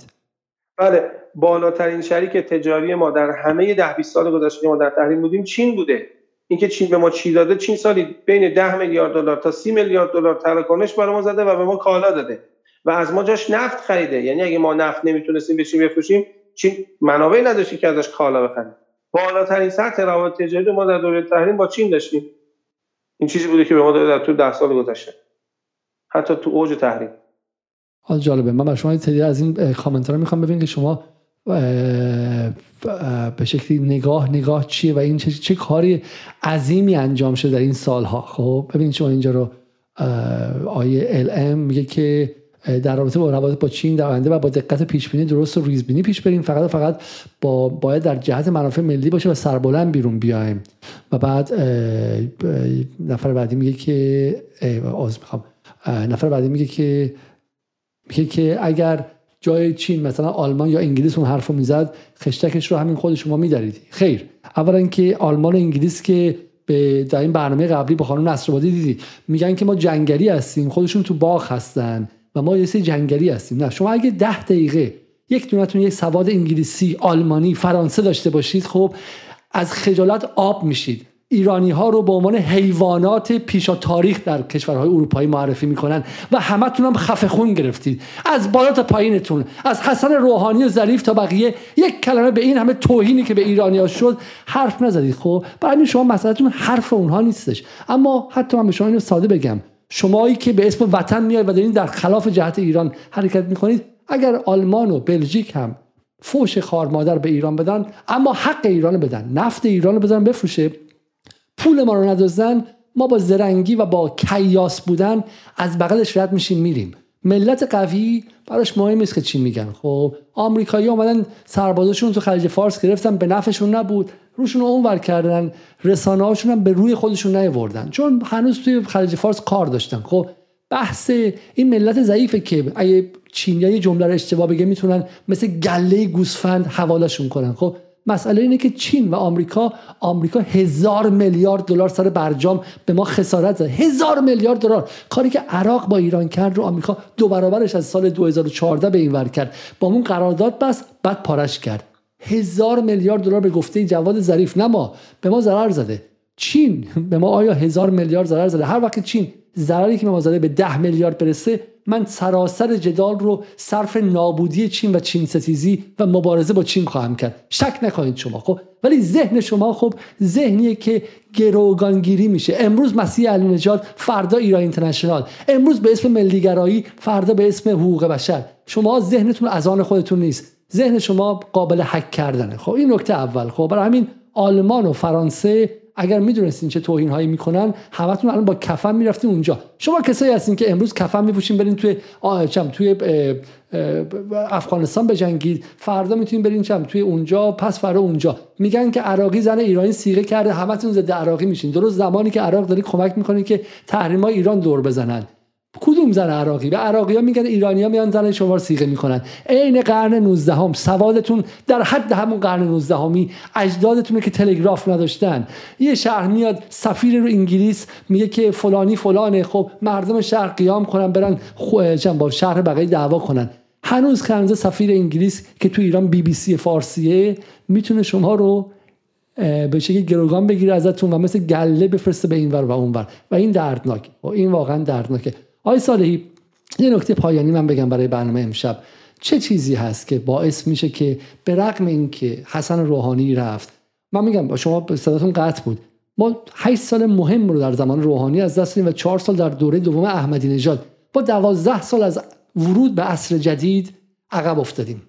بله بالاترین شریک تجاری ما در همه ده 20 سال گذشته ما در تحریم بودیم چین بوده. اینکه چین به ما چی داده؟ چین سالی بین 10 میلیارد دلار تا 30 میلیارد دلار تراکنش برای ما زده و به ما کالا داده. و از ما جاش نفت خریده. یعنی اگه ما نفت نمی‌تونستیم بشیم بفروشیم چین منابعی نداشتی که ازش کالا بخریم. بالاترین سطح روابط تجاری ما در دوره تحریم با چین داشتیم. این چیزی بوده که به ما داده در طول ده سال گذشته. حتی تو اوج تحریم. حال جالبه. من شما از این کامنت رو می‌خوام ببینید که شما به شکلی نگاه نگاه چیه و این چه, چه کاری عظیمی انجام شده در این سالها؟ خب ببینید شما اینجا رو آیه ال میگه که در رابطه با روابط با چین در آینده و با دقت پیش بینی درست و ریزبینی پیش بریم. فقط فقط با باید در جهت منافع ملی باشه و سربلند بیرون بیایم. و بعد نفر بعدی میگه که آز می‌خوام. نفر بعدی میگه که میگه که اگر جای چین مثلا آلمان یا انگلیس اون حرفو می‌زد خشتکش رو همین خود شما میدارید خیر. اولا که آلمان و انگلیس که به در این برنامه قبلی با خانم نصرآبادی دیدی. میگن که ما جنگلی هستیم خودشون تو باغ هستن. و ما یه سری جنگلی هستیم. نه شما اگه ده دقیقه یک دونتون یک سواد انگلیسی آلمانی فرانسه داشته باشید خب از خجالت آب میشید. ایرانی ها رو به عنوان حیوانات پیشا تاریخ در کشورهای اروپایی معرفی می‌کنن و همتون هم خفه خون گرفتید. از بالا تا پایینتون از حسن روحانی و ظریف تا بقیه یک کلمه به این همه توهینی که به ایرانی ها شد حرف نزدید خب. برای شما مسئلهتون حرف اونها نیستش. اما حتی من به شما اینو ساده بگم. شمایی که به اسم وطن میاد و دارین در خلاف جهت ایران حرکت می‌کنید اگر آلمان و بلژیک هم فوش خار مادر به ایران بدن اما حق ایران بدن نفت ایران بدن بفروشه. پول ما رو ندازن ما با زرنگی و با کیاس بودن از بغلش رد میشیم میریم. ملت قوی براش مهم نیست که چی میگن. خب آمریکایی اومدن سربازاشون تو خلیج فارس گرفتن به نفعشون نبود. روشون رو اونور کردن رسانه هاشون هم به روی خودشون نیاوردن. چون هنوز توی خلیج فارس کار داشتن. خب بحث این ملت ضعیفه که اگه چینیایی جمله رو اشتباه بگه می‌تونن مثل گله گوسفند حوالشون کنن. خب مسئله اینه که چین و آمریکا آمریکا هزار میلیارد دلار سر برجام به ما خسارت زد هزار میلیارد دلار. کاری که عراق با ایران کرد رو آمریکا دو برابرش از سال 2014 به این ور کرد. با اون قرارداد بس بعد پارش کرد. هزار میلیارد دلار به گفته جواد ظریف نه ما به ما ضرر زده. چین به ما آیا هزار میلیارد ضرر زده؟ هر وقت چین ضرری که به ما زده به ده میلیارد برسه من سراسر جدال رو صرف نابودی چین و چین ستیزی و مبارزه با چین خواهم کرد. شک نکنید شما خب؟ ولی ذهن شما خب ذهنیه که گروگانگیری میشه. امروز مسیح علی نجات فردا ایران اینترنشنال. امروز به اسم ملیگرایی فردا به اسم حقوق بشر. شما ذهنتون از آن خودتون نیست. ذهن شما قابل حک کردنه. خب این نکته اول. خب برای همین آلمان و فرانسه اگر می‌دونستین چه توهین هایی می‌کنن همتون الان با کفن می‌رفتین اونجا. شما کسایی هستین که امروز کفن میپوشین برین توی چم توی افغانستان بجنگید. فردا می‌تونین برین چم توی اونجا پس فردا اونجا. میگن که عراقی زن ایرانی سیغه کرده همتون ضد عراقی میشین. درست زمانی که عراق داری کمک می‌کنین که تحریمای ایران دور بزنن. کدوم زن عراقی؟ به عراقی ها میگن ایرانی ها میان زن شما رو سیغه می‌کنن. عین قرن 19 هم سوادتون در حد همون قرن 19 همی اجدادتون که تلگراف نداشتن. یه شهر میاد سفیر رو انگلیس میگه که فلانی فلانه. خب مردم شهر قیام کنن برن با شهر بقیه دعوا کنن. هنوز خنزه سفیر انگلیس که تو ایران بی بی سی فارسیه می‌تونه شما رو به شکل گروگان بگیره ازتون و مثل گله بفرسته به این ور و اون ور و این دردناک. و این واقعا دردناکه. آقای صالحی یه نکته پایانی من بگم برای برنامه امشب. چه چیزی هست که باعث میشه که به رغم اینکه حسن روحانی رفت من میگم با شما صداتون قطع بود. ما 8 سال مهم رو در زمان روحانی از دست و 4 سال در دوره دوم احمدی نژاد. با 12 سال از ورود به عصر جدید عقب افتادیم.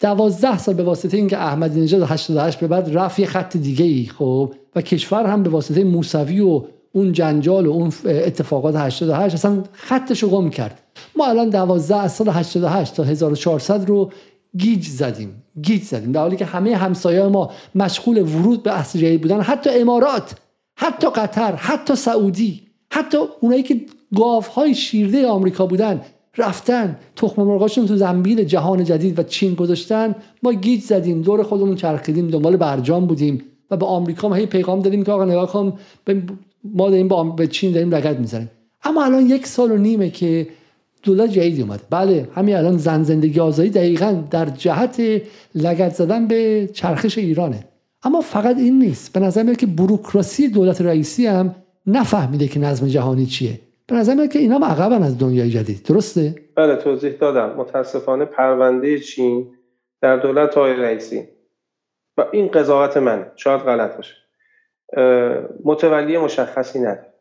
12 سال به واسطه اینکه احمدی نژاد 88 به بعد رفت یه خط دیگه ای خب و کشور هم به واسطه موسوی و اون جنجال و اون اتفاقات 88 اصلا خطش رو گم کرد. ما الان 12 از سال 88 تا 1400 رو گیج زدیم. گیج زدیم. در حالی که همه همسایه ما مشغول ورود به جدید بودن. حتی امارات حتی قطر حتی سعودی حتی اونایی که گاوهای شیرده آمریکا بودن رفتن تخم مرغاشون تو زنبیل جهان جدید و چین گذاشتن. ما گیج زدیم دور خودمون چرخیدیم دنبال برجام بودیم و به آمریکا ما هی پیغام دادیم که آقا نگاه کن ما داریم با به چین داریم لگد می‌زنیم. اما الان یک سال و نیمه که دولت جدیدی اومده بله همین الان زن زندگی آزادی دقیقا در جهت لگد زدن به چرخش ایرانه. اما فقط این نیست. به نظر میاد که بروکراسی دولت رئیسی هم نفهمیده که نظم جهانی چیه. به نظر میاد که اینا هم عقبن از دنیای جدید. درسته؟ بله توضیح دادم. متاسفانه پرونده چین در دولت های رئیسی. و این قضاوت من شاید غلط باشه. متولی مشخصی نداره.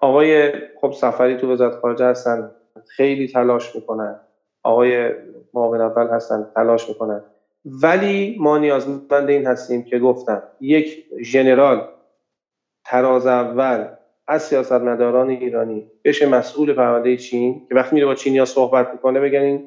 آقای خب سفری تو وزارت خارجه هستن خیلی تلاش می‌کنن. آقای معاون اول هستن تلاش می‌کنن. ولی ما نیازمند این هستیم که گفتم یک ژنرال تراز اول از سیاستمداران ایرانی بشه مسئول پرونده چین که وقتی میره با چینیا صحبت می‌کنه بگن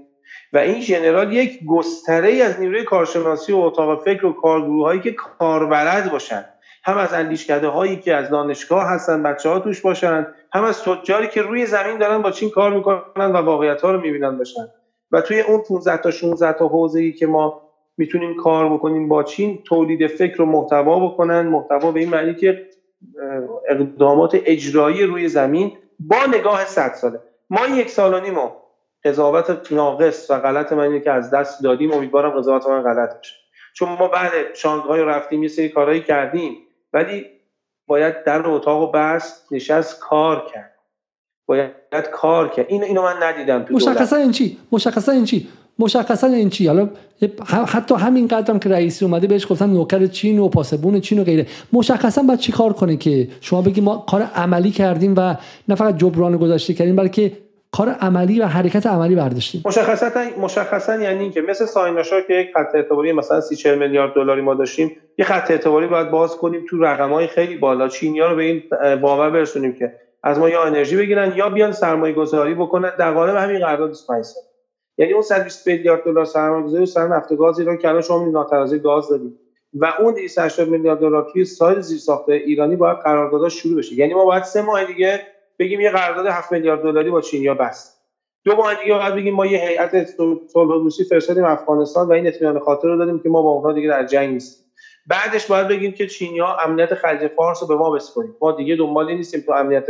و این ژنرال یک گستره از نیروی کارشناسی و اتاق فکر و کارگروه هایی که کاربلد باشن. هم از اندیشکده هایی که از دانشگاه هستن بچه ها توش باشن هم از تجاری که روی زمین دارن با چین کار می‌کنن و واقعیت ها رو می‌بینن باشن. و توی اون 15 تا 16 تا حوزه ای که ما می‌تونیم کار بکنیم با چین تولید فکر و محتوا بکنن. محتوا به این معنی که اقدامات اجرایی روی زمین با نگاه 100 ساله. ما یک سال و نیم قضاوت ناقص و غلط من اینه که از دست دادیم امیدوارم قضاوت من غلط بشه چون ما بعد شانگهای رفتیم یه سری کارهایی کردیم. ولی باید در اتاق و بست نشست کار کرد. باید کار کرد. این اینو من ندیدم تو مشخصا این چی؟ مشخصا این چی؟ مشخصا این چی؟ حالا حتی همین قدرم که رئیسی اومده بهش گفتن نوکر چین و پاسبون چین و غیره. مشخصا باید چی کار کنه که شما بگی ما کار عملی کردیم و نه فقط جبران گذاشته کردیم بلکه کار عملی و حرکت عملی برداشتیم. مشخصا مشخصا یعنی اینکه مثل سایناشا که یک خط اعتباری مثلا 30 40 میلیارد دلاری ما داشتیم یه خط اعتباری باید باز کنیم تو رقم‌های خیلی بالا. چینیا رو به این باور برسونیم که از ما یا انرژی بگیرن یا بیان سرمایه گذاری بکنن. در قالب همین قرارداد 25 سال. یعنی اون 120 میلیارد دلار سرمایه گذاری سر نفت گاز ایران که الان شما ناترازی گاز دادیم و اون 280 میلیارد دلار توی سایت زیرساخت ایرانی باید قراردادها شروع بشه. یعنی ما باید سه ماه دیگه بگیم یه قرارداد 7 میلیارد دلاری با چینیا بست دو ماه دیگه بعد بگیم ما یه هیئت صلح روسی فرستادیم افغانستان و این اطمینان خاطر رو دادیم که ما با اونها دیگه در جنگ نیستیم. بعدش باید بگیم که چینیا امنیت خلیج فارس رو به ما بسپاریم ما دیگه دنبال نیستیم تو امنیت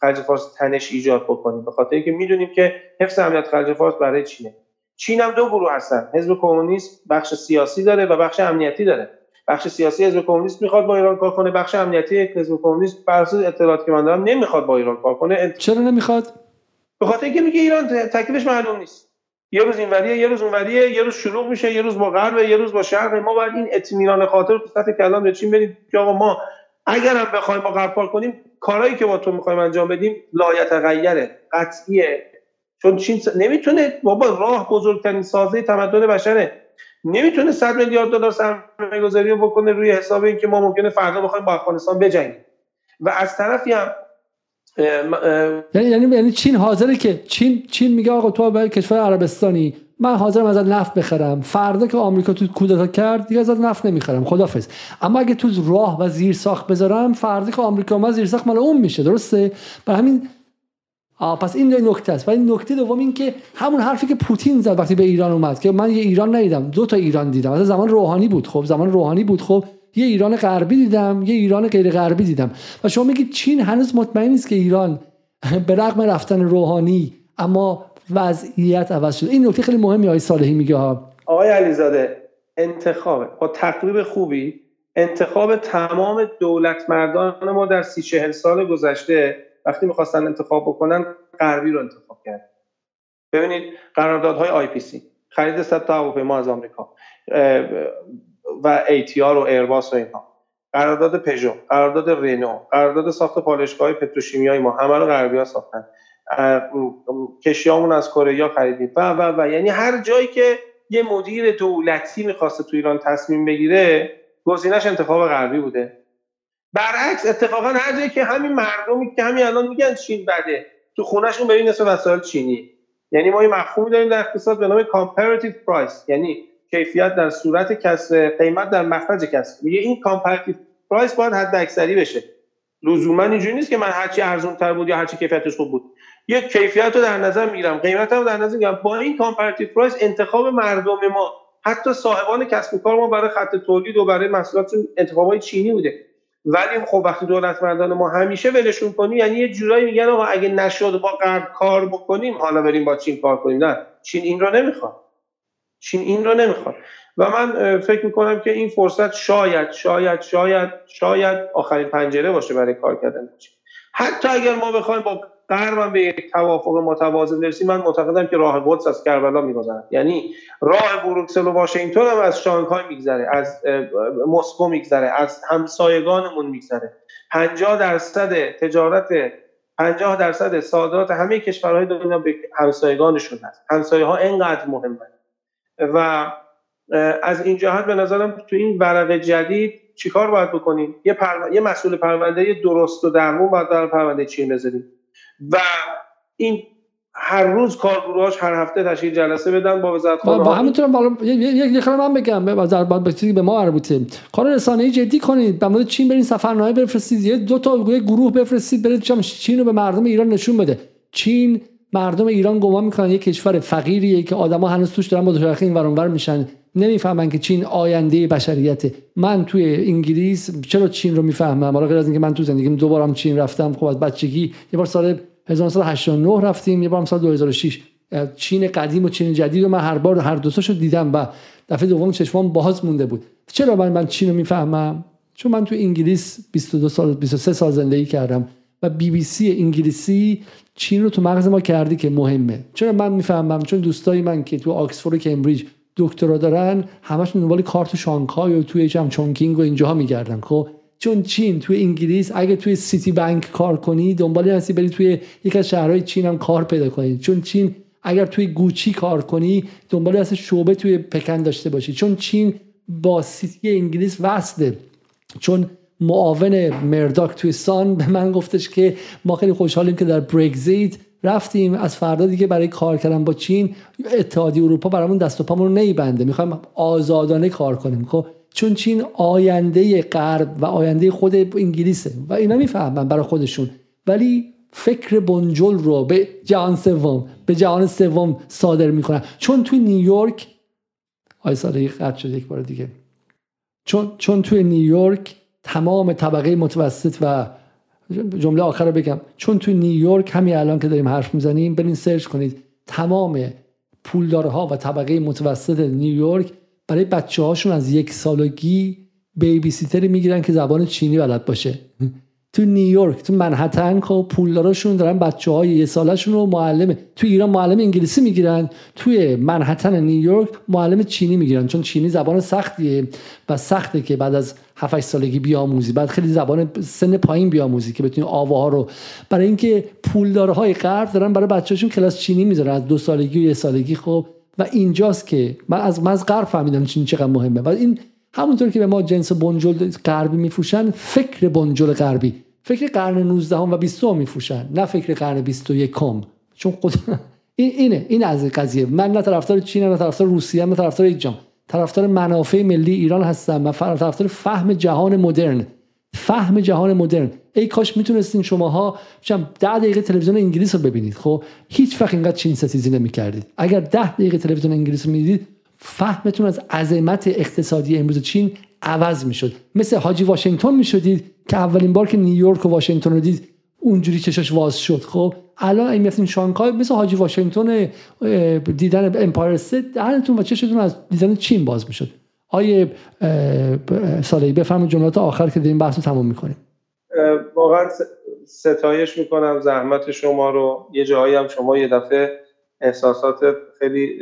خلیج فارس تنش ایجاد بکنیم. به خاطر اینکه می‌دونیم که حفظ امنیت خلیج فارس برای چینه. چین هم دو گروه هستن. حزب کمونیست بخش سیاسی داره و بخش امنیتی داره. بخش سیاسی حزب کمونیست می‌خواد با ایران کار کنه. بخش امنیتی حزب کمونیست بر اساس اطلاعاتی که من دارم نمی‌خواد با ایران کار کنه. چرا نمی‌خواد؟ به خاطر اینکه میگه ایران تکلیفش معلوم نیست. یه روز اینوریه یه روز اونوریه یه روز شروع میشه یه روز با غرب یه روز با شرق ما باید این اطمینان خاطر تو سطح کلام به چین بدیم که آقا ما اگر هم بخوایم با غرب کار کنیم کارهایی که با تو می‌خوایم انجام بدیم لایت غیره قطعیه. چون چین نمی‌تونه بابا راه بزرگترین سازه تمدن بشره. نمی‌تونه 100 میلیارد دلار سرمایه گذاری رو بکنه روی حساب اینکه ما ممکنه فردا بخوایم با افغانستان بجنگیم. و از طرفی هم یعنی یعنی چین حاضره که چین چین میگه آقا تو برای کشور عربستانی من حاضرم ازت نفت بخرم. فردا که آمریکا تو کودتا کرد دیگه ازت نفت نمی‌خرم. خدافظ اما اگه تو راه و زیر ساخت بذارم فردا که آمریکا ما زیر ساخت مال اون میشه. درسته؟ برای همین آه پس این نکته است. و این نکته دوم این که همون حرفی که پوتین زد وقتی به ایران اومد که من یه ایران ندیدم دو تا ایران دیدم. از زمان روحانی بود خب زمان روحانی بود خب یه ایران غربی دیدم یه ایران غیر غربی دیدم. و شما میگید چین هنوز مطمئن نیست که ایران به رغم رفتن روحانی اما وضعیت عوض شده. این نکته خیلی مهمی آقای صالحی میگه ها. آقای علیزاده انتخاب با تقریب خوبی انتخاب تمام دولت مردان ما در سی چهل سال گذشته وقتی می‌خواستن انتخاب بکنن غربی رو انتخاب کرد ببینید قراردادهای IPC خرید صد تا هواپیما از آمریکا و ATR و ایرباس و اینها. قرارداد پژو قرارداد رنو قرارداد ساخت پالایشگاه پتروشیمی‌های ما همه رو غربی ها ساختن کشتیامون از کره خریدیم. و و و. یعنی هر جایی که یه مدیر دولتی می‌خواسته تو ایران تصمیم بگیره گزینش انتخاب غربی بوده. برعکس اتفاقا هر جایی که همین مردمی که همین الان میگن چین بده تو خونهشون ببین نصف وسایل چینی. یعنی ما یه مفهومی داریم در اقتصاد به نام comparative price یعنی کیفیت در صورت کسر قیمت در مخرج کسر میگه این comparative price باید حد اکثری بشه. لزوما اینجوری نیست که من هرچی ارزون تر بود یا هرچی کیفیتش خوب بود. یک کیفیت رو در نظر می‌گیرم قیمت رو در نظر می‌گیرم. با این comparative price انتخاب مردم ما حتی صاحبان کسب و کار ما برای خط تولید و برای محصولاتشون انتخابای چینی بوده. ولی خب وقتی دولت مردان ما همیشه ولشون کنی یعنی یه جورایی میگن آقا اگه نشد با غرب کار بکنیم حالا بریم با چین کار کنیم. نه چین این رو نمی‌خواد. چین این رو نمی‌خواد. و من فکر می‌کنم که این فرصت شاید شاید شاید شاید آخرین پنجره باشه برای کار کردن چین. حتی اگر ما بخوایم با غرب به یک توافق متوازن برسیم من معتقدم که راه قدس از کربلا میگذرد یعنی راه بروکسل و واشنگتن هم از شانگهای میگذره از مسکو میگذره از همسایگانمون میگذره. 50 درصد تجارت 50 درصد صادرات همه کشورهای دنیا به همسایگانشون هست. همسایه ها اینقدر مهمه و از این جهت به نظرم تو این ورق جدید چیکار باید بکنیم؟ یه, پر... یه مسئول پرونده درست و درمون باید در پرونده چین بذاریم و این هر روز کارگروهاش هر هفته تشکیل جلسه بدن با وزارت خارجه. و همینطور بالا یک یک من بگم به بعد به ما مربوطه. کار رسانه‌ای جدی کنید. در مورد چین برین سفرنامه بفرستید. یه دو تا گروه بفرستید برید چین رو به مردم ایران نشون بده. چین مردم ایران گمان می‌کنن. یک کشور فقیریه که آدما هنوز توش دارن با دوچرخه این ور میشن. نمی‌فهمن که چین آینده بشریته. من توی انگلیس چرا چین رو می‌فهمم؟ حالا غیر از اینکه من تو زندگیم دوبارم چین رفتم خب از بچگی یه بار سال 1989 رفتیم یه بار سال 2006 چین قدیم و چین جدید و من هر بار هر دو دیدم و دفعه دوم چشمام باز مونده بود. چرا من من چین رو می‌فهمم؟ چون من تو انگلیس 22 سال 23 سال زندگی کردم و بی بی سی انگلیسی چین رو تو مغز ما کردی که مهمه. چرا من می‌فهمم؟ چون دوستای من که تو آکسفورد و کمبریج دکترا دارن همشون دنبال کارت شانگهای و توی جم چونکینگ و اینجاها میگردن خب؟ چون چین توی انگلیس اگه توی سیتی بانک کار کنی دنبال هستی بری توی یک از شهرهای چین هم کار پیدا کنی. چون چین اگر توی گوچی کار کنی دنبال هست شعبه توی پکن داشته باشی. چون چین با City انگلیس وصله. چون معاون مرداک توی سان به من گفتش که ما خیلی خوشحالیم که در برگزیت رفتیم. از فردا دیگه برای کار کردن با چین اتحادیه اروپا برامون دست و پامون رو نمیبنده می‌خوایم آزادانه کار کنیم. خب چون چین آینده غرب و آینده خود انگلیسه و اینا می‌فهمن برای خودشون. ولی فکر بنجل رو به جهان سوم به جهان سوم صادر می‌کنن. چون توی نیویورک آی ساله قطع شد یک بار دیگه. چون چون توی نیویورک تمام طبقه متوسط و جمله آخر رو بگم. چون توی نیویورک همین الان که داریم حرف می‌زنیم برین سرچ کنید. تمام پولدارها و طبقه متوسط نیویورک برای بچه هاشون از یک سالگی بیبی سیتری می‌گیرن که زبان چینی بلد باشه. تو نیویورک تو منحتن خب پولداراشون دارن بچه های یه سالشون رو معلم تو ایران معلم انگلیسی می‌گیرن توی منحتن نیویورک معلم چینی می‌گیرن چون چینی زبان سختیه و سخته که بعد از 7 سالگی بیاموزی. بعد خیلی زبان سن پایین بیاموزی که بتونی آواها رو. برای اینکه پولدارهای غرب دارن برای بچه‌شون کلاس چینی می‌ذارن. از دو سالگی و یه سالگی خب. و اینجاست که من از من از غرب فهمیدم چین چقدر مهمه. و این همونطور که به ما جنس بنجل غربی میفروشن فکر بنجل غربی. فکر قرن 19 و 20 میفروشن نه فکر قرن 21 چون خود این اینه این از قضیه. من نه طرفدار چین نه طرفدار روسیه نه طرفدار هیچ طرفدار منافع ملی ایران هستم من طرفدار فهم جهان مدرن. فهم جهان مدرن. ای کاش می‌تونستین شماها چم ده دقیقه تلویزیون انگلیس رو ببینید خب؟ هیچ وقت اینقدر چین ستیزی نمی‌کردید. اگر ده دقیقه تلویزیون انگلیس رو می‌دید فهمتون از عظمت اقتصادی امروز چین عوض می‌شد. مثل حاجی واشنگتن می‌شدید که اولین بار که نیویورک و واشنگتن رو دید اونجوری چشاش واز شد. خب الان این میرفتین شانگهای مثل حاجی واشنگتن دیدن Empire State دهنتون و چشتون از دیدن چین باز می‌شد. آیه سالی بفرمایید جملات آخر که این بحث رو تمام می‌کنیم. واقعا ستایش می‌کنم زحمت شما رو. یه جایی هم شما یه دفعه احساسات خیلی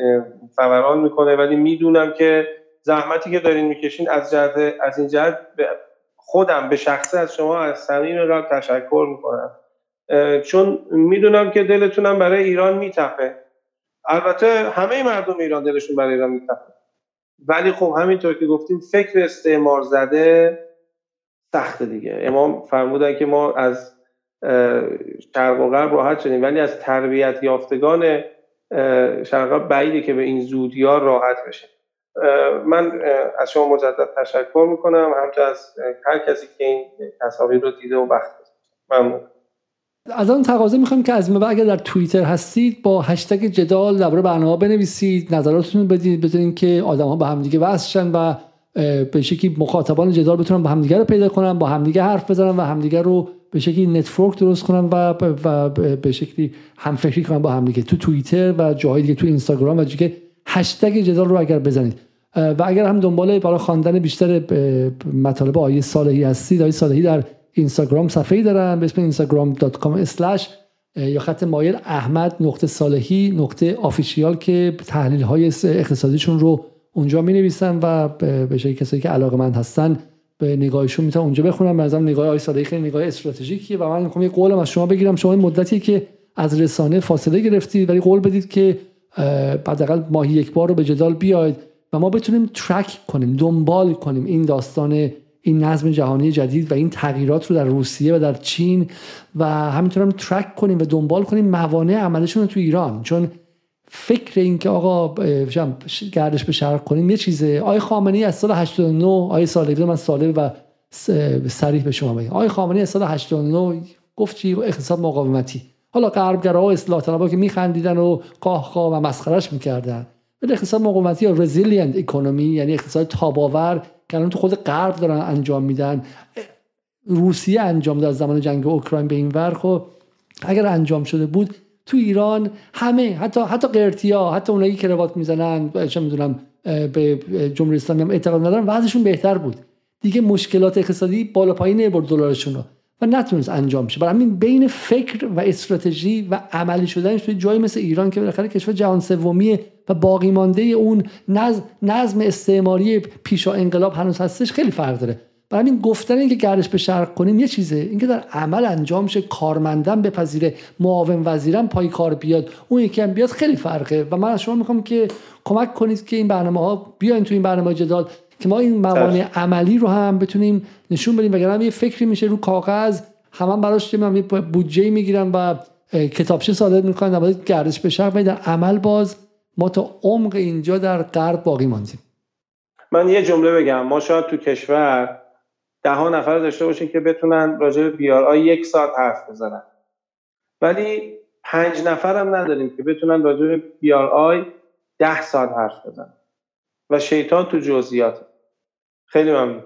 فوران می‌کنه ولی می‌دونم که زحمتی که دارین می‌کشین از جهت از این جهت خودم به شخصه از شما از صمیم قلب تشکر می‌کنم. چون می‌دونم که دلتونم برای ایران میتپه. البته همه مردم ایران دلشون برای ایران میتپه. ولی خب همینطور که گفتیم فکر استعمار زده سخته دیگه. امام فرمودن که ما از شرق و غرب راحت شدیم ولی از تربیت یافتگان شرق بعیده که به این زودی ها راحت بشه. من از شما مجدد تشکر می‌کنم. همچنین از هر کسی که این تصاویر رو دیده و وقت ممنون. از آن تقاضا می‌خوام که از این اگر در توییتر هستید با هشتگ جدال درباره برنامه بنویسید نظراتتون بدید بدونین که آدم ها به همدیگه وصلشن و به شکلی مخاطبان جدال بتونن با همدیگه رو پیدا کنن با همدیگه حرف بزنن و همدیگه رو به شکلی network درست کنن و و به شکلی همفکری کنن با همدیگه تو توییتر و جاهای دیگه تو اینستاگرام و دیگه هشتگ جدال رو اگر بزنید. و اگر هم دنبال برای خواندن بیشتر مطالب آیه صالحی هستید آیه صالحی در اینستاگرام صفحه‌ای دارم به اسم instagram.com یا خط مایل احمد نقطه صالحی نقطه آفیشیال که تحلیل های اقتصادیشون رو اونجا می نویسن و به شکلی کسایی که علاقه من هستن به نگاهشون می‌تونن اونجا بخونم. به نگاه آقای صالحی خیلی نگاه استراتژیکیه و من می‌خوام یه قولم از شما بگیرم. شما مدتی که از رسانه فاصله گرفتید ولی قول بدید که حداقل ماهی یک بار رو به جدال بیاید و ما بتونیم ترک کنیم دنبال کنیم این داستان این نظم جهانی جدید و این تغییرات رو در روسیه و در چین و همینطور هم track کنیم و دنبال کنیم موانع عملشون رو تو ایران. چون فکر این که آقا گردش به شرق کنیم یه چیزه. آی خامنه‌ای از سال 89 آی سالی من ساله و صریح به شما بگم آی خامنه‌ای از سال 89 گفت چی؟ اقتصاد مقاومتی. حالا غربگرا و اصلاح طلبا که میخندیدن و قاه و مسخرش می‌کردن. ولی اقتصاد مقاومتی یا resilient economy یعنی اقتصاد تاباور که الان تو خود غرب دارن انجام میدن. روسیه انجام داد زمان جنگ اوکراین به این ور. خب اگر انجام شده بود تو ایران همه حتی حتی قرتیا حتی اونایی که روات می‌زنن چه می‌دونم به جمهوری اسلامی هم اعتقاد ندارن وضعشون بهتر بود. دیگه مشکلات اقتصادی بالا پایین برد دلارشون رو و نتونست انجام شه. برای همین بین فکر و استراتژی و عملی شدنش توی جایی مثل ایران که بالاخره کشور جهان سومیه و باقی مانده اون نظم, نظم استعماری پیشا انقلاب هنوز هستش خیلی فرق داره. برای همین گفتن اینکه گردش به شرق کنیم یه چیزه. اینکه در عمل انجام شه کارمندم بپذیره معاون وزیرم پای کار بیاد اون یکی هم بیاد خیلی فرقه. و من از شما می‌خوام که کمک کنید که این برنامه ها بیاین تو این برنامه جدال که ما این موانع عملی رو هم بتونیم نشون بدیم وگرنه یه فکری میشه رو کاغذ هم براش یه بودجه می‌گیرن و کتابچه صادر می‌کنن در گردش به شرق. و در عمل باز ما تا عمق اینجا در غرب باقی ماندیم. من یه جمله بگم. ما شاید تو کشور ده ها نفر داشته باشیم که بتونن راجع به بیار آی یک ساعت حرف بزنن. ولی پنج نفر هم نداریم که بتونن راجع به بیار آی ده ساعت حرف بزنن. و شیطان تو جزئیات. خیلی ممنون.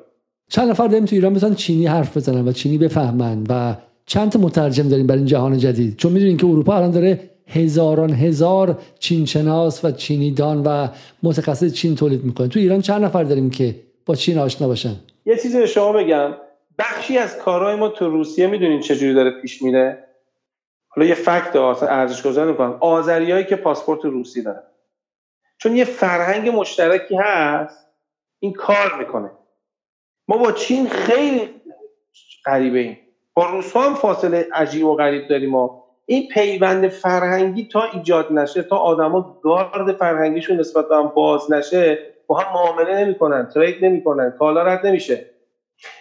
چند نفر داریم تو ایران بتونن چینی حرف بزنن و چینی بفهمن و چند تا مترجم داریم برای این جهان جدید؟ چون می‌دونین که اروپا الان داره هزاران هزار چینشناس و چینیدان و متخصص چین تولید می‌کنه. تو ایران چند نفر داریم که با چین آشنا باشن؟ یه چیزی به شما بگم. بخشی از کارهای ما تو روسیه می‌دونین چجوری داره پیش میره؟ حالا یه فکت ارزش گذار می‌کنم. آذریایی که پاسپورت روسی دارن چون یه فرهنگ مشترکی هست این کار می‌کنه. ما با چین خیلی غریبه ایم. با روس هم فاصله عجیب و غریب داریم ما. این پیوند فرهنگی تا ایجاد نشه تا آدما گارد فرهنگیشون نسبت به هم باز نشه با هم معامله نمی‌کنن ترید نمی‌کنن کالا رد نمیشه.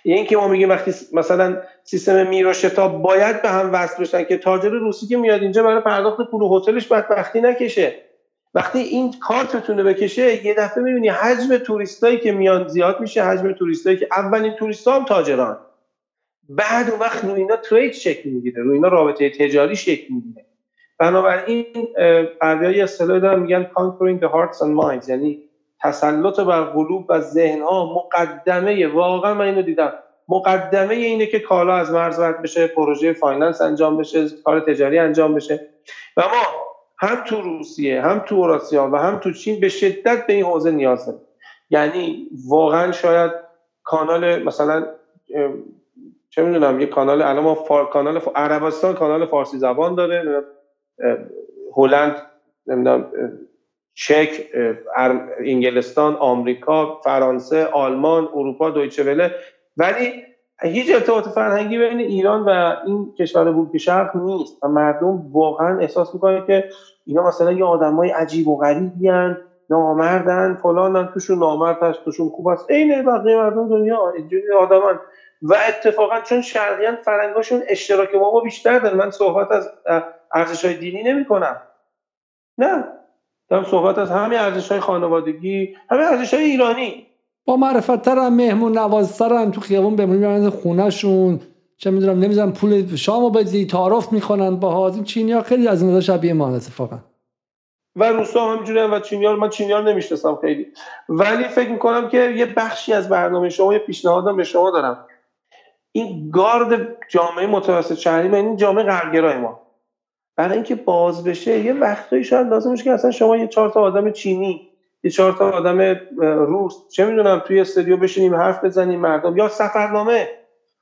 این که ما میگیم وقتی مثلا سیستم میرا شتاب باید به هم وصل بشن که تاجر روسی که میاد اینجا برای پرداخت پول هتلش بدبختی نکشه. وقتی این کارتتونه بکشه یه دفعه می‌بینی حجم توریستایی که میان زیاد میشه حجم توریستایی که اولین توریست هم تاجران. بعد اون وقت روی اینا trade شکل می‌گیره روی اینا رابطه تجاری شکل می‌گیره. بنابراین های اصطلاحی دارن میگن conquering the hearts and minds یعنی تسلط بر قلوب و ذهن. ها مقدمه. واقعا من اینو دیدم. مقدمه اینه که کالا از مرز رد بشه پروژه finance انجام بشه کار تجاری انجام بشه. و ما هم تو روسیه هم تو اوراسیا و هم تو چین به شدت به این حوزه نیاز داریم یعنی واقعا شاید کانال مثلا چه می‌دونم یه کانال الان ما فار... کانال عربستان کانال فارسی زبان داره هلند نمی‌دونم چک انگلستان آمریکا فرانسه آلمان اروپا دویچه وله. ولی هیچ ارتباط فرهنگی بین ایران و این کشور بلوک شرق نیست و مردم واقعا احساس می‌کنه که اینا مثلا یه آدمای عجیب و غریبی نامردن فلانن توشون نامرد هست توشون خوب هست. عین بقیه مردم دنیا اینجوری آدمان و اتفاقا چون شرقیان فرنگاشون اشتراک ما بیشتر دارن. من صحبت از ارزش های دینی نمی کنم نه. دارم صحبت از همه ارزش های خانوادگی همه ارزش های ایرانی. با معرفت ترم مهمون نوازترم تو خیابون بمونی خونه شون چه می‌دونم نمی‌دونم پول شامو بدی تعارف می‌کنن با این چینی ها خیلی از این شبیه ما اتفاقا. و روسا همینجوری و چینی ها من چینی ها نمی‌شناسم خیلی. ولی فکر می‌کنم که یه بخشی از برنامه شما یه پیشنهادم به شما دارم. این گارد جامعه متوسط شهری و این جامعه غربگرای ما. برای اینکه باز بشه یه وقتایی شاید لازم که اصلا شما یه چهار تا آدم چینی یه چهار تا آدم روس چه می‌دونم توی استودیو بشینیم حرف بزنیم مردم یا سفرنامه.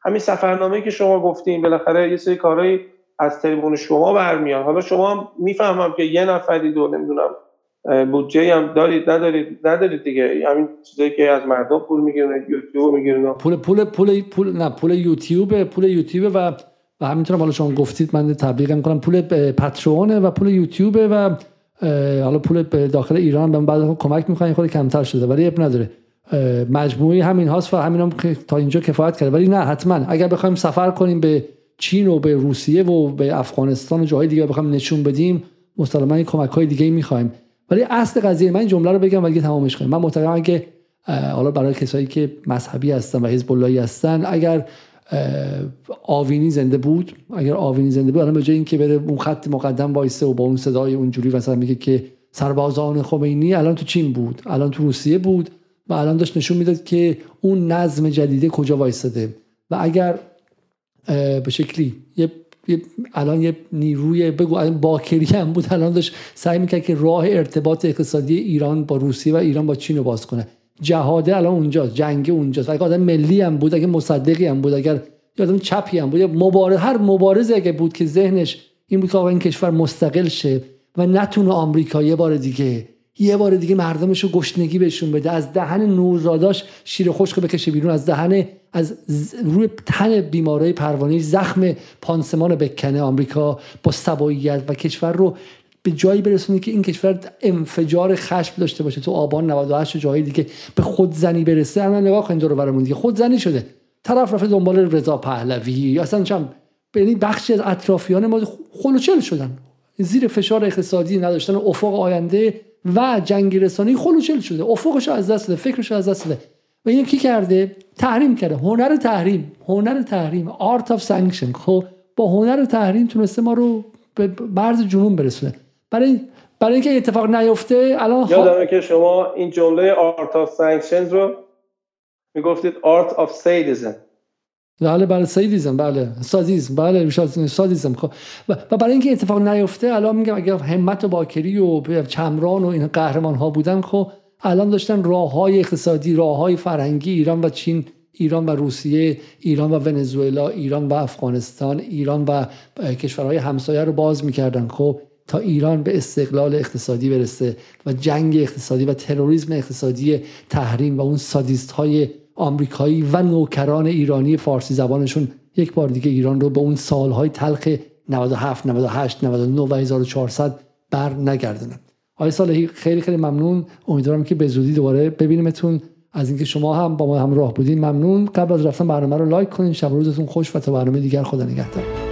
همین سفرنامه که شما گفتیم بالاخره یه سری کارهایی از تریبون شما برمیاد حالا شما می‌فهمم که یه نفری دو نمی‌دونم بودجه هم دارید ندارید ندارید دیگه. همین چیزایی که از مردم پول می‌گیرن یوتیوب می‌گیرن پول پول پول پول نه پول یوتیوب پول یوتیوب و و همینطور حالا شما گفتید من تبلیغ می‌کنم. پول پترونه و پول یوتیوب و حالا پول داخل ایران به بعد کمک می‌کنن خود کمتر شده ولی اب نداره. مجموعی همین هاست و همین هم تا اینجا کفایت کرده. ولی نه حتما. اگر بخوایم سفر کنیم به چین و به روسیه و به افغانستان و جاهای دیگه بخوایم نشون بدیم مسلما کمک های دیگه می‌خوایم. ولی اصل قضیه من جمله رو بگم و دیگه تمامش کنیم. من معتقدم اگه حالا برای کسایی که مذهبی هستن و حزب هستن اگر آوینی زنده بود. اگر آوینی زنده بود الان به جای اینکه بره اون خط مقدم وایسه و با اون صدای اونجوری مثلا میگه که سربازان خمینی الان تو چین بود؟ الان تو روسیه بود؟ و الان داشت نشون می‌داد که اون نظم جدیده کجا وایستاده. و اگر به شکلی یه الان یه نیروی بگو الان باکری هم بود الان داشت سعی می‌کرد که راه ارتباط اقتصادی ایران با روسیه و ایران با چین رو باز کنه. جهاده الان اونجاست جنگ اونجاست. اگه آدم ملی هم بود اگه مصدقی هم بود اگر آدم چپی هم بود مبارز هر مبارزه اگه بود که ذهنش این بود که این کشور مستقل شه و نتونه آمریکا یه بار دیگه یه بار دیگه مردمش رو گشنگی بهشون بده از دهن نوزاداش شیر خشک بکشه بیرون از دهن از روی تن بیماری پروانه زخم پانسمان بکنه آمریکا با سباییت و کشور رو به جایی برسونه که این کشور انفجار خشم داشته باشه. تو آبان 98 جایی دیگه به خودزنی برسه الان نگاه کنید دور برمون دیگه. خودزنی شده. طرف رفته دنبال رضا پهلوی. اصلا چم یعنی بخشی از اطرافیان ما خلوچل شدن. زیر فشار اقتصادی نداشتن. افق آینده و جنگ رسانه‌ای خلوچل شده. افقش از دست داده فکرش از دست داده. و این کی کرده؟ تحریم کرده. هنر تحریم. هنر تحریم. art of sanction خب با هنر تحریم تونسته ما رو به مرز جنون برسونه. برای برای اینکه اتفاق نیفته الان یادمه که شما این جمله art of sanction رو می‌گفتید art of sadism بله بله sadism بله سادیزم بله سادیزم خب. و برای اینکه اتفاق نیفته الان میگم اگر همت و باکری و چمران و این قهرمان ها بودن خب الان داشتن راه های اقتصادی راه های فرهنگی ایران و چین ایران و روسیه ایران و ونزوئلا ایران و افغانستان ایران و کشورهای همسایه رو باز می‌کردن خب. تا ایران به استقلال اقتصادی برسه و جنگ اقتصادی و تروریسم اقتصادی تحریم و اون سادیست های آمریکایی و نوکران ایرانی فارسی زبانشون یک بار دیگه ایران رو به اون سالهای تلخ 97 98 99 و 1400 بر نگردونه آقای صالحی خیلی خیلی ممنون. امیدوارم که به زودی دوباره ببینیمتون. از اینکه شما هم با ما همراه بودین ممنون. قبل از رفتن برنامه رو لایک کنین. شب روزتون خوش و تا برنامه دیگر خدا نگهدار.